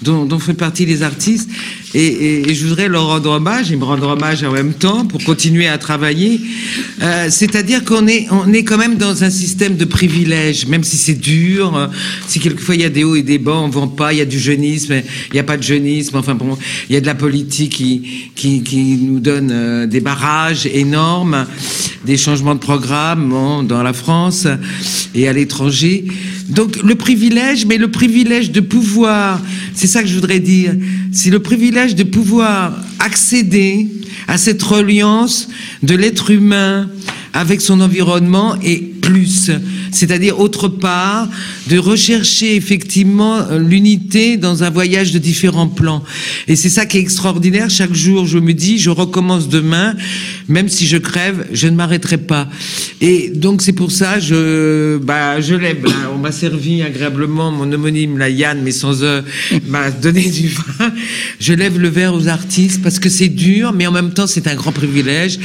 dont, dont fait partie les artistes. Et, et- et je voudrais leur rendre hommage, et me rendre hommage en même temps pour continuer à travailler. Euh, C'est-à-dire qu'on est, on est quand même dans un système de privilèges, même si c'est dur, euh, si quelquefois il y a des hauts et des bas, on vend pas, il y a du jeunisme, il n'y a pas de jeunisme, enfin bon, il y a de la politique qui, qui, qui nous donne euh, des barrages énormes, des changements de programme bon, dans la France et à l'étranger. Donc le privilège, mais le privilège de pouvoir, c'est ça que je voudrais dire, c'est le privilège de pouvoir accéder à cette reliance de l'être humain avec son environnement et plus, c'est-à-dire autre part, de rechercher effectivement euh, l'unité dans un voyage de différents plans. Et c'est ça qui est extraordinaire. Chaque jour, je me dis, je recommence demain, même si je crève, je ne m'arrêterai pas. Et donc c'est pour ça, je, bah, je lève. On m'a servi agréablement mon homonyme, la Yann, mais sans eux, m'a donné du vin. Je lève le verre aux artistes parce que c'est dur, mais en même temps c'est un grand privilège.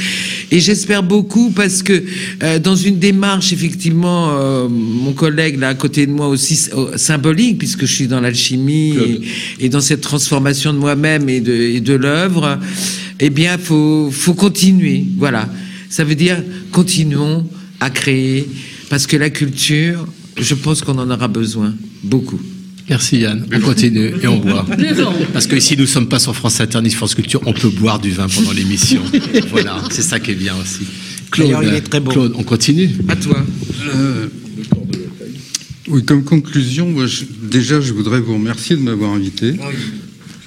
Et j'espère beaucoup parce que euh, dans une démarche effectivement, euh, mon collègue là à côté de moi aussi symbolique, puisque je suis dans l'alchimie et, et dans cette transformation de moi-même et de, et de l'œuvre, eh bien faut faut continuer. Voilà, ça veut dire continuons à créer parce que la culture, je pense qu'on en aura besoin beaucoup. Merci Yann. On continue et on boit. <laughs> Parce que ici nous sommes pas sur France Inter ni sur France Culture, on peut boire du vin pendant l'émission. <laughs> voilà, c'est ça qui est bien aussi. Claude, D'ailleurs, il est très bon. Claude, on continue. À toi. Euh, oui, comme conclusion, moi, je- déjà, je voudrais vous remercier de m'avoir invité.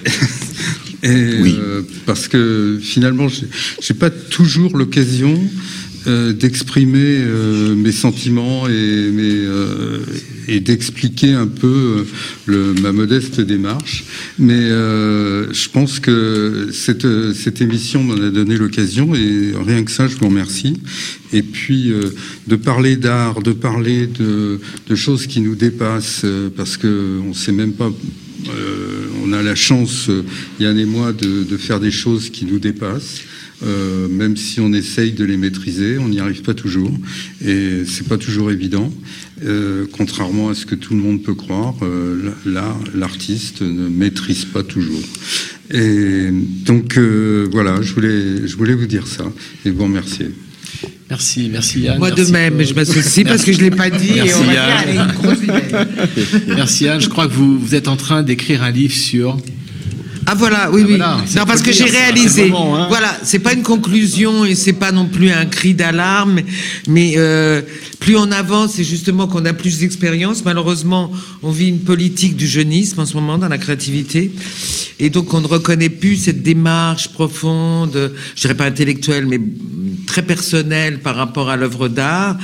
<laughs> Et, euh, parce que finalement, j'ai j'ai pas toujours l'occasion euh, d'exprimer euh, mes sentiments et, euh, et d'expliquer un peu ma modeste démarche. Mais je pense que cette, cette émission m'en a donné l'occasion et rien que ça, je vous remercie. Et puis de parler d'art, de parler de, choses qui nous dépassent, parce que on sait même pas. on a la chance, Yann et moi, de faire des choses qui nous dépassent. Euh, même si on essaye de les maîtriser, on n'y arrive pas toujours, et c'est pas toujours évident. Euh, contrairement à ce que tout le monde peut croire, euh, là, l'artiste ne maîtrise pas toujours. Et donc euh, voilà, je voulais, je voulais vous dire ça et vous remercier. Merci, merci Yann. Moi de même, je m'associe parce que je l'ai pas dit et Merci on va dire, Yann. allez, une grosse idée. Merci Yann. Je crois que vous, vous êtes en train d'écrire un livre sur. Ah voilà, oui, oui. voilà, c'est non, parce que j'ai réalisé. moment, hein. Voilà, c'est pas une conclusion et c'est pas non plus un cri d'alarme, mais euh, plus on avance, c'est justement qu'on a plus d'expérience. Malheureusement, on vit une politique du jeunisme en ce moment dans la créativité, et donc on ne reconnaît plus cette démarche profonde, je dirais pas intellectuelle, mais très personnelle par rapport à l'œuvre d'art.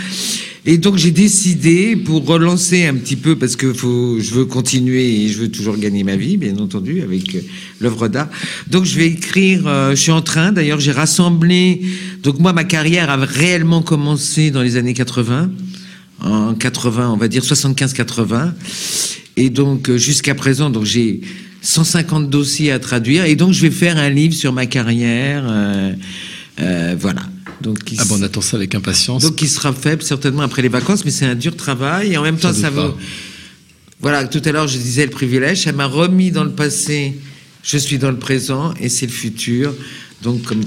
Et donc j'ai décidé pour relancer un petit peu parce que faut, je veux continuer et je veux toujours gagner ma vie, bien entendu, avec euh, l'œuvre d'art. Donc je vais écrire. euh, je suis en train. D'ailleurs, j'ai rassemblé. Donc moi, ma carrière a réellement commencé dans les années 80, en 80, on va dire 75-80, et donc euh, jusqu'à présent, donc j'ai 150 dossiers à traduire, et donc je vais faire un livre sur ma carrière. euh, euh, voilà. Donc, il Ah bon, on attend ça avec impatience. donc il sera faible certainement après les vacances, mais c'est un dur travail et en même temps Sans ça vaut. Voilà, tout à l'heure je disais le privilège, ça m'a remis dans le passé, je suis dans le présent et c'est le futur. Donc comme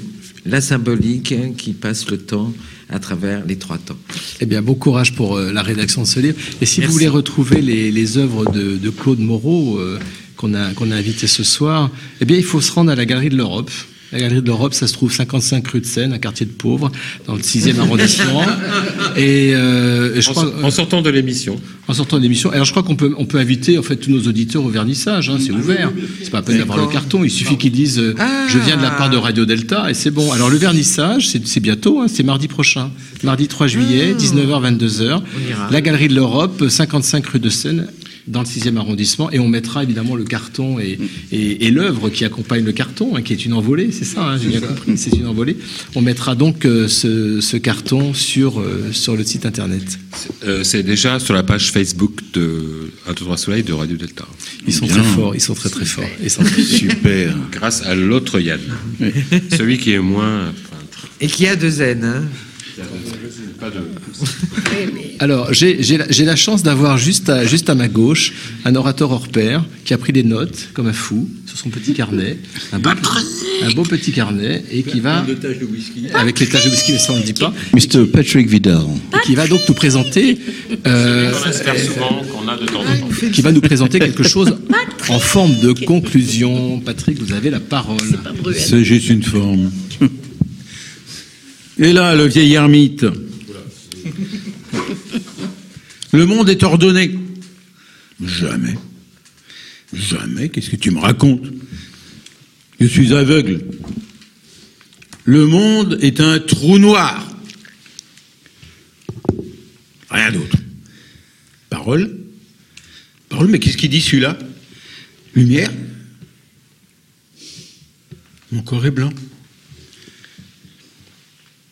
la symbolique hein, qui passe le temps à travers les trois temps. Eh bien, bon courage pour euh, la rédaction de ce livre. Et si Merci. vous voulez retrouver les, les œuvres de, de Claude Moreau euh, qu'on a, qu'on a invité ce soir, eh bien, il faut se rendre à la Galerie de l'Europe. La Galerie de l'Europe, ça se trouve 55 rue de Seine, un quartier de pauvres, dans le 6e arrondissement. <laughs> Et, euh, et je En, crois, en sortant de l'émission. en sortant de l'émission. Alors je crois qu'on peut, on peut inviter en fait tous nos auditeurs au vernissage. Hein, c'est ouvert. C'est pas la peine d'avoir le carton. Il suffit qu'ils disent euh, je viens de la part de Radio Delta et c'est bon. Alors le vernissage, c'est bientôt. hein, c'est mardi prochain, mardi 3 juillet, 19h 22h. ira. La Galerie de l'Europe, 55 rue de Seine. Dans le 6e arrondissement, et on mettra évidemment le carton et, et, et l'œuvre qui accompagne le carton, hein, qui est une envolée, c'est ça, hein, j'ai bien compris, c'est une envolée. On mettra donc euh, ce, ce carton sur, euh, sur le site internet. Euh, c'est déjà sur la page Facebook de 1, 2, 3 Soleil de Radio Delta. Ils sont Bien. très forts, ils sont très très forts. Ils sont très- Super. Grâce à l'autre Yann. Celui qui est moins peintre. Et qui a deux N. Hein. Pas de... <laughs> Alors, j'ai la, chance d'avoir juste à, juste à ma gauche un orateur hors pair qui a pris des notes comme un fou sur son petit carnet, un beau, un beau petit carnet, et qui va, avec les taches de whisky, mais ça on ne le dit pas, Mr. Patrick Vidal. et qui va donc nous présenter, euh, On espère souvent qu'on a de temps en temps. qui va nous présenter quelque chose en forme de conclusion. Patrick, vous avez la parole. C'est juste une forme. Et là, le vieil ermite. Le monde est ordonné. Jamais. Jamais. Qu'est-ce que tu me racontes? Je suis aveugle. Le monde est un trou noir. Rien d'autre. Parole. Parole, mais qu'est-ce qu'il dit celui-là? Lumière. Mon corps est blanc.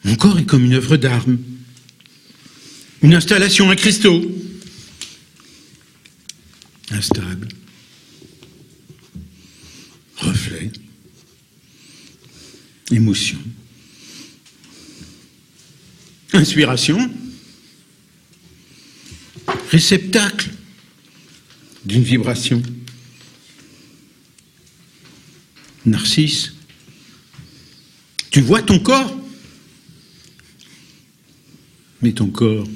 Mon corps est comme une œuvre d'art. Une installation à cristaux. Instable. Reflet. Émotion. Inspiration. Réceptacle d'une vibration. Narcisse. Tu vois ton corps? Mais ton corps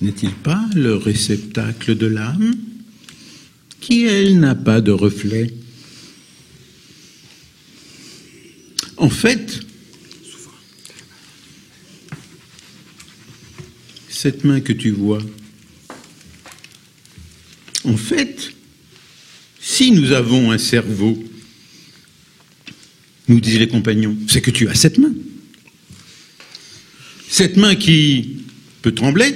n'est-il pas le réceptacle de l'âme qui, elle, n'a pas de reflet? En fait, cette main que tu vois, en fait, si nous avons un cerveau, nous disent les compagnons, c'est que tu as cette main. Cette main qui peut trembler,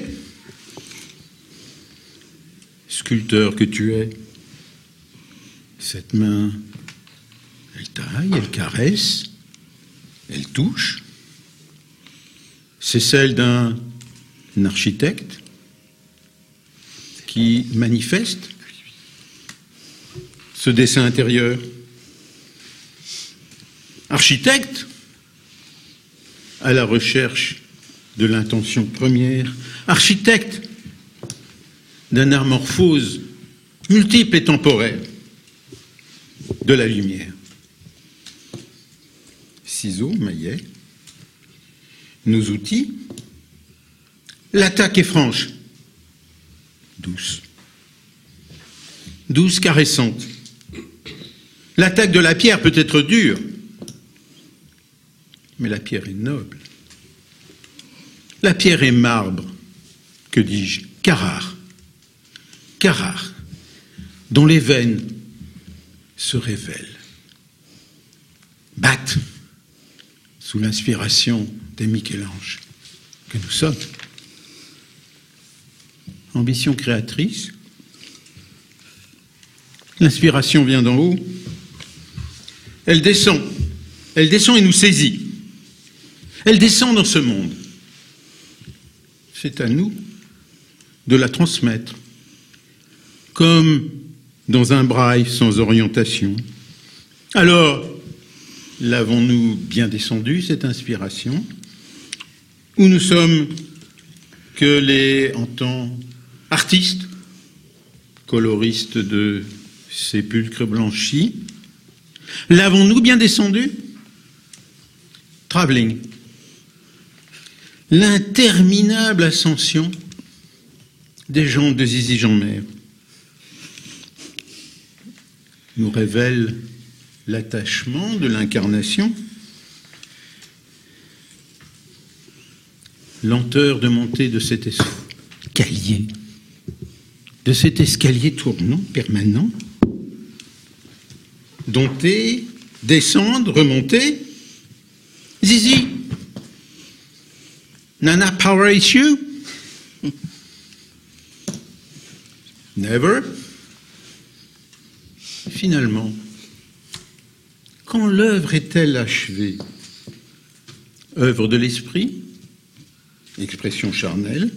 sculpteur que tu es, cette main, elle taille, elle caresse, elle touche. C'est celle d'un architecte qui manifeste ce dessin intérieur. Architecte à la recherche de l'intention première, architecte d'un amorphose multiple et temporaire de la lumière. Ciseaux, maillet, nos outils, l'attaque est franche, douce, douce, caressante. L'attaque de la pierre peut être dure, mais la pierre est noble. La pierre est marbre, que dis-je, Carrare. Carrare, dont les veines se révèlent, battent sous l'inspiration des Michel-Ange que nous sommes. Ambition créatrice, l'inspiration vient d'en haut, elle descend, elle descend et nous saisit, elle descend dans ce monde. C'est à nous de la transmettre, comme dans un braille sans orientation. Alors, l'avons-nous bien descendu, cette inspiration? Ou nous sommes que les, en tant artistes, coloristes de sépulcres blanchis L'avons-nous bien descendu? Travelling. L'interminable ascension des gens de Zizi Jean-Mer nous révèle l'attachement de l'incarnation, lenteur de montée de cet escalier, de cet escalier tournant permanent, dompter, descendre, remonter. Zizi, Nana power issue? <laughs> Never. Finalement, quand l'œuvre est-elle achevée? Œuvre de l'esprit, expression charnelle.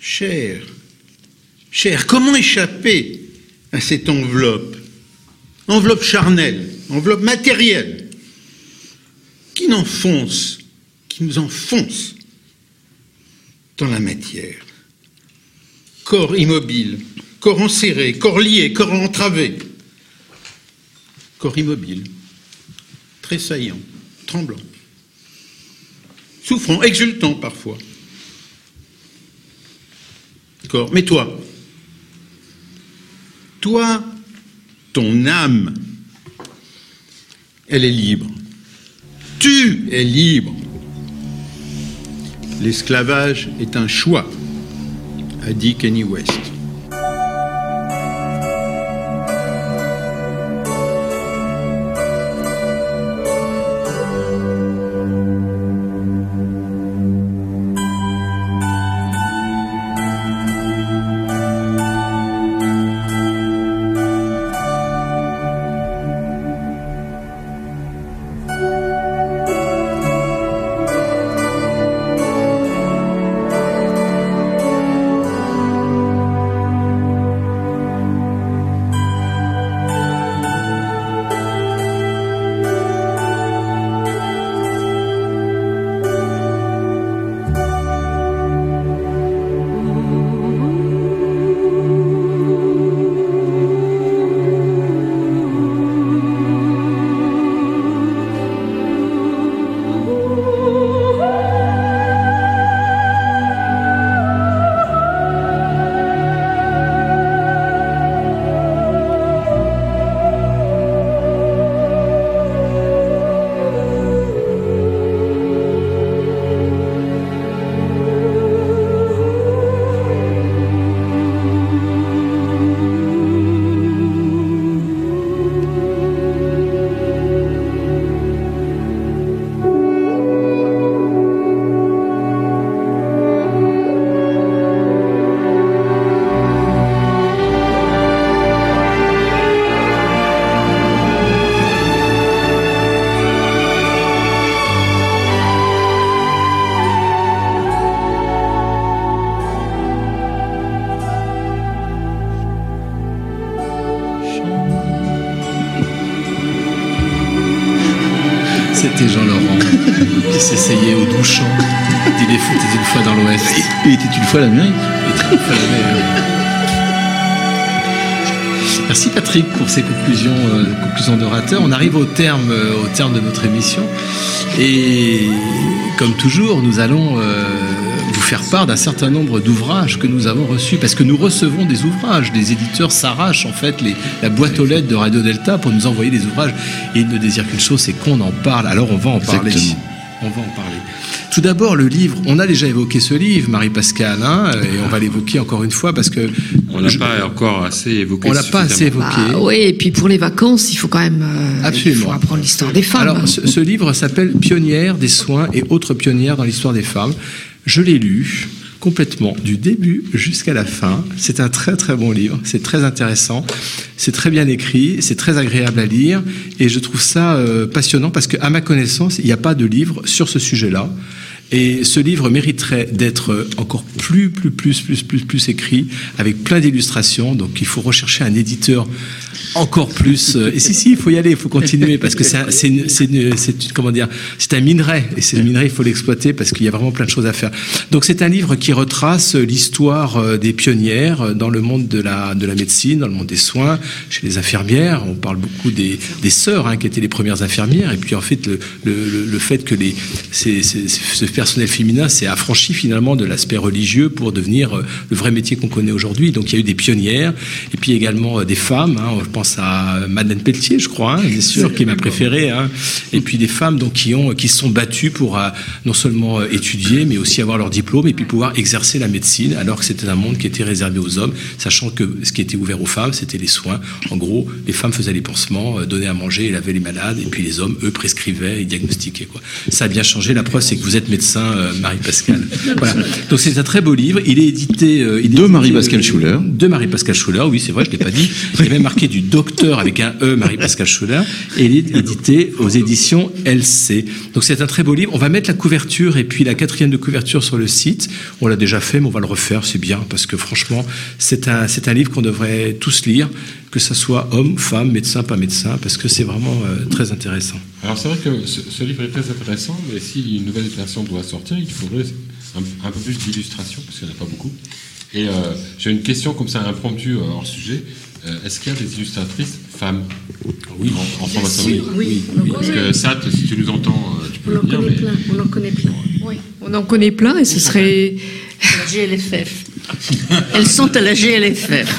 Cher, cher, comment échapper à cette enveloppe? Enveloppe charnelle, enveloppe matérielle, qui n'enfonce, qui nous enfonce dans la matière. Corps immobile, corps enserré, corps lié, corps entravé. Corps immobile, tressaillant, tremblant, souffrant, exultant parfois. Corps, mais toi, toi, ton âme, elle est libre. Tu es libre. L'esclavage est un choix, a dit Kenny West. Pour ces conclusions, euh, conclusions d'orateur. On arrive au terme, euh, au terme de notre émission. Et comme toujours, nous allons euh, vous faire part d'un certain nombre d'ouvrages que nous avons reçus, parce que nous recevons des ouvrages. Les éditeurs s'arrachent en fait les, la boîte aux lettres de Radio Delta pour nous envoyer des ouvrages. Et ils ne désirent qu'une chose, c'est qu'on en parle. Alors on va en parler. On va en parler. Tout d'abord, le livre. On a déjà évoqué ce livre, Marie-Pascale, hein, et on va l'évoquer encore une fois parce que On n'a pas encore assez évoqué. On l'a pas assez évoqué. Bah, oui, et puis pour les vacances, il faut quand même euh, Absolument. il faut apprendre l'histoire des femmes. Alors, ce, ce livre s'appelle Pionnières des soins et autres pionnières dans l'histoire des femmes. Je l'ai lu complètement, du début jusqu'à la fin. C'est un très très bon livre, c'est très intéressant, c'est très bien écrit, c'est très agréable à lire, et je trouve ça euh, passionnant parce qu'à ma connaissance, il n'y a pas de livre sur ce sujet-là. Et ce livre mériterait d'être encore plus, plus, plus, plus, plus, plus écrit, avec plein d'illustrations. Donc, il faut rechercher un éditeur encore plus. euh, Et si, si, il faut y aller, il faut continuer, parce que c'est, un- c'est, c'est, c'est comment dire, c'est un minerai. Et ce minerai, il faut l'exploiter parce qu'il y a vraiment plein de choses à faire. Donc, c'est un livre qui retrace l'histoire euh, des pionnières euh, dans le monde de la, de la médecine, dans le monde des soins, chez les infirmières. On parle beaucoup des, des sœurs, hein, qui étaient les premières infirmières. Et puis, en fait, le, le, le- fait que les, ces, ces- ce personnel féminin s'est affranchi finalement de l'aspect religieux pour devenir le vrai métier qu'on connaît aujourd'hui. Donc il y a eu des pionnières, et puis également des femmes. hein. je pense à Madeleine Pelletier, je crois, hein, bien sûr, qui est ma préférée. hein. Et puis des femmes donc qui ont qui se sont battues pour euh, non seulement euh, étudier, mais aussi avoir leur diplôme et puis pouvoir exercer la médecine, alors que c'était un monde qui était réservé aux hommes, sachant que ce qui était ouvert aux femmes, c'était les soins. En gros, les femmes faisaient les pansements, euh, donnaient à manger, et lavaient les malades, et puis les hommes, eux, prescrivaient et diagnostiquaient. Quoi. Ça a bien changé. La preuve, c'est que vous êtes médecin, euh, Marie-Pascal. Voilà. Donc c'est un très beau livre. Il est édité. euh, il est De édité, Marie-Pascal euh, Schuller. De Marie-Pascal Schuller, oui, c'est vrai, je ne l'ai pas dit. Il est même marqué du docteur avec un E, Marie-Pascal Schuller. Édité aux éditions LC. Donc c'est un très beau livre. On va mettre la couverture et puis la quatrième de couverture sur le site. On l'a déjà fait, mais on va le refaire, c'est bien, parce que franchement, c'est un, c'est un livre qu'on devrait tous lire, que ce soit homme, femme, médecin, pas médecin, parce que c'est vraiment euh, très intéressant. Alors c'est vrai que ce, livre est très intéressant, mais si une nouvelle version doit sortir, il faudrait un, un peu plus d'illustrations, parce qu'il n'y en a pas beaucoup. Et euh, j'ai une question comme ça impromptue euh, hors sujet. Euh, Est-ce qu'il y a des illustratrices femmes Oui. en, sûr, oui. En Parce connaît. que Sat, si tu nous entends, euh, tu peux On en le dire. connaît mais- plein. On en connaît plein. Oui, on en connaît plein et ce serait. <laughs> La GLFF. <laughs> Elles sont à la GLFF.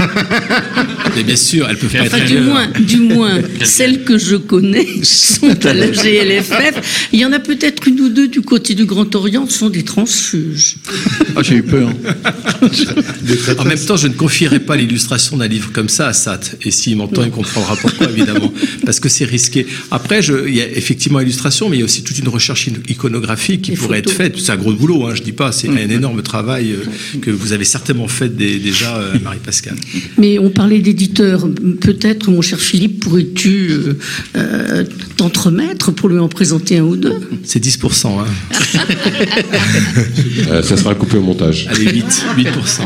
Mais bien sûr, elles peuvent pas Enfin, être du moins, du moins, celles que je connais <laughs> sont à la GLFF. Il y en a peut-être une ou deux du côté du Grand Orient, sont des transfuges. Ah, j'ai eu peur. <laughs> En même temps, je ne confierai pas l'illustration d'un livre comme ça à Sat. Et s'il m'entend, il comprendra pourquoi, évidemment. Parce que c'est risqué. Après, je, il y a effectivement illustration, mais il y a aussi toute une recherche iconographique qui Les pourrait photos. être faite. C'est un gros boulot, hein, je dis pas. C'est un énorme travail euh, que vous avez certainement fait dé- déjà, euh, <laughs> Marie-Pascal. Mais on parlait d'éditeurs. Peut-être, mon cher Philippe, pourrais-tu euh, euh, t'entremettre pour lui en présenter un ou deux? C'est 10%. Hein. <laughs> Euh, ça sera coupé au montage. Allez, 8, 8%.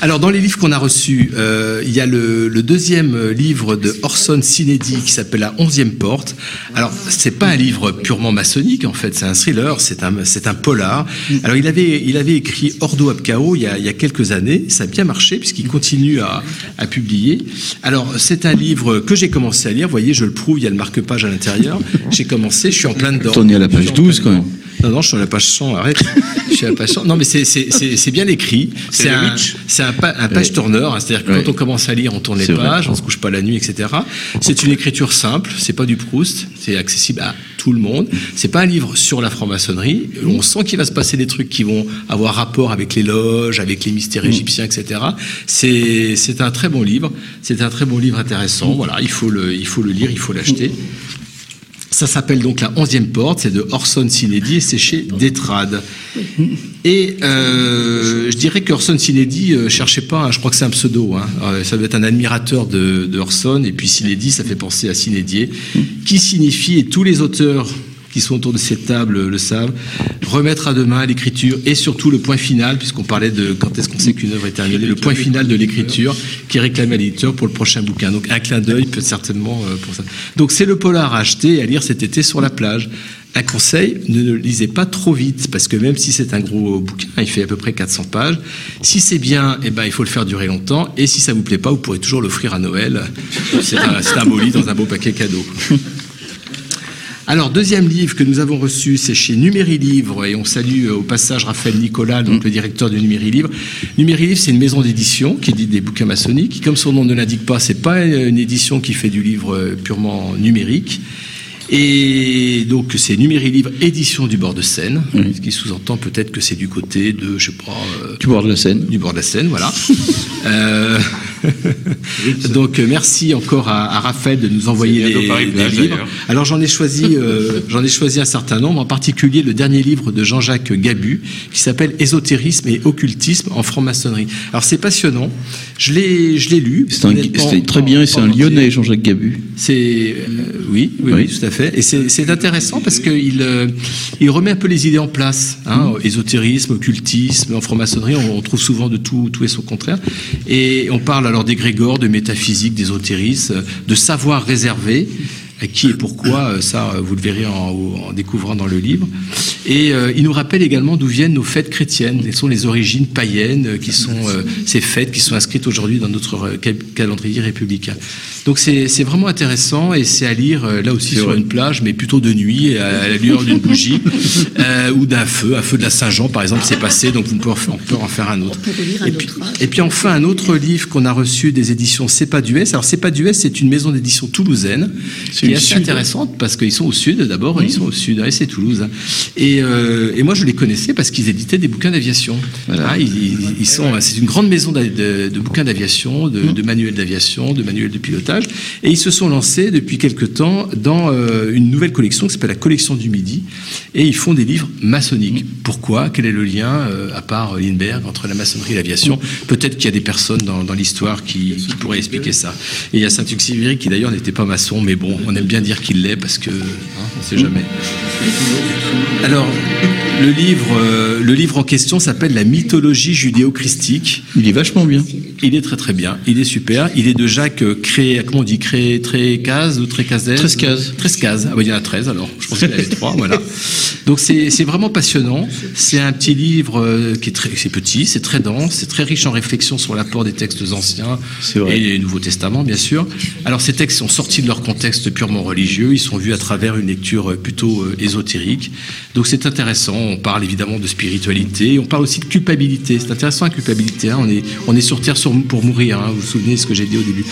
Alors, dans les livres qu'on a reçus, euh, il y a le, le deuxième livre de Orson Sinedi qui s'appelle La onzième porte. Alors, c'est pas un livre purement maçonnique, en fait, c'est un thriller, c'est un, c'est un polar. Alors, il avait, il avait écrit Ordo ab Chao il y, a, il y a quelques années, ça a bien marché puisqu'il continue à, à publier. Alors, c'est un livre que j'ai commencé à lire, vous voyez, je le prouve, il y a le marque-page à l'intérieur. J'ai commencé, je suis en plein dedans. T'en es à la page en plein 12 quand même. Non, non, je suis à la page 100, arrête. Je suis à la page 100. Non, mais c'est- c'est c'est- c'est bien écrit. C'est un, c'est un, pa- un page tourner, hein, c'est-à-dire que Ouais. quand on commence à lire, on tourne les C'est vrai. pages, on se couche pas la nuit, etc. C'est une écriture simple, c'est pas du Proust, c'est accessible à tout le monde. C'est pas un livre sur la franc-maçonnerie. On sent qu'il va se passer des trucs qui vont avoir rapport avec les loges, avec les mystères Mm. égyptiens, etc. C'est c'est un très bon livre. C'est un très bon livre intéressant. Voilà, il faut le, il faut le lire, il faut l'acheter. Ça s'appelle donc La Onzième Porte, c'est de Orson Sinedi et c'est chez Détrade. Et euh, je dirais que Orson Sinedi euh, cherchait pas, hein, je crois que c'est un pseudo, hein. Euh, ça doit être un admirateur de, de Orson, et puis Sinedi, ça fait penser à Sinédier, qui signifie, et tous les auteurs qui sont autour de cette table le savent, remettre à demain l'écriture et surtout le point final, puisqu'on parlait de quand est-ce qu'on sait qu'une œuvre est terminée, le point final de l'écriture qui est réclamé à l'éditeur pour le prochain bouquin. Donc un clin d'œil peut certainement euh, pour ça. Donc c'est le polar à acheter et à lire cet été sur la plage. Un conseil, ne le lisez pas trop vite, parce que même si c'est un gros bouquin, il fait à peu près 400 pages. Si c'est bien, eh ben, il faut le faire durer longtemps. Et si ça vous plaît pas, vous pourrez toujours l'offrir à Noël. C'est un, un beau livre dans un beau paquet cadeau. Alors, deuxième livre que nous avons reçu, c'est chez Numéri Livre, et on salue euh, au passage Raphaël Nicolas, donc le directeur de Numéri Livre. Numéri Livre, c'est une maison d'édition qui édite des bouquins maçonniques, qui, comme son nom ne l'indique pas, c'est pas une édition qui fait du livre euh, purement numérique. Et donc, c'est Numéri Livre, édition du bord de Seine, ce qui sous-entend peut-être que c'est du côté de, je sais pas. euh, Du bord de la Seine. Du bord de la Seine, voilà. <laughs> Euh, donc, merci encore à, à Raphaël de nous envoyer Paris-Plage, des livres. Alors, j'en ai choisi, euh, <laughs> j'en ai choisi un certain nombre, en particulier le dernier livre de Jean-Jacques Gabu, qui s'appelle Ésotérisme et occultisme en franc-maçonnerie. Alors, c'est passionnant. Je l'ai, je l'ai lu. C'est très bien et c'est un Lyonnais, Jean-Jacques Gabu. c'est euh, oui, oui, oui, tout à fait. Et c'est intéressant parce qu'il euh, il remet un peu les idées en place. Hein, Ésotérisme, occultisme, en franc-maçonnerie, on, on trouve souvent de tout, tout et son contraire. Et on parle alors d'égrégore, de métaphysique, d'ésotérisme, de savoir réservé. À qui et pourquoi, euh, ça, euh, vous le verrez en, en découvrant dans le livre. Et euh, il nous rappelle également d'où viennent nos fêtes chrétiennes. Quelles sont les origines païennes qui sont euh, ces fêtes qui sont inscrites aujourd'hui dans notre cal- calendrier républicain. Donc c'est vraiment intéressant et c'est à lire là aussi sur une plage, mais plutôt de nuit, à, à la lueur d'une bougie <laughs> euh, ou d'un feu, un feu de la Saint-Jean par exemple, c'est passé, donc vous pouvez en peut en faire un autre. Et puis, et puis enfin un autre livre qu'on a reçu des éditions C'est pas du S. Alors C'est pas du S, c'est une maison d'édition toulousaine qui est assez sud. intéressante parce qu'ils sont au sud d'abord, ils sont au sud, ouais, c'est Toulouse. hein. Et, euh, et moi je les connaissais parce qu'ils éditaient des bouquins d'aviation. Voilà, ils, ils- ils sont, c'est une grande maison de, de bouquins d'aviation, de, de manuels d'aviation, de manuels de pilotage, et ils se sont lancés depuis quelque temps dans euh, une nouvelle collection qui s'appelle la collection du Midi, et ils font des livres maçonniques. Pourquoi? Quel est le lien, euh, à part Lindbergh, entre la maçonnerie et l'aviation? Peut-être qu'il y a des personnes dans, dans l'histoire qui, qui pourraient expliquer ça. Et il y a Saint-Exupéry qui d'ailleurs n'était pas maçon, mais bon, on aime bien dire qu'il l'est parce que hein, on ne sait jamais. Alors, le livre, euh, le livre en question s'appelle La mythologie judéo-christique. Il est vachement bien. Il est très très bien. Il est super. Il est de Jacques euh, Cré, comment on dit, Cré, Trécase ou Trécazès Trescaz. Trescaz. Ah oui, il y en a 13 alors. Je pense qu'il y en avait trois, <laughs> voilà. Donc c'est vraiment passionnant. C'est un petit livre euh, qui est très, c'est petit, c'est très dense, c'est très riche en réflexions sur l'apport des textes anciens vrai. et du Nouveau Testament, bien sûr. Alors ces textes sont sortis de leur contexte religieux. Ils sont vus à travers une lecture euh, plutôt euh, ésotérique. Donc c'est intéressant. On parle évidemment de spiritualité. On parle aussi de culpabilité. C'est intéressant la culpabilité. hein. On est on est sur terre pour mourir. hein. Vous vous souvenez ce que j'ai dit au début.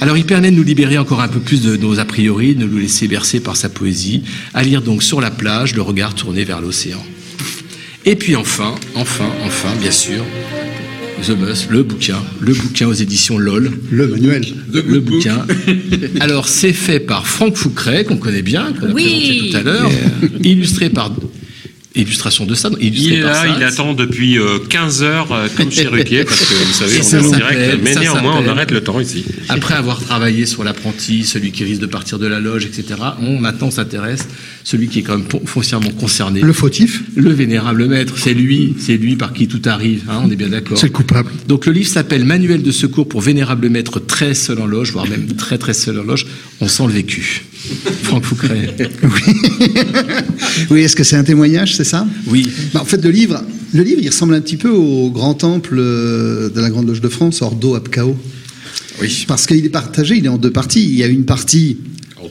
Alors il permet de nous libérer encore un peu plus de nos a priori, de nous laisser bercer par sa poésie. À lire donc sur la plage, le regard tourné vers l'océan. Et puis enfin, enfin, enfin, bien sûr, The Bus, le bouquin, le bouquin aux éditions LOL. Le manuel. Le, bouquin. <laughs> Alors, c'est fait par Franck Foucret, qu'on connaît bien, qu'on a Oui. présenté tout à l'heure, illustré par. Illustration de ça, Il est là, ça. il attend depuis euh, 15 heures, euh, comme chez <laughs> Ruquier, parce que vous savez, on est en direct, mais ça néanmoins, on arrête le temps ici. Après avoir travaillé sur l'apprenti, celui qui risque de partir de la loge, etc., on maintenant s'intéresse, celui qui est quand même fon- foncièrement concerné. Le fautif Le vénérable maître, c'est lui, c'est lui par qui tout arrive, hein, on est bien d'accord. C'est le coupable. Donc le livre s'appelle Manuel de secours pour vénérable maître très seul en loge, voire même très très seul en loge. On sent le vécu. Franck Foucret. <laughs> Oui, est-ce que c'est un témoignage, c'est ça? Oui. Bah, en fait, le livre, le livre, il ressemble un petit peu au grand temple euh, de la Grande Loge de France, Ordo Abcao. Oui. Parce qu'il est partagé, il est en deux parties. Il y a une partie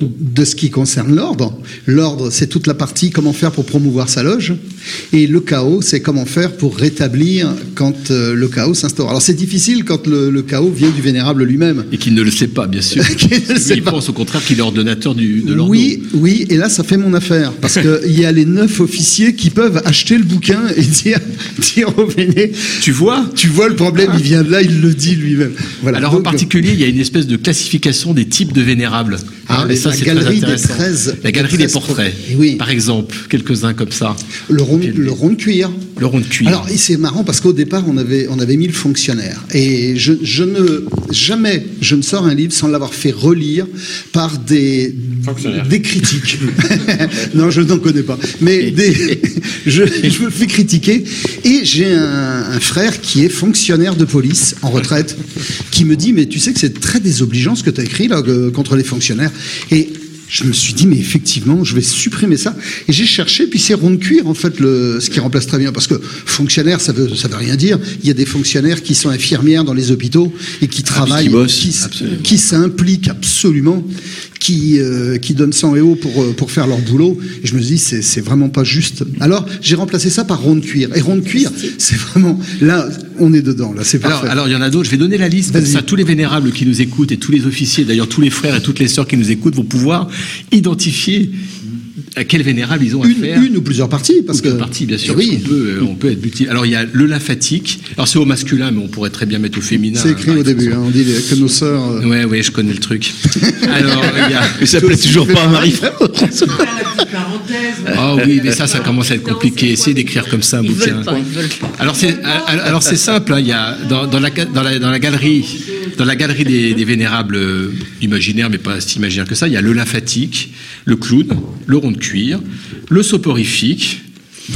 de ce qui concerne l'ordre. L'ordre, c'est toute la partie comment faire pour promouvoir sa loge. Et le chaos, c'est comment faire pour rétablir quand euh, le chaos s'instaure. Alors c'est difficile quand le, le chaos vient du vénérable lui-même. Et qu'il ne le sait pas, bien sûr. <laughs> Qu'il ne le sait il pas. pense au contraire qu'il est ordonnateur du, de l'ordre. Oui, oui, et là ça fait mon affaire parce qu'il <laughs> y a les neuf officiers qui peuvent acheter le bouquin et dire, <laughs> dire au Véné, Tu vois? tu vois le problème, il vient de là, il le dit lui-même. Voilà. Alors en particulier, il y a une espèce de classification des types de vénérables. Ah, Hein, les- ça, la galerie très des intéressant. 13 la galerie des des 13 portraits, pro- oui. par exemple, quelques-uns comme ça. le rond, le rond de cuir. Le rond de cuir. Alors, et c'est marrant parce qu'au départ, on avait, on avait mis le fonctionnaire. Et je, je ne, jamais, je ne sors un livre sans l'avoir fait relire par des, Fonctionnaires. des critiques. <laughs> <laughs> non, je n'en connais pas. Mais des, <laughs> je, je me fais critiquer. Et j'ai un, un frère qui est fonctionnaire de police en retraite qui me dit, mais tu sais que c'est très désobligeant ce que tu as écrit là, contre les fonctionnaires. Et je me suis dit, mais effectivement, je vais supprimer ça. Et j'ai cherché, puis c'est rond de cuir, en fait, le, ce qui remplace très bien. Parce que fonctionnaire, ça veut, ça veut rien dire. Il y a des fonctionnaires qui sont infirmières dans les hôpitaux et qui travaillent, qui bossent, qui, s- qui s'impliquent absolument, qui, euh, qui donnent sang et eau pour, euh, pour faire leur boulot. Et je me dis, c'est c'est vraiment pas juste. Alors, j'ai remplacé ça par rond de cuir. Et rond de cuir, c'est vraiment, là, on est dedans, là, c'est Alors, parfait. alors, il y en a d'autres. Je vais donner la liste. Comme ça, tous les vénérables qui nous écoutent et tous les officiers, d'ailleurs tous les frères et toutes les sœurs qui nous écoutent, vont pouvoir identifier à quel vénérable ils ont une, affaire. une ou plusieurs parties, parce que. partie, bien sûr. Oui. peut, euh, on peut être multi. Alors, il y a le lymphatique. Alors, c'est au masculin, mais on pourrait très bien mettre au féminin. C'est écrit hein, au début, hein, on dit que nos sœurs. euh, Ouais, ouais, je connais le truc. <laughs> Alors, il y a. Mais ça plaît toujours pas à Marie-France. Ah oui, mais ça, ça commence à être compliqué. Essayez d'écrire comme ça un bouquin. pas. Alors c'est alors c'est simple. hein, Il y a dans, dans la, dans la dans la galerie dans la galerie des, des vénérables euh, imaginaires, mais pas si imaginaires que ça. Il y a le lymphatique, le clown, le rond de cuir, le soporifique. <laughs>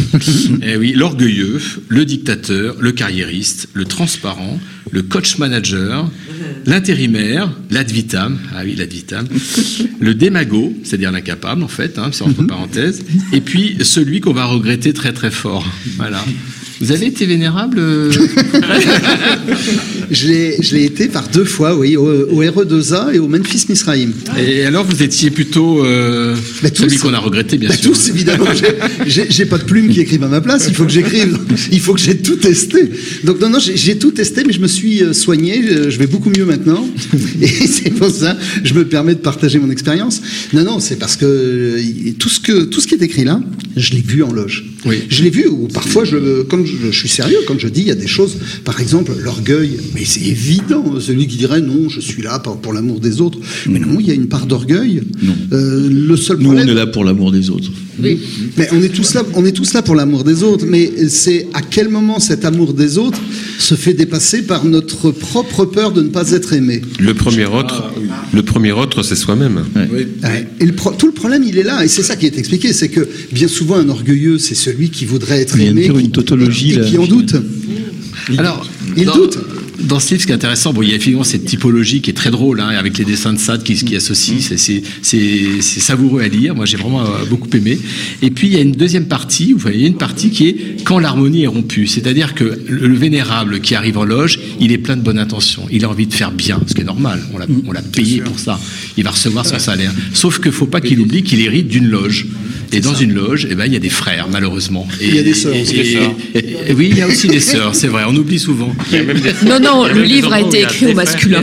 eh oui, l'orgueilleux, le dictateur, le carriériste, le transparent, le coach manager, l'intérimaire, l'ad vitam, ah oui, <laughs> le démago, c'est-à-dire l'incapable en fait, hein, c'est entre <laughs> parenthèses, et puis celui qu'on va regretter très très fort. Voilà. Vous avez été vénérable euh, <laughs> Je l'ai été par deux fois, oui, au, au RE2A et au Memphis Misraïm. Et alors vous étiez plutôt euh, celui qu'on a regretté, bien Bah, sûr. tous, évidemment. J'ai- pas de plume qui écrivent à ma place. Il faut que j'écrive. Il faut que j'ai tout testé. Donc non, non, j'ai- tout testé, mais je me suis euh, soigné. Je, vais beaucoup mieux maintenant. <laughs> Et c'est pour ça, je me permets de partager mon expérience. Non, non, c'est parce que tout ce que tout ce qui est écrit là, je l'ai vu en loge. Je l'ai vu. Ou parfois, je, comme je, je suis sérieux quand je dis, il y a des choses. Par exemple, l'orgueil. Mais c'est évident. Celui qui dirait non, je suis là pour, pour l'amour des autres. Mais non, il y a une part d'orgueil. Euh, le seul Nous, on est là pour l'amour des autres. Mais on est tous là, on est tous là pour l'amour des autres. Mais c'est à quel moment cet amour des autres se fait dépasser par notre propre peur de ne pas être aimé. Le premier autre, le premier autre, c'est soi-même. Ouais. Et le pro- tout le problème, il est là, et c'est ça qui est expliqué, c'est que bien souvent un orgueilleux, c'est celui qui voudrait être Il vient de aimé, faire qui- une tautologie, et qui en doute. Alors, il doute. Dans ce livre, ce qui est intéressant, bon, il y a effectivement cette typologie qui est très drôle, hein, avec les dessins de Sade qui, qui associent. C'est- C'est savoureux à lire. Moi, j'ai vraiment euh, beaucoup aimé. Et puis, il y a une deuxième partie, vous voyez, une partie qui est quand l'harmonie est rompue. C'est-à-dire que le, le vénérable qui arrive en loge, il est plein de bonnes intentions. Il a envie de faire bien, ce qui est normal. On l'a l'a payé pour ça. Il va recevoir son salaire. Sauf qu'il faut pas qu'il oublie qu'il hérite d'une loge. Et dans une loge, eh ben, il y a des frères, malheureusement. Et, Il y a des sœurs et- aussi. et- Des sœurs. et- et- oui, il y a aussi des sœurs, c'est vrai. On oublie souvent. Non, non, le livre a été écrit au masculin.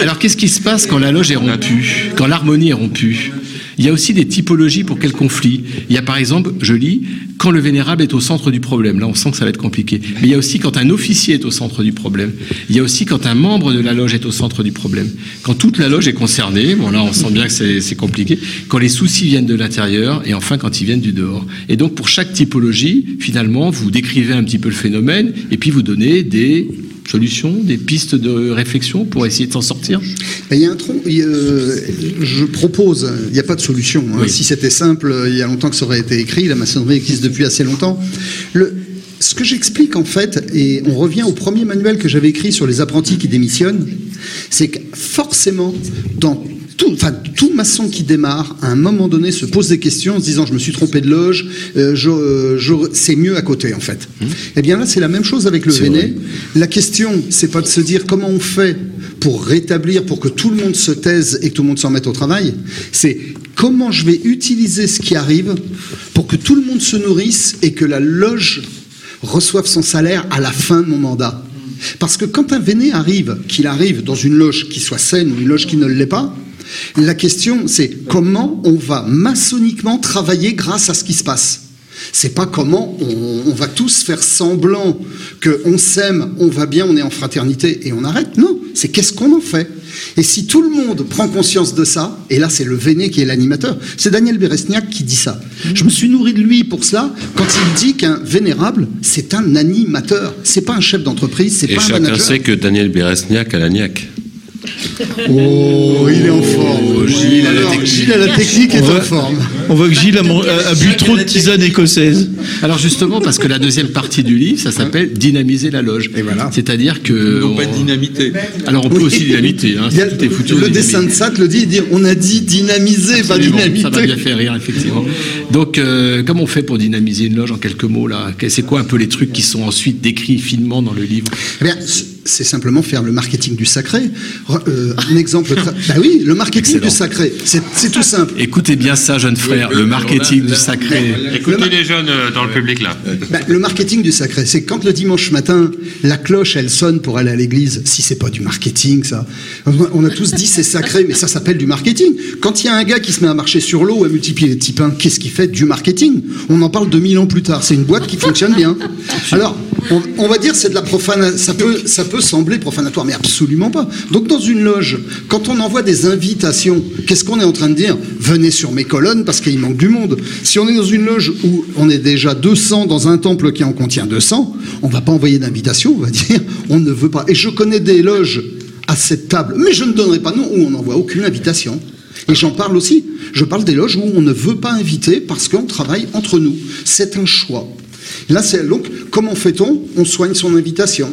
Alors qu'est-ce qui se passe quand la loge est rompue, quand l'harmonie est rompue? Il y a aussi des typologies pour quel conflit. Il y a par exemple, je lis, quand le vénérable est au centre du problème. Là, on sent que ça va être compliqué. Mais il y a aussi quand un officier est au centre du problème. Il y a aussi quand un membre de la loge est au centre du problème. Quand toute la loge est concernée, bon là, on sent bien que c'est c'est compliqué. Quand les soucis viennent de l'intérieur et enfin quand ils viennent du dehors. Et donc pour chaque typologie, finalement, vous décrivez un petit peu le phénomène et puis vous donnez des solutions, des pistes de réflexion pour essayer de s'en sortir Ben, Il y a un y a- je propose, il n'y a pas de solution. hein. Oui. Si c'était simple, il y a longtemps que ça aurait été écrit. La maçonnerie existe depuis assez longtemps. Le, ce que j'explique en fait, et on revient au premier manuel que j'avais écrit sur les apprentis qui démissionnent, c'est que forcément, dans tout, enfin, tout maçon qui démarre, à un moment donné, se pose des questions en se disant je me suis trompé de loge, euh, je- euh, je- c'est mieux à côté en fait. Eh bien là, c'est la même chose avec le Véné. La question, c'est pas de se dire comment on fait pour rétablir, pour que tout le monde se taise et que tout le monde s'en mette au travail. C'est comment je vais utiliser ce qui arrive pour que tout le monde se nourrisse et que la loge reçoive son salaire à la fin de mon mandat. Parce que quand un Véné arrive, qu'il arrive dans une loge qui soit saine ou une loge qui ne l'est pas, la question c'est comment on va maçonniquement travailler grâce à ce qui se passe. C'est pas comment on, on va tous faire semblant que on s'aime, on va bien, on est en fraternité et on arrête. Non, c'est qu'est-ce qu'on en fait. Et si tout le monde prend conscience de ça, et là c'est le Véné qui est l'animateur, c'est Daniel Beresniak qui dit ça. Je me suis nourri de lui pour cela quand il dit qu'un vénérable c'est un animateur, c'est pas un chef d'entreprise, c'est Et pas un chacun manager. sait que Daniel Beresniak a la niaque. Oh, il est en forme. Gilles, Alors, Gilles à la technique est en forme. On voit que Gilles a, a- a bu trop de tisane écossaise. Alors justement, parce que la deuxième partie du livre, ça s'appelle dynamiser la loge. Et voilà. C'est-à-dire que Non, pas dynamiter. Alors on peut aussi dynamiter. Hein, a- tout est foutu au le dessin de Sat le dit, il dit on a dit dynamiser, pas dynamiter. Ça m'a bien fait rire, effectivement. Donc, euh, comment on fait pour dynamiser une loge en quelques mots là? C'est quoi un peu les trucs qui sont ensuite décrits finement dans le livre? Eh bien, c'est simplement faire le marketing du sacré. Euh, un exemple. très- <laughs> Bah oui, le marketing Excellent. du sacré. C'est tout simple. Écoutez bien ça, jeune frère, le marketing du sacré. Écoutez les jeunes euh, dans le public là. Ben, le marketing du sacré, c'est quand le dimanche matin, la cloche, elle sonne pour aller à l'église. Si c'est pas du marketing, ça. On a tous dit c'est sacré, mais ça s'appelle du marketing. Quand il y a un gars qui se met à marcher sur l'eau, à multiplier les petits pains, qu'est-ce qu'il fait? Du marketing. On en parle 2000 ans plus tard. C'est une boîte qui fonctionne bien. Alors, on, on va dire c'est de la profane. Ça peut, ça peut sembler profanatoire, mais absolument pas. Donc, dans une loge, quand on envoie des invitations, qu'est-ce qu'on est en train de dire? Venez sur mes colonnes parce qu'il manque du monde. Si on est dans une loge où on est déjà 200 dans un temple qui en contient 200, on va pas envoyer d'invitation, on va dire <laughs> on ne veut pas. Et je connais des loges à cette table, mais je ne donnerai pas nom où on n'envoie aucune invitation. Et j'en parle aussi. Je parle des loges où on ne veut pas inviter parce qu'on travaille entre nous. C'est un choix. Là, c'est donc comment fait-on? On soigne son invitation.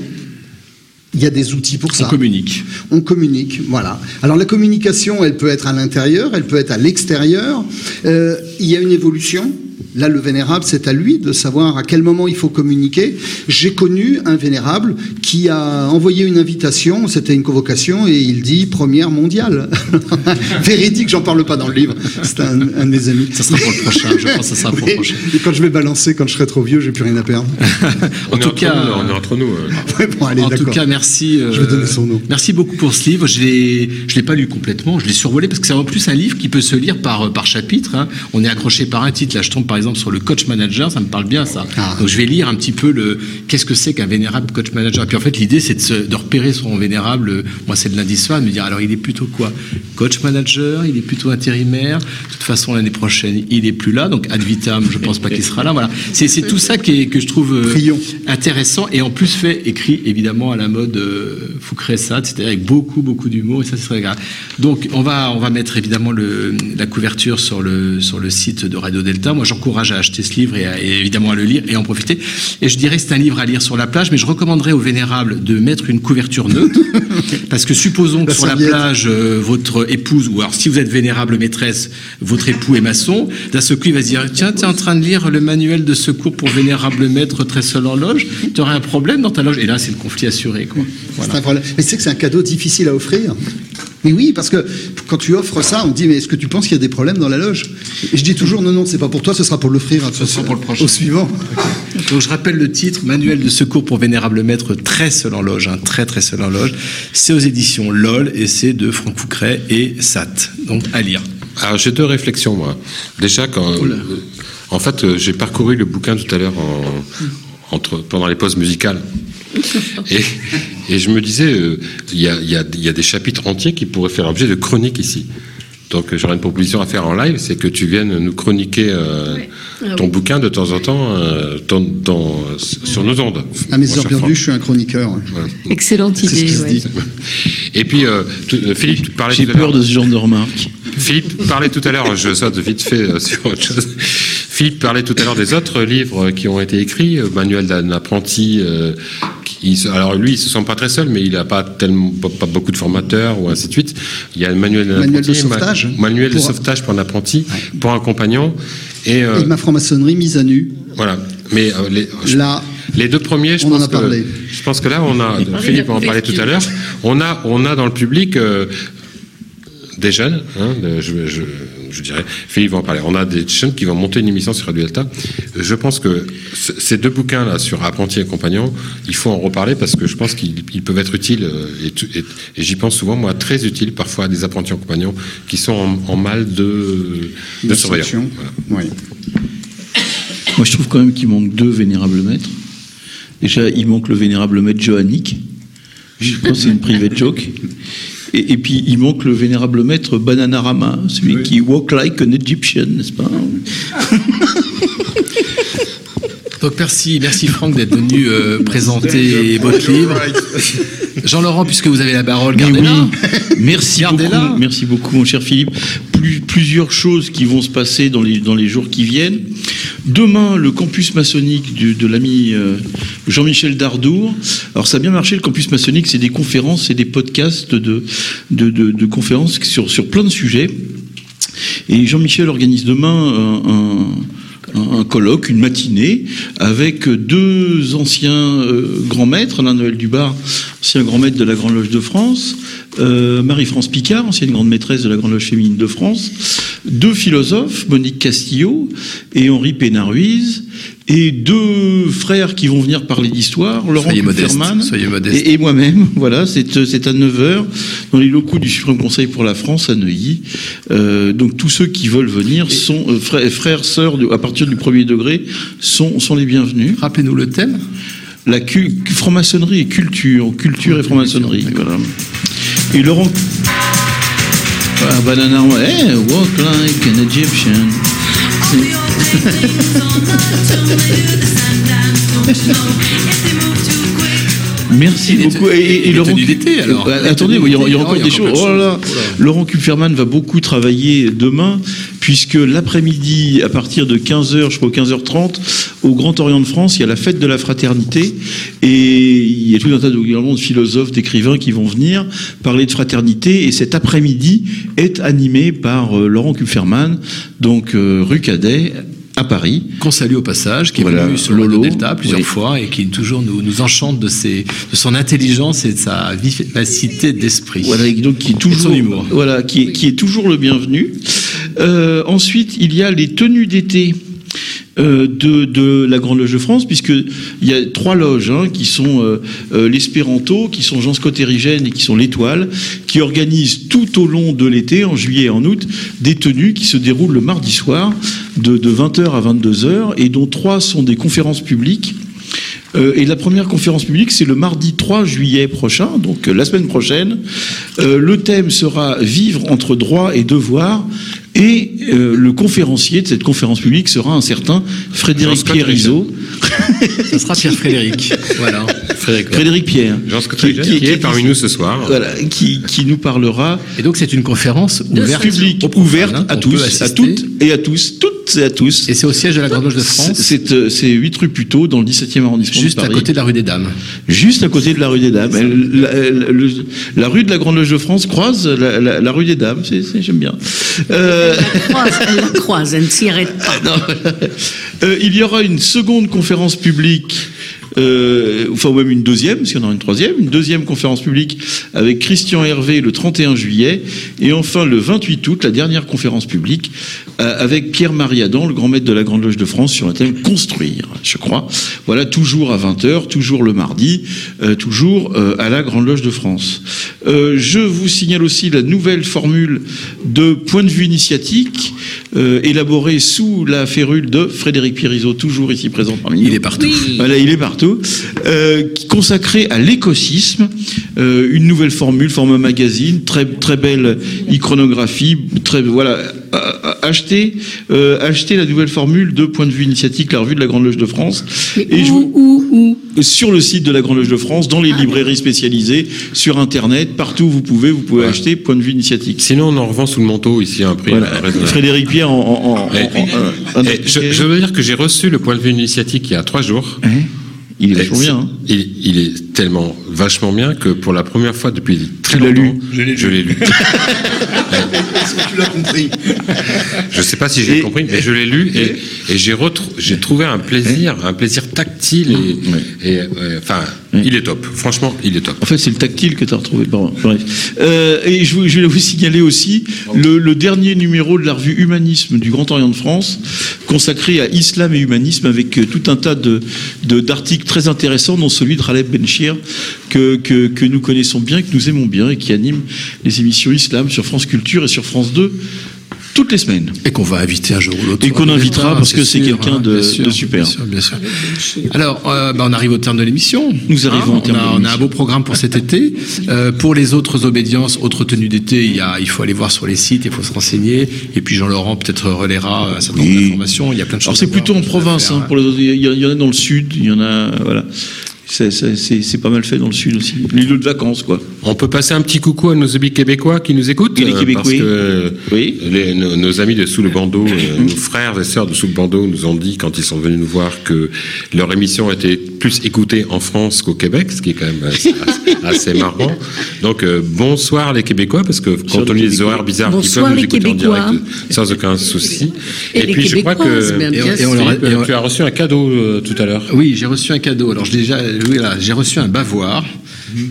Il y a des outils pour ça. On communique. On communique, voilà. Alors la communication, elle peut être à l'intérieur, elle peut être à l'extérieur. Euh, il y a une évolution. Là, le vénérable, c'est à lui de savoir à quel moment il faut communiquer. J'ai connu un vénérable qui a envoyé une invitation, c'était une convocation, et il dit première mondiale. <laughs> Véridique, j'en parle pas dans le livre. C'est un, un de mes amis. Ça sera pour le prochain, je pense que ça sera pour le prochain. Et quand je vais balancer, quand je serai trop vieux, j'ai plus rien à perdre. <laughs> En tout cas, on est entre nous. euh. <laughs> Ouais, bon, allez, en tout cas, merci. Je vais euh, donner son nom. Merci beaucoup pour ce livre. Je l'ai, je l'ai pas lu complètement. Je l'ai survolé parce que c'est en plus un livre qui peut se lire par par chapitre. hein. On est accroché par un titre. Là, je tombe par exemple sur le coach manager. Ça me parle bien ça. Ah. Donc je vais lire un petit peu le qu'est-ce que c'est qu'un vénérable coach manager. Et puis en fait, l'idée c'est de, se- de repérer son vénérable. Moi, c'est le lundi soir, de me dire alors il est plutôt quoi? Coach manager. Il est plutôt intérimaire. De toute façon, l'année prochaine, il est plus là. Donc ad vitam, je pense pas qu'il sera là. Voilà. C'est c'est tout ça qui est, que je trouve euh, intéressant et en plus fait écrit évidemment à la mode euh, Foucret-Sade, c'est-à-dire avec beaucoup beaucoup d'humour et ça c'est très grave. Donc on va on va mettre évidemment le, la couverture sur le sur le site de Radio Delta. Moi j'encourage à acheter ce livre et, à- et évidemment à le lire et en profiter. Et je dirais que c'est un livre à lire sur la plage, mais je recommanderais aux vénérables de mettre une couverture neutre <laughs> parce que supposons que La sur la plage euh, votre épouse ou alors si vous êtes vénérable maîtresse, votre époux est maçon, d'un seul coup il va se dire tiens tu es en train de lire le manuel de secours pour vénérable maître très seul en loge, tu aurais un problème dans ta loge et là c'est le conflit assuré quoi. C'est un problème. Mais c'est que c'est un cadeau difficile à offrir. Mais oui, parce que quand tu offres ça, on te dit mais est-ce que tu penses qu'il y a des problèmes dans la loge? Et je dis toujours non non, c'est pas pour toi, ce sera pour l'offrir. Ce sera pour le prochain. Au suivant. Donc je rappelle le titre, Manuel de secours pour vénérable maître, très seul en loge, hein, très très seul en loge. C'est aux éditions LOL et c'est de Franck Foucret et Sat. Donc à lire. Alors j'ai deux réflexions moi. Déjà quand euh, en fait euh, j'ai parcouru le bouquin tout à l'heure en, entre pendant les pauses musicales. Et, et je me disais, euh, il y, a, y y des chapitres entiers qui pourraient faire l'objet de chroniques ici. Donc euh, j'aurais une proposition à faire en live, c'est que tu viennes nous chroniquer euh, Ah ton oui. bouquin de temps en temps euh, dans- dans- sur nos ondes. À mes mon heures perdues, je suis un chroniqueur. Voilà. Excellente ce idée. ouais. Et puis, tu- Philippe, tu parlais J'ai tout à l'heure. peur de ce genre de remarques. Philippe parlait tout à l'heure, je saute vite fait euh, sur autre chose. Philippe parlait tout à l'heure des autres livres qui ont été écrits, euh, Manuel d'un apprenti. euh, qui alors lui, il se sent pas très seul, mais il n'a pas tellement pas, pas beaucoup de formateurs ou ainsi de suite. Il y a manuel de ma- sauvetage. manuel de Pour- sauvetage pour un apprenti, pour un compagnon. Et, euh, Et ma franc-maçonnerie mise à nu. voilà. Mais euh, les, je- Là, les deux premiers, je On en pense a que parlé. je pense que là, on a de Philippe la en parlait tout à l'heure. On a on a dans le public euh, des jeunes, hein, de- je, je, je dirais, Philippe va en parler. On a des jeunes qui vont monter une émission sur Radio Delta. Je pense que ces deux bouquins-là sur apprenti et compagnon, il faut en reparler parce que je pense qu'ils ils peuvent être utiles euh, et, tu- et- et j'y pense souvent, moi, très utiles parfois à des apprentis en compagnon qui sont en, en mal de, de surveillance. d'instruction. Voilà. Oui. Moi, je trouve quand même qu'il manque deux vénérables maîtres. Déjà, il manque le vénérable maître Johannick. Je pense que c'est une private joke. Et, et puis, il manque le vénérable maître Bananarama, celui qui walk like an Egyptian, n'est-ce pas <laughs> Donc merci, merci Franck d'être venu euh, présenter votre livre. <laughs> Jean-Laurent, puisque vous avez la parole, gardez-la. oui, merci beaucoup, merci beaucoup, mon cher Philippe. Plus- plusieurs choses qui vont se passer dans les, dans les jours qui viennent. Demain, le campus maçonnique de l'ami euh, Jean-Michel Dardour. Alors, ça a bien marché, le campus maçonnique, c'est des conférences et des podcasts de, conférences sur, sur plein de sujets. Et Jean-Michel organise demain un, colloque, une matinée, avec deux anciens euh, grands maîtres, Alain Noël Dubar, ancien grand maître de la Grande Loge de France, euh, Marie-France Picard, ancienne grande maîtresse de la Grande Loge féminine de France, deux philosophes, Monique Castillo et Henri Pénaruiz, et deux frères qui vont venir parler d'histoire, Laurent modeste. et, et moi-même. <laughs> Voilà, c'est euh, à 9h dans les locaux du Suprême Conseil pour la France à Neuilly. Euh, donc tous ceux qui veulent venir sont euh, frères, frères, sœurs de- à partir du premier degré sont, sont les bienvenus. Rappelez-nous le thème. La franc-maçonnerie et culture, culture et franc-maçonnerie. Voilà. Et Laurent. Ah, banana, ouais, walk like an Egyptian. <laughs> Merci beaucoup. Et, et- et Laurent, alors. Euh, Les attendez, il y, il d'été, encore il a des choses. Oh là là. Laurent Kupferman va beaucoup travailler demain, puisque l'après-midi, à partir de 15h, je crois 15h30, au Grand Orient de France, il y a la fête de la fraternité, et il y a tout un tas de, philosophes, d'écrivains qui vont venir parler de fraternité, et cet après-midi est animé par euh, Laurent Kupferman, donc euh, rue Cadet, à Paris. Qu'on salue au passage, qui est Voilà, venu sur Lolo, le Delta plusieurs oui. fois et qui toujours nous, nous enchante de, ses, de son intelligence et de sa vivacité d'esprit. Voilà, et donc qui est toujours, son humour. Voilà, qui est, qui est toujours le bienvenu. Euh, ensuite, il y a les tenues d'été. euh, de, la Grande Loge de France, puisque il y a trois loges hein, qui sont euh, l'Espéranto, qui sont Jean Scott Érigène et qui sont l'Étoile, qui organisent tout au long de l'été, en juillet et en août, des tenues qui se déroulent le mardi soir de, de 20h à 22h, et dont trois sont des conférences publiques. Et la première conférence publique, c'est le mardi 3 juillet prochain, donc la semaine prochaine. Le thème sera Vivre entre droit et devoir. Et euh, le conférencier de cette conférence publique sera un certain Frédéric Jean-Scott Pierre-Iso. Ça sera Pierre Frédéric. voilà. Frédéric. Frédéric Pierre. Jean qui est parmi nous ce soir. Voilà, qui, qui nous parlera. Et donc c'est une conférence ouverte publique, ouverte à tous, à toutes et à tous, toutes et à tous. Et c'est au siège de la Grande Loge de France, C'est euh, c'est 8 rue Puteaux, dans le 17e arrondissement juste de à côté de la rue des Dames. Juste à côté de la rue des Dames. Elle- la, elle- le- la rue de la Grande Loge de France croise la, la- la rue des Dames. C'est- c'est- J'aime bien. Euh, croise, elle la croise, elle ne s'y arrête pas. <laughs> non, voilà. Euh, il y aura une seconde conférence publique. Euh, enfin, ou même une deuxième, parce qu'il y en aura une troisième, une deuxième conférence publique avec Christian Hervé le 31 juillet, et enfin le 28 août, la dernière conférence publique euh, avec Pierre-Marie Adam, le grand maître de la Grande Loge de France, sur le thème construire, je crois. Voilà, toujours à 20h, toujours le mardi, euh, toujours euh, à la Grande Loge de France. Euh, je vous signale aussi la nouvelle formule de point de vue initiatique, euh, élaborée sous la férule de Frédéric Pierrizot, toujours ici présent parmi nous. Il est partout. Oui. Voilà, il est partout. Euh, consacré à l'écosysme, euh, une nouvelle formule, format magazine, très très belle iconographie, très voilà. euh, euh, Achetez, euh, achetez la nouvelle formule de point de vue initiatique, la revue de la Grande Loge de France. Mais Et je où, vous- où, où sur le site de la Grande Loge de France, dans les librairies spécialisées, sur Internet, partout où vous pouvez, vous pouvez Ouais. acheter point de vue initiatique. Sinon, on en revend sous le manteau ici à un prix Voilà. Frédéric Pierre en. en- en- Et- en- en- et je, je veux dire que j'ai reçu le point de vue initiatique il y a trois jours. Hein il est Et vachement bien. hein. Il, il est tellement vachement bien que pour la première fois depuis Tu l'as lu je l'ai lu. <laughs> Est-ce que tu l'as compris? Je sais pas si j'ai compris, mais je l'ai lu et, et j'ai trouvé un plaisir, un plaisir tactile et, et, euh, enfin, il est top. Franchement, il est top. En fait, c'est le tactile que tu as retrouvé. Bon, bref. Euh, et je, je vais vous signaler aussi le, le dernier numéro de la revue Humanisme du Grand Orient de France, consacré à islam et humanisme, avec euh, tout un tas de de- d'articles très intéressants, dont celui de Raleb Benchir, que, que, que nous connaissons bien, que nous aimons bien, et qui anime les émissions Islam sur France Culture et sur France 2 toutes les semaines. Et qu'on va inviter un jour ou l'autre. Et qu'on invitera Ah, parce que c'est quelqu'un de- super. Bien sûr, bien sûr. Alors, euh, bah, on arrive au terme de l'émission. Nous arrivons Hein, au terme on a, de on a un beau programme pour cet été. <laughs> Euh, pour les autres obédiences, autres tenues d'été, il, y a, il faut aller voir sur les sites, il faut se renseigner. Et puis Jean-Laurent peut-être relaiera un certain nombre d'informations. Il y a plein de choses. Alors c'est plutôt en province. faire, hein, pour les autres. il, y a- il y en a dans le sud, il y en a voilà. C'est- pas mal fait dans le sud aussi. L'île de vacances quoi. On peut passer un petit coucou à nos amis québécois qui nous écoutent. Et les euh, Québécois. Parce que Oui. les- nos, nos amis de Sous le Bandeau, <laughs> euh, nos frères et sœurs de Sous le Bandeau nous ont dit quand ils sont venus nous voir que leur émission était plus écoutée en France qu'au Québec, ce qui est quand même assez, <laughs> assez marrant. Donc euh, bonsoir les Québécois, parce que compte tenu des horaires bizarres qui Bonsoir, peuvent nous les écouter en Québécois. direct sans aucon souci. Et puis je crois que Et- on leur a- tu as reçu un cadeau euh, tout à l'heure. Oui, j'ai reçu un cadeau. Alors, j'ai déjà, oui, là, j'ai reçu un bavoir.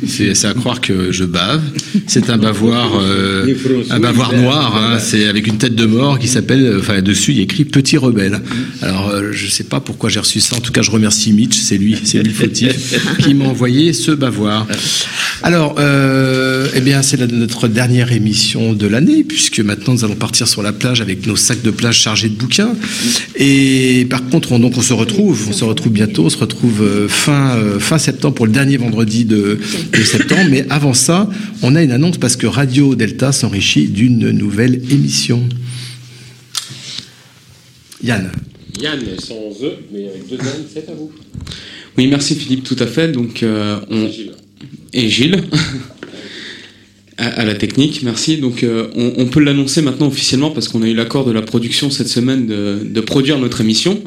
C'est à croire que je bave. C'est un bavoir, euh, un bavoir noir. hein. C'est avec une tête de mort qui s'appelle, enfin dessus il écrit Petit rebelle. Alors euh, je sais pas pourquoi j'ai reçu ça. En tout cas, je remercie Mitch. C'est lui, c'est lui fautif qui m'a envoyé ce bavoir. Alors, euh, eh bien, c'est notre dernière émission de l'année puisque maintenant nous allons partir sur la plage avec nos sacs de plage chargés de bouquins. Et par contre, on, donc on se retrouve, on se retrouve bientôt, on se retrouve fin fin septembre pour le dernier vendredi de, de septembre. Mais avant ça, on a une annonce parce que Radio Delta s'enrichit d'une nouvelle émission. Yann. Yann sans E, mais avec deux N, c'est à vous. Oui, merci Philippe, tout à fait. Donc, euh, on... Et Gilles. À, la technique, merci. Donc euh, on, on peut l'annoncer maintenant officiellement parce qu'on a eu l'accord de la production cette semaine de, de produire notre émission.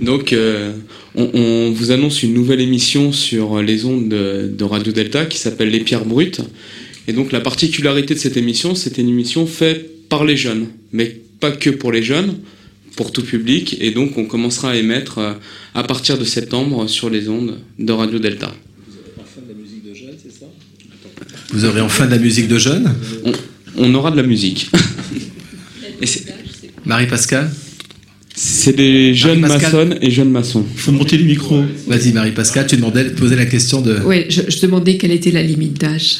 Donc euh, on, on vous annonce une nouvelle émission sur les ondes de, de Radio Delta qui s'appelle Les Pierres Brutes. Et donc la particularité de cette émission, c'est une émission faite par les jeunes, mais pas que pour les jeunes, pour tout public. Et donc on commencera à émettre euh, à partir de septembre sur les ondes de Radio Delta. Vous aurez enfin de la musique de jeunes? On, on aura de la musique. <laughs> Et c'est- Marie-Pascal C'est des jeunes maçonnes et jeunes maçons. Il faut monter les micros. Vas-y Marie-Pascal, tu demandais, tu posais la question de... Oui, je, je demandais quelle était la limite d'âge.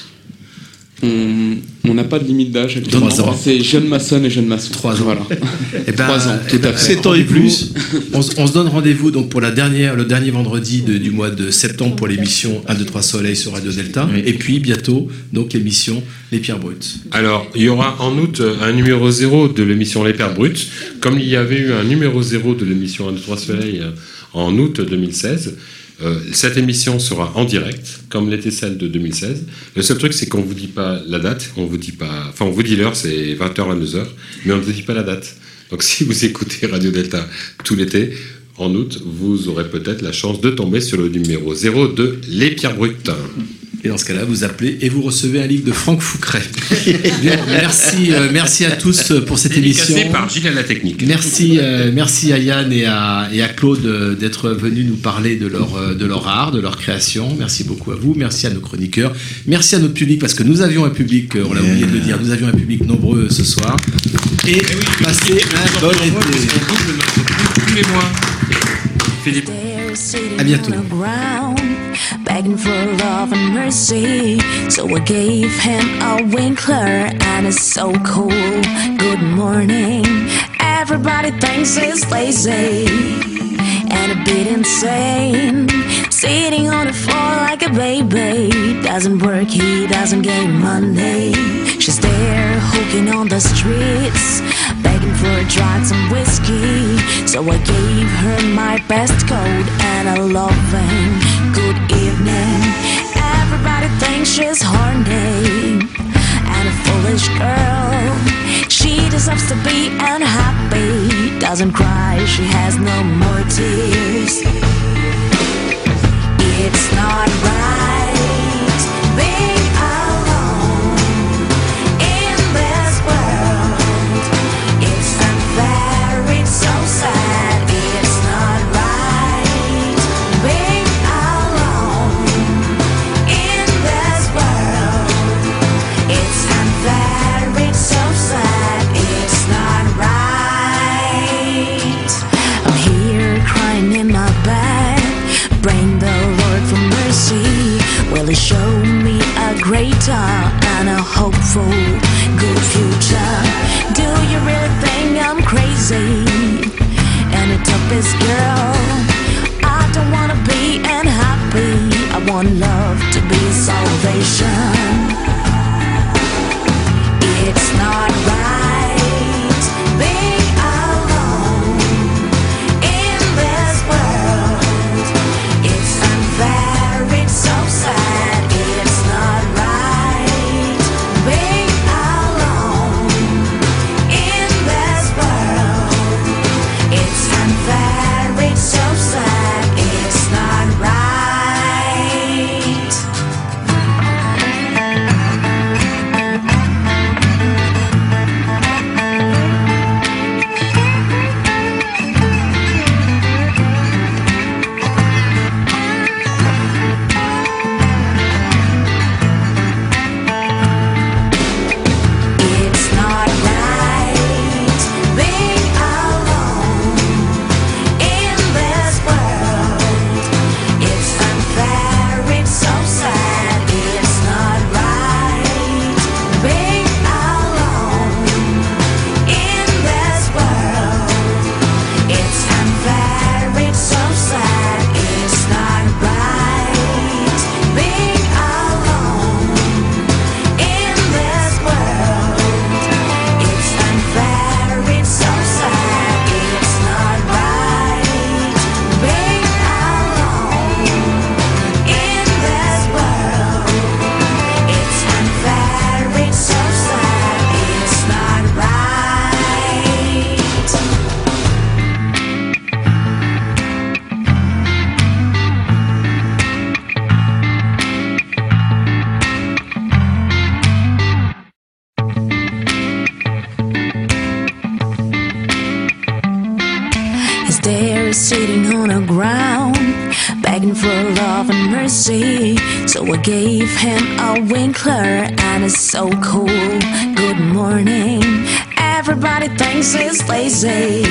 On n'a pas de limite d'âge. Trois ans. C'est jeunes maçonnes et jeunes maçons. Trois ans. Voilà. <laughs> Eh ben, Trois ans, tout ben, à fait. Sept ans et plus. On, se- on se donne rendez-vous donc pour la dernière, le dernier vendredi de- du mois de septembre pour l'émission 1, 2, 3 Soleil sur Radio Delta. Et puis bientôt, donc l'émission Les Pierres Brutes. Alors, il y aura en août euh, un numéro 0 de l'émission Les Pères Brutes, comme il y avait eu un numéro 0 de l'émission 1, 2, 3 Soleil euh, en août 2016. Euh, cette émission sera en direct, comme l'était celle de 2016. Le seul truc, c'est qu'on vous dit pas la date, on vous dit pas, enfin, on vous dit l'heure, c'est 20h, 22h, mais on ne vous dit pas la date. Donc, <laughs> si vous écoutez Radio Delta tout l'été, en août, vous aurez peut-être la chance de tomber sur le numéro 0 de Les Pierres Brutes. Et dans ce cas-là, vous appelez et vous recevez un livre de Franck Foucret. <laughs> Bien, merci, euh, merci à tous pour cette Dédicacé émission. par Gilles à la technique. Merci, euh, merci à Yann et à, et à Claude euh, d'être venus nous parler de leur, euh, de leur art, de leur création. Merci beaucoup à vous. Merci à nos chroniqueurs. Merci à notre public parce que nous avions un public, euh, on l'a oublié de le dire, nous avions un public nombreux ce soir. Et passez un bon été. Tous les mois. Philippe. À bientôt. Begging for love and mercy. So I gave him a winkler, and it's so cool. Good morning. Everybody thinks he's lazy and a bit insane. Sitting on the floor like a baby. Doesn't work, he doesn't get money. She's there hooking on the streets, for drugs and whiskey. So I gave her my best coat and a loving good evening. Everybody thinks she's horny and a foolish girl. She deserves to be unhappy. Doesn't cry, she has no more tears. It's not right being a greater and a hopeful, gave him a winkler, and it's so cool. Good morning. Everybody thinks he's lazy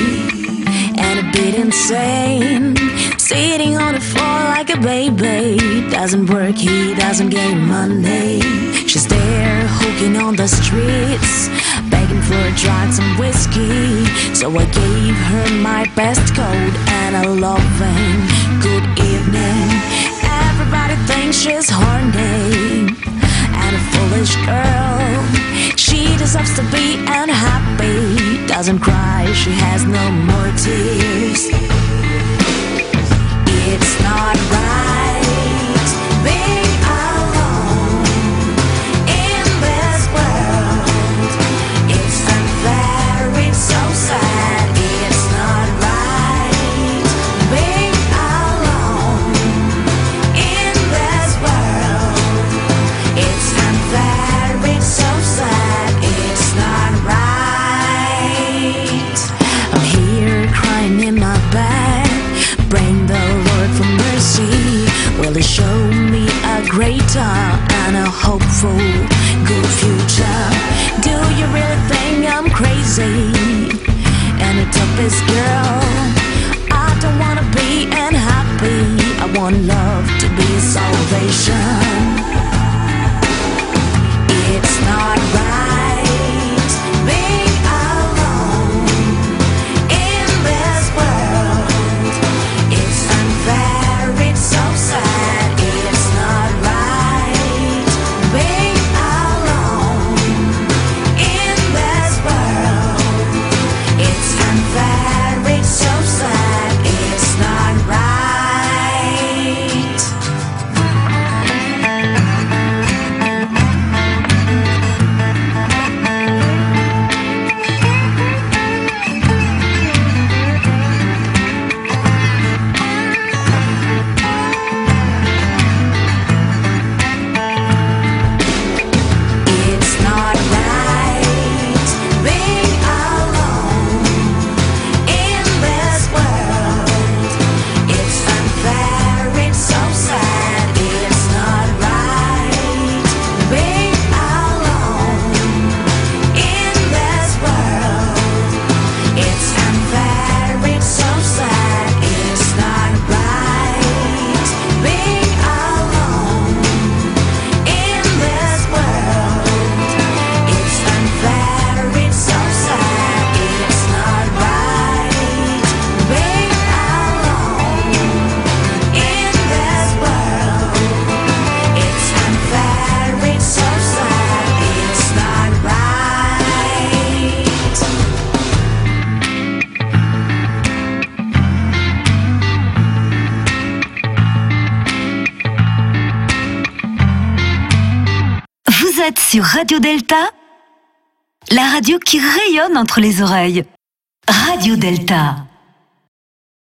and a bit insane. Sitting on the floor like a baby. Doesn't work, he doesn't get money. She's there hooking on the streets, begging for drugs and whiskey. So I gave her my best coat and a loving good evening. Everybody thinks she's horny and a foolish girl. She deserves to be unhappy. Doesn't cry, she has no more tears. It's not right show me a greater and a hopeful, good future? Do you really think I'm crazy? And a toughest girl. Radio Delta, la radio qui rayonne entre les oreilles. Radio Delta.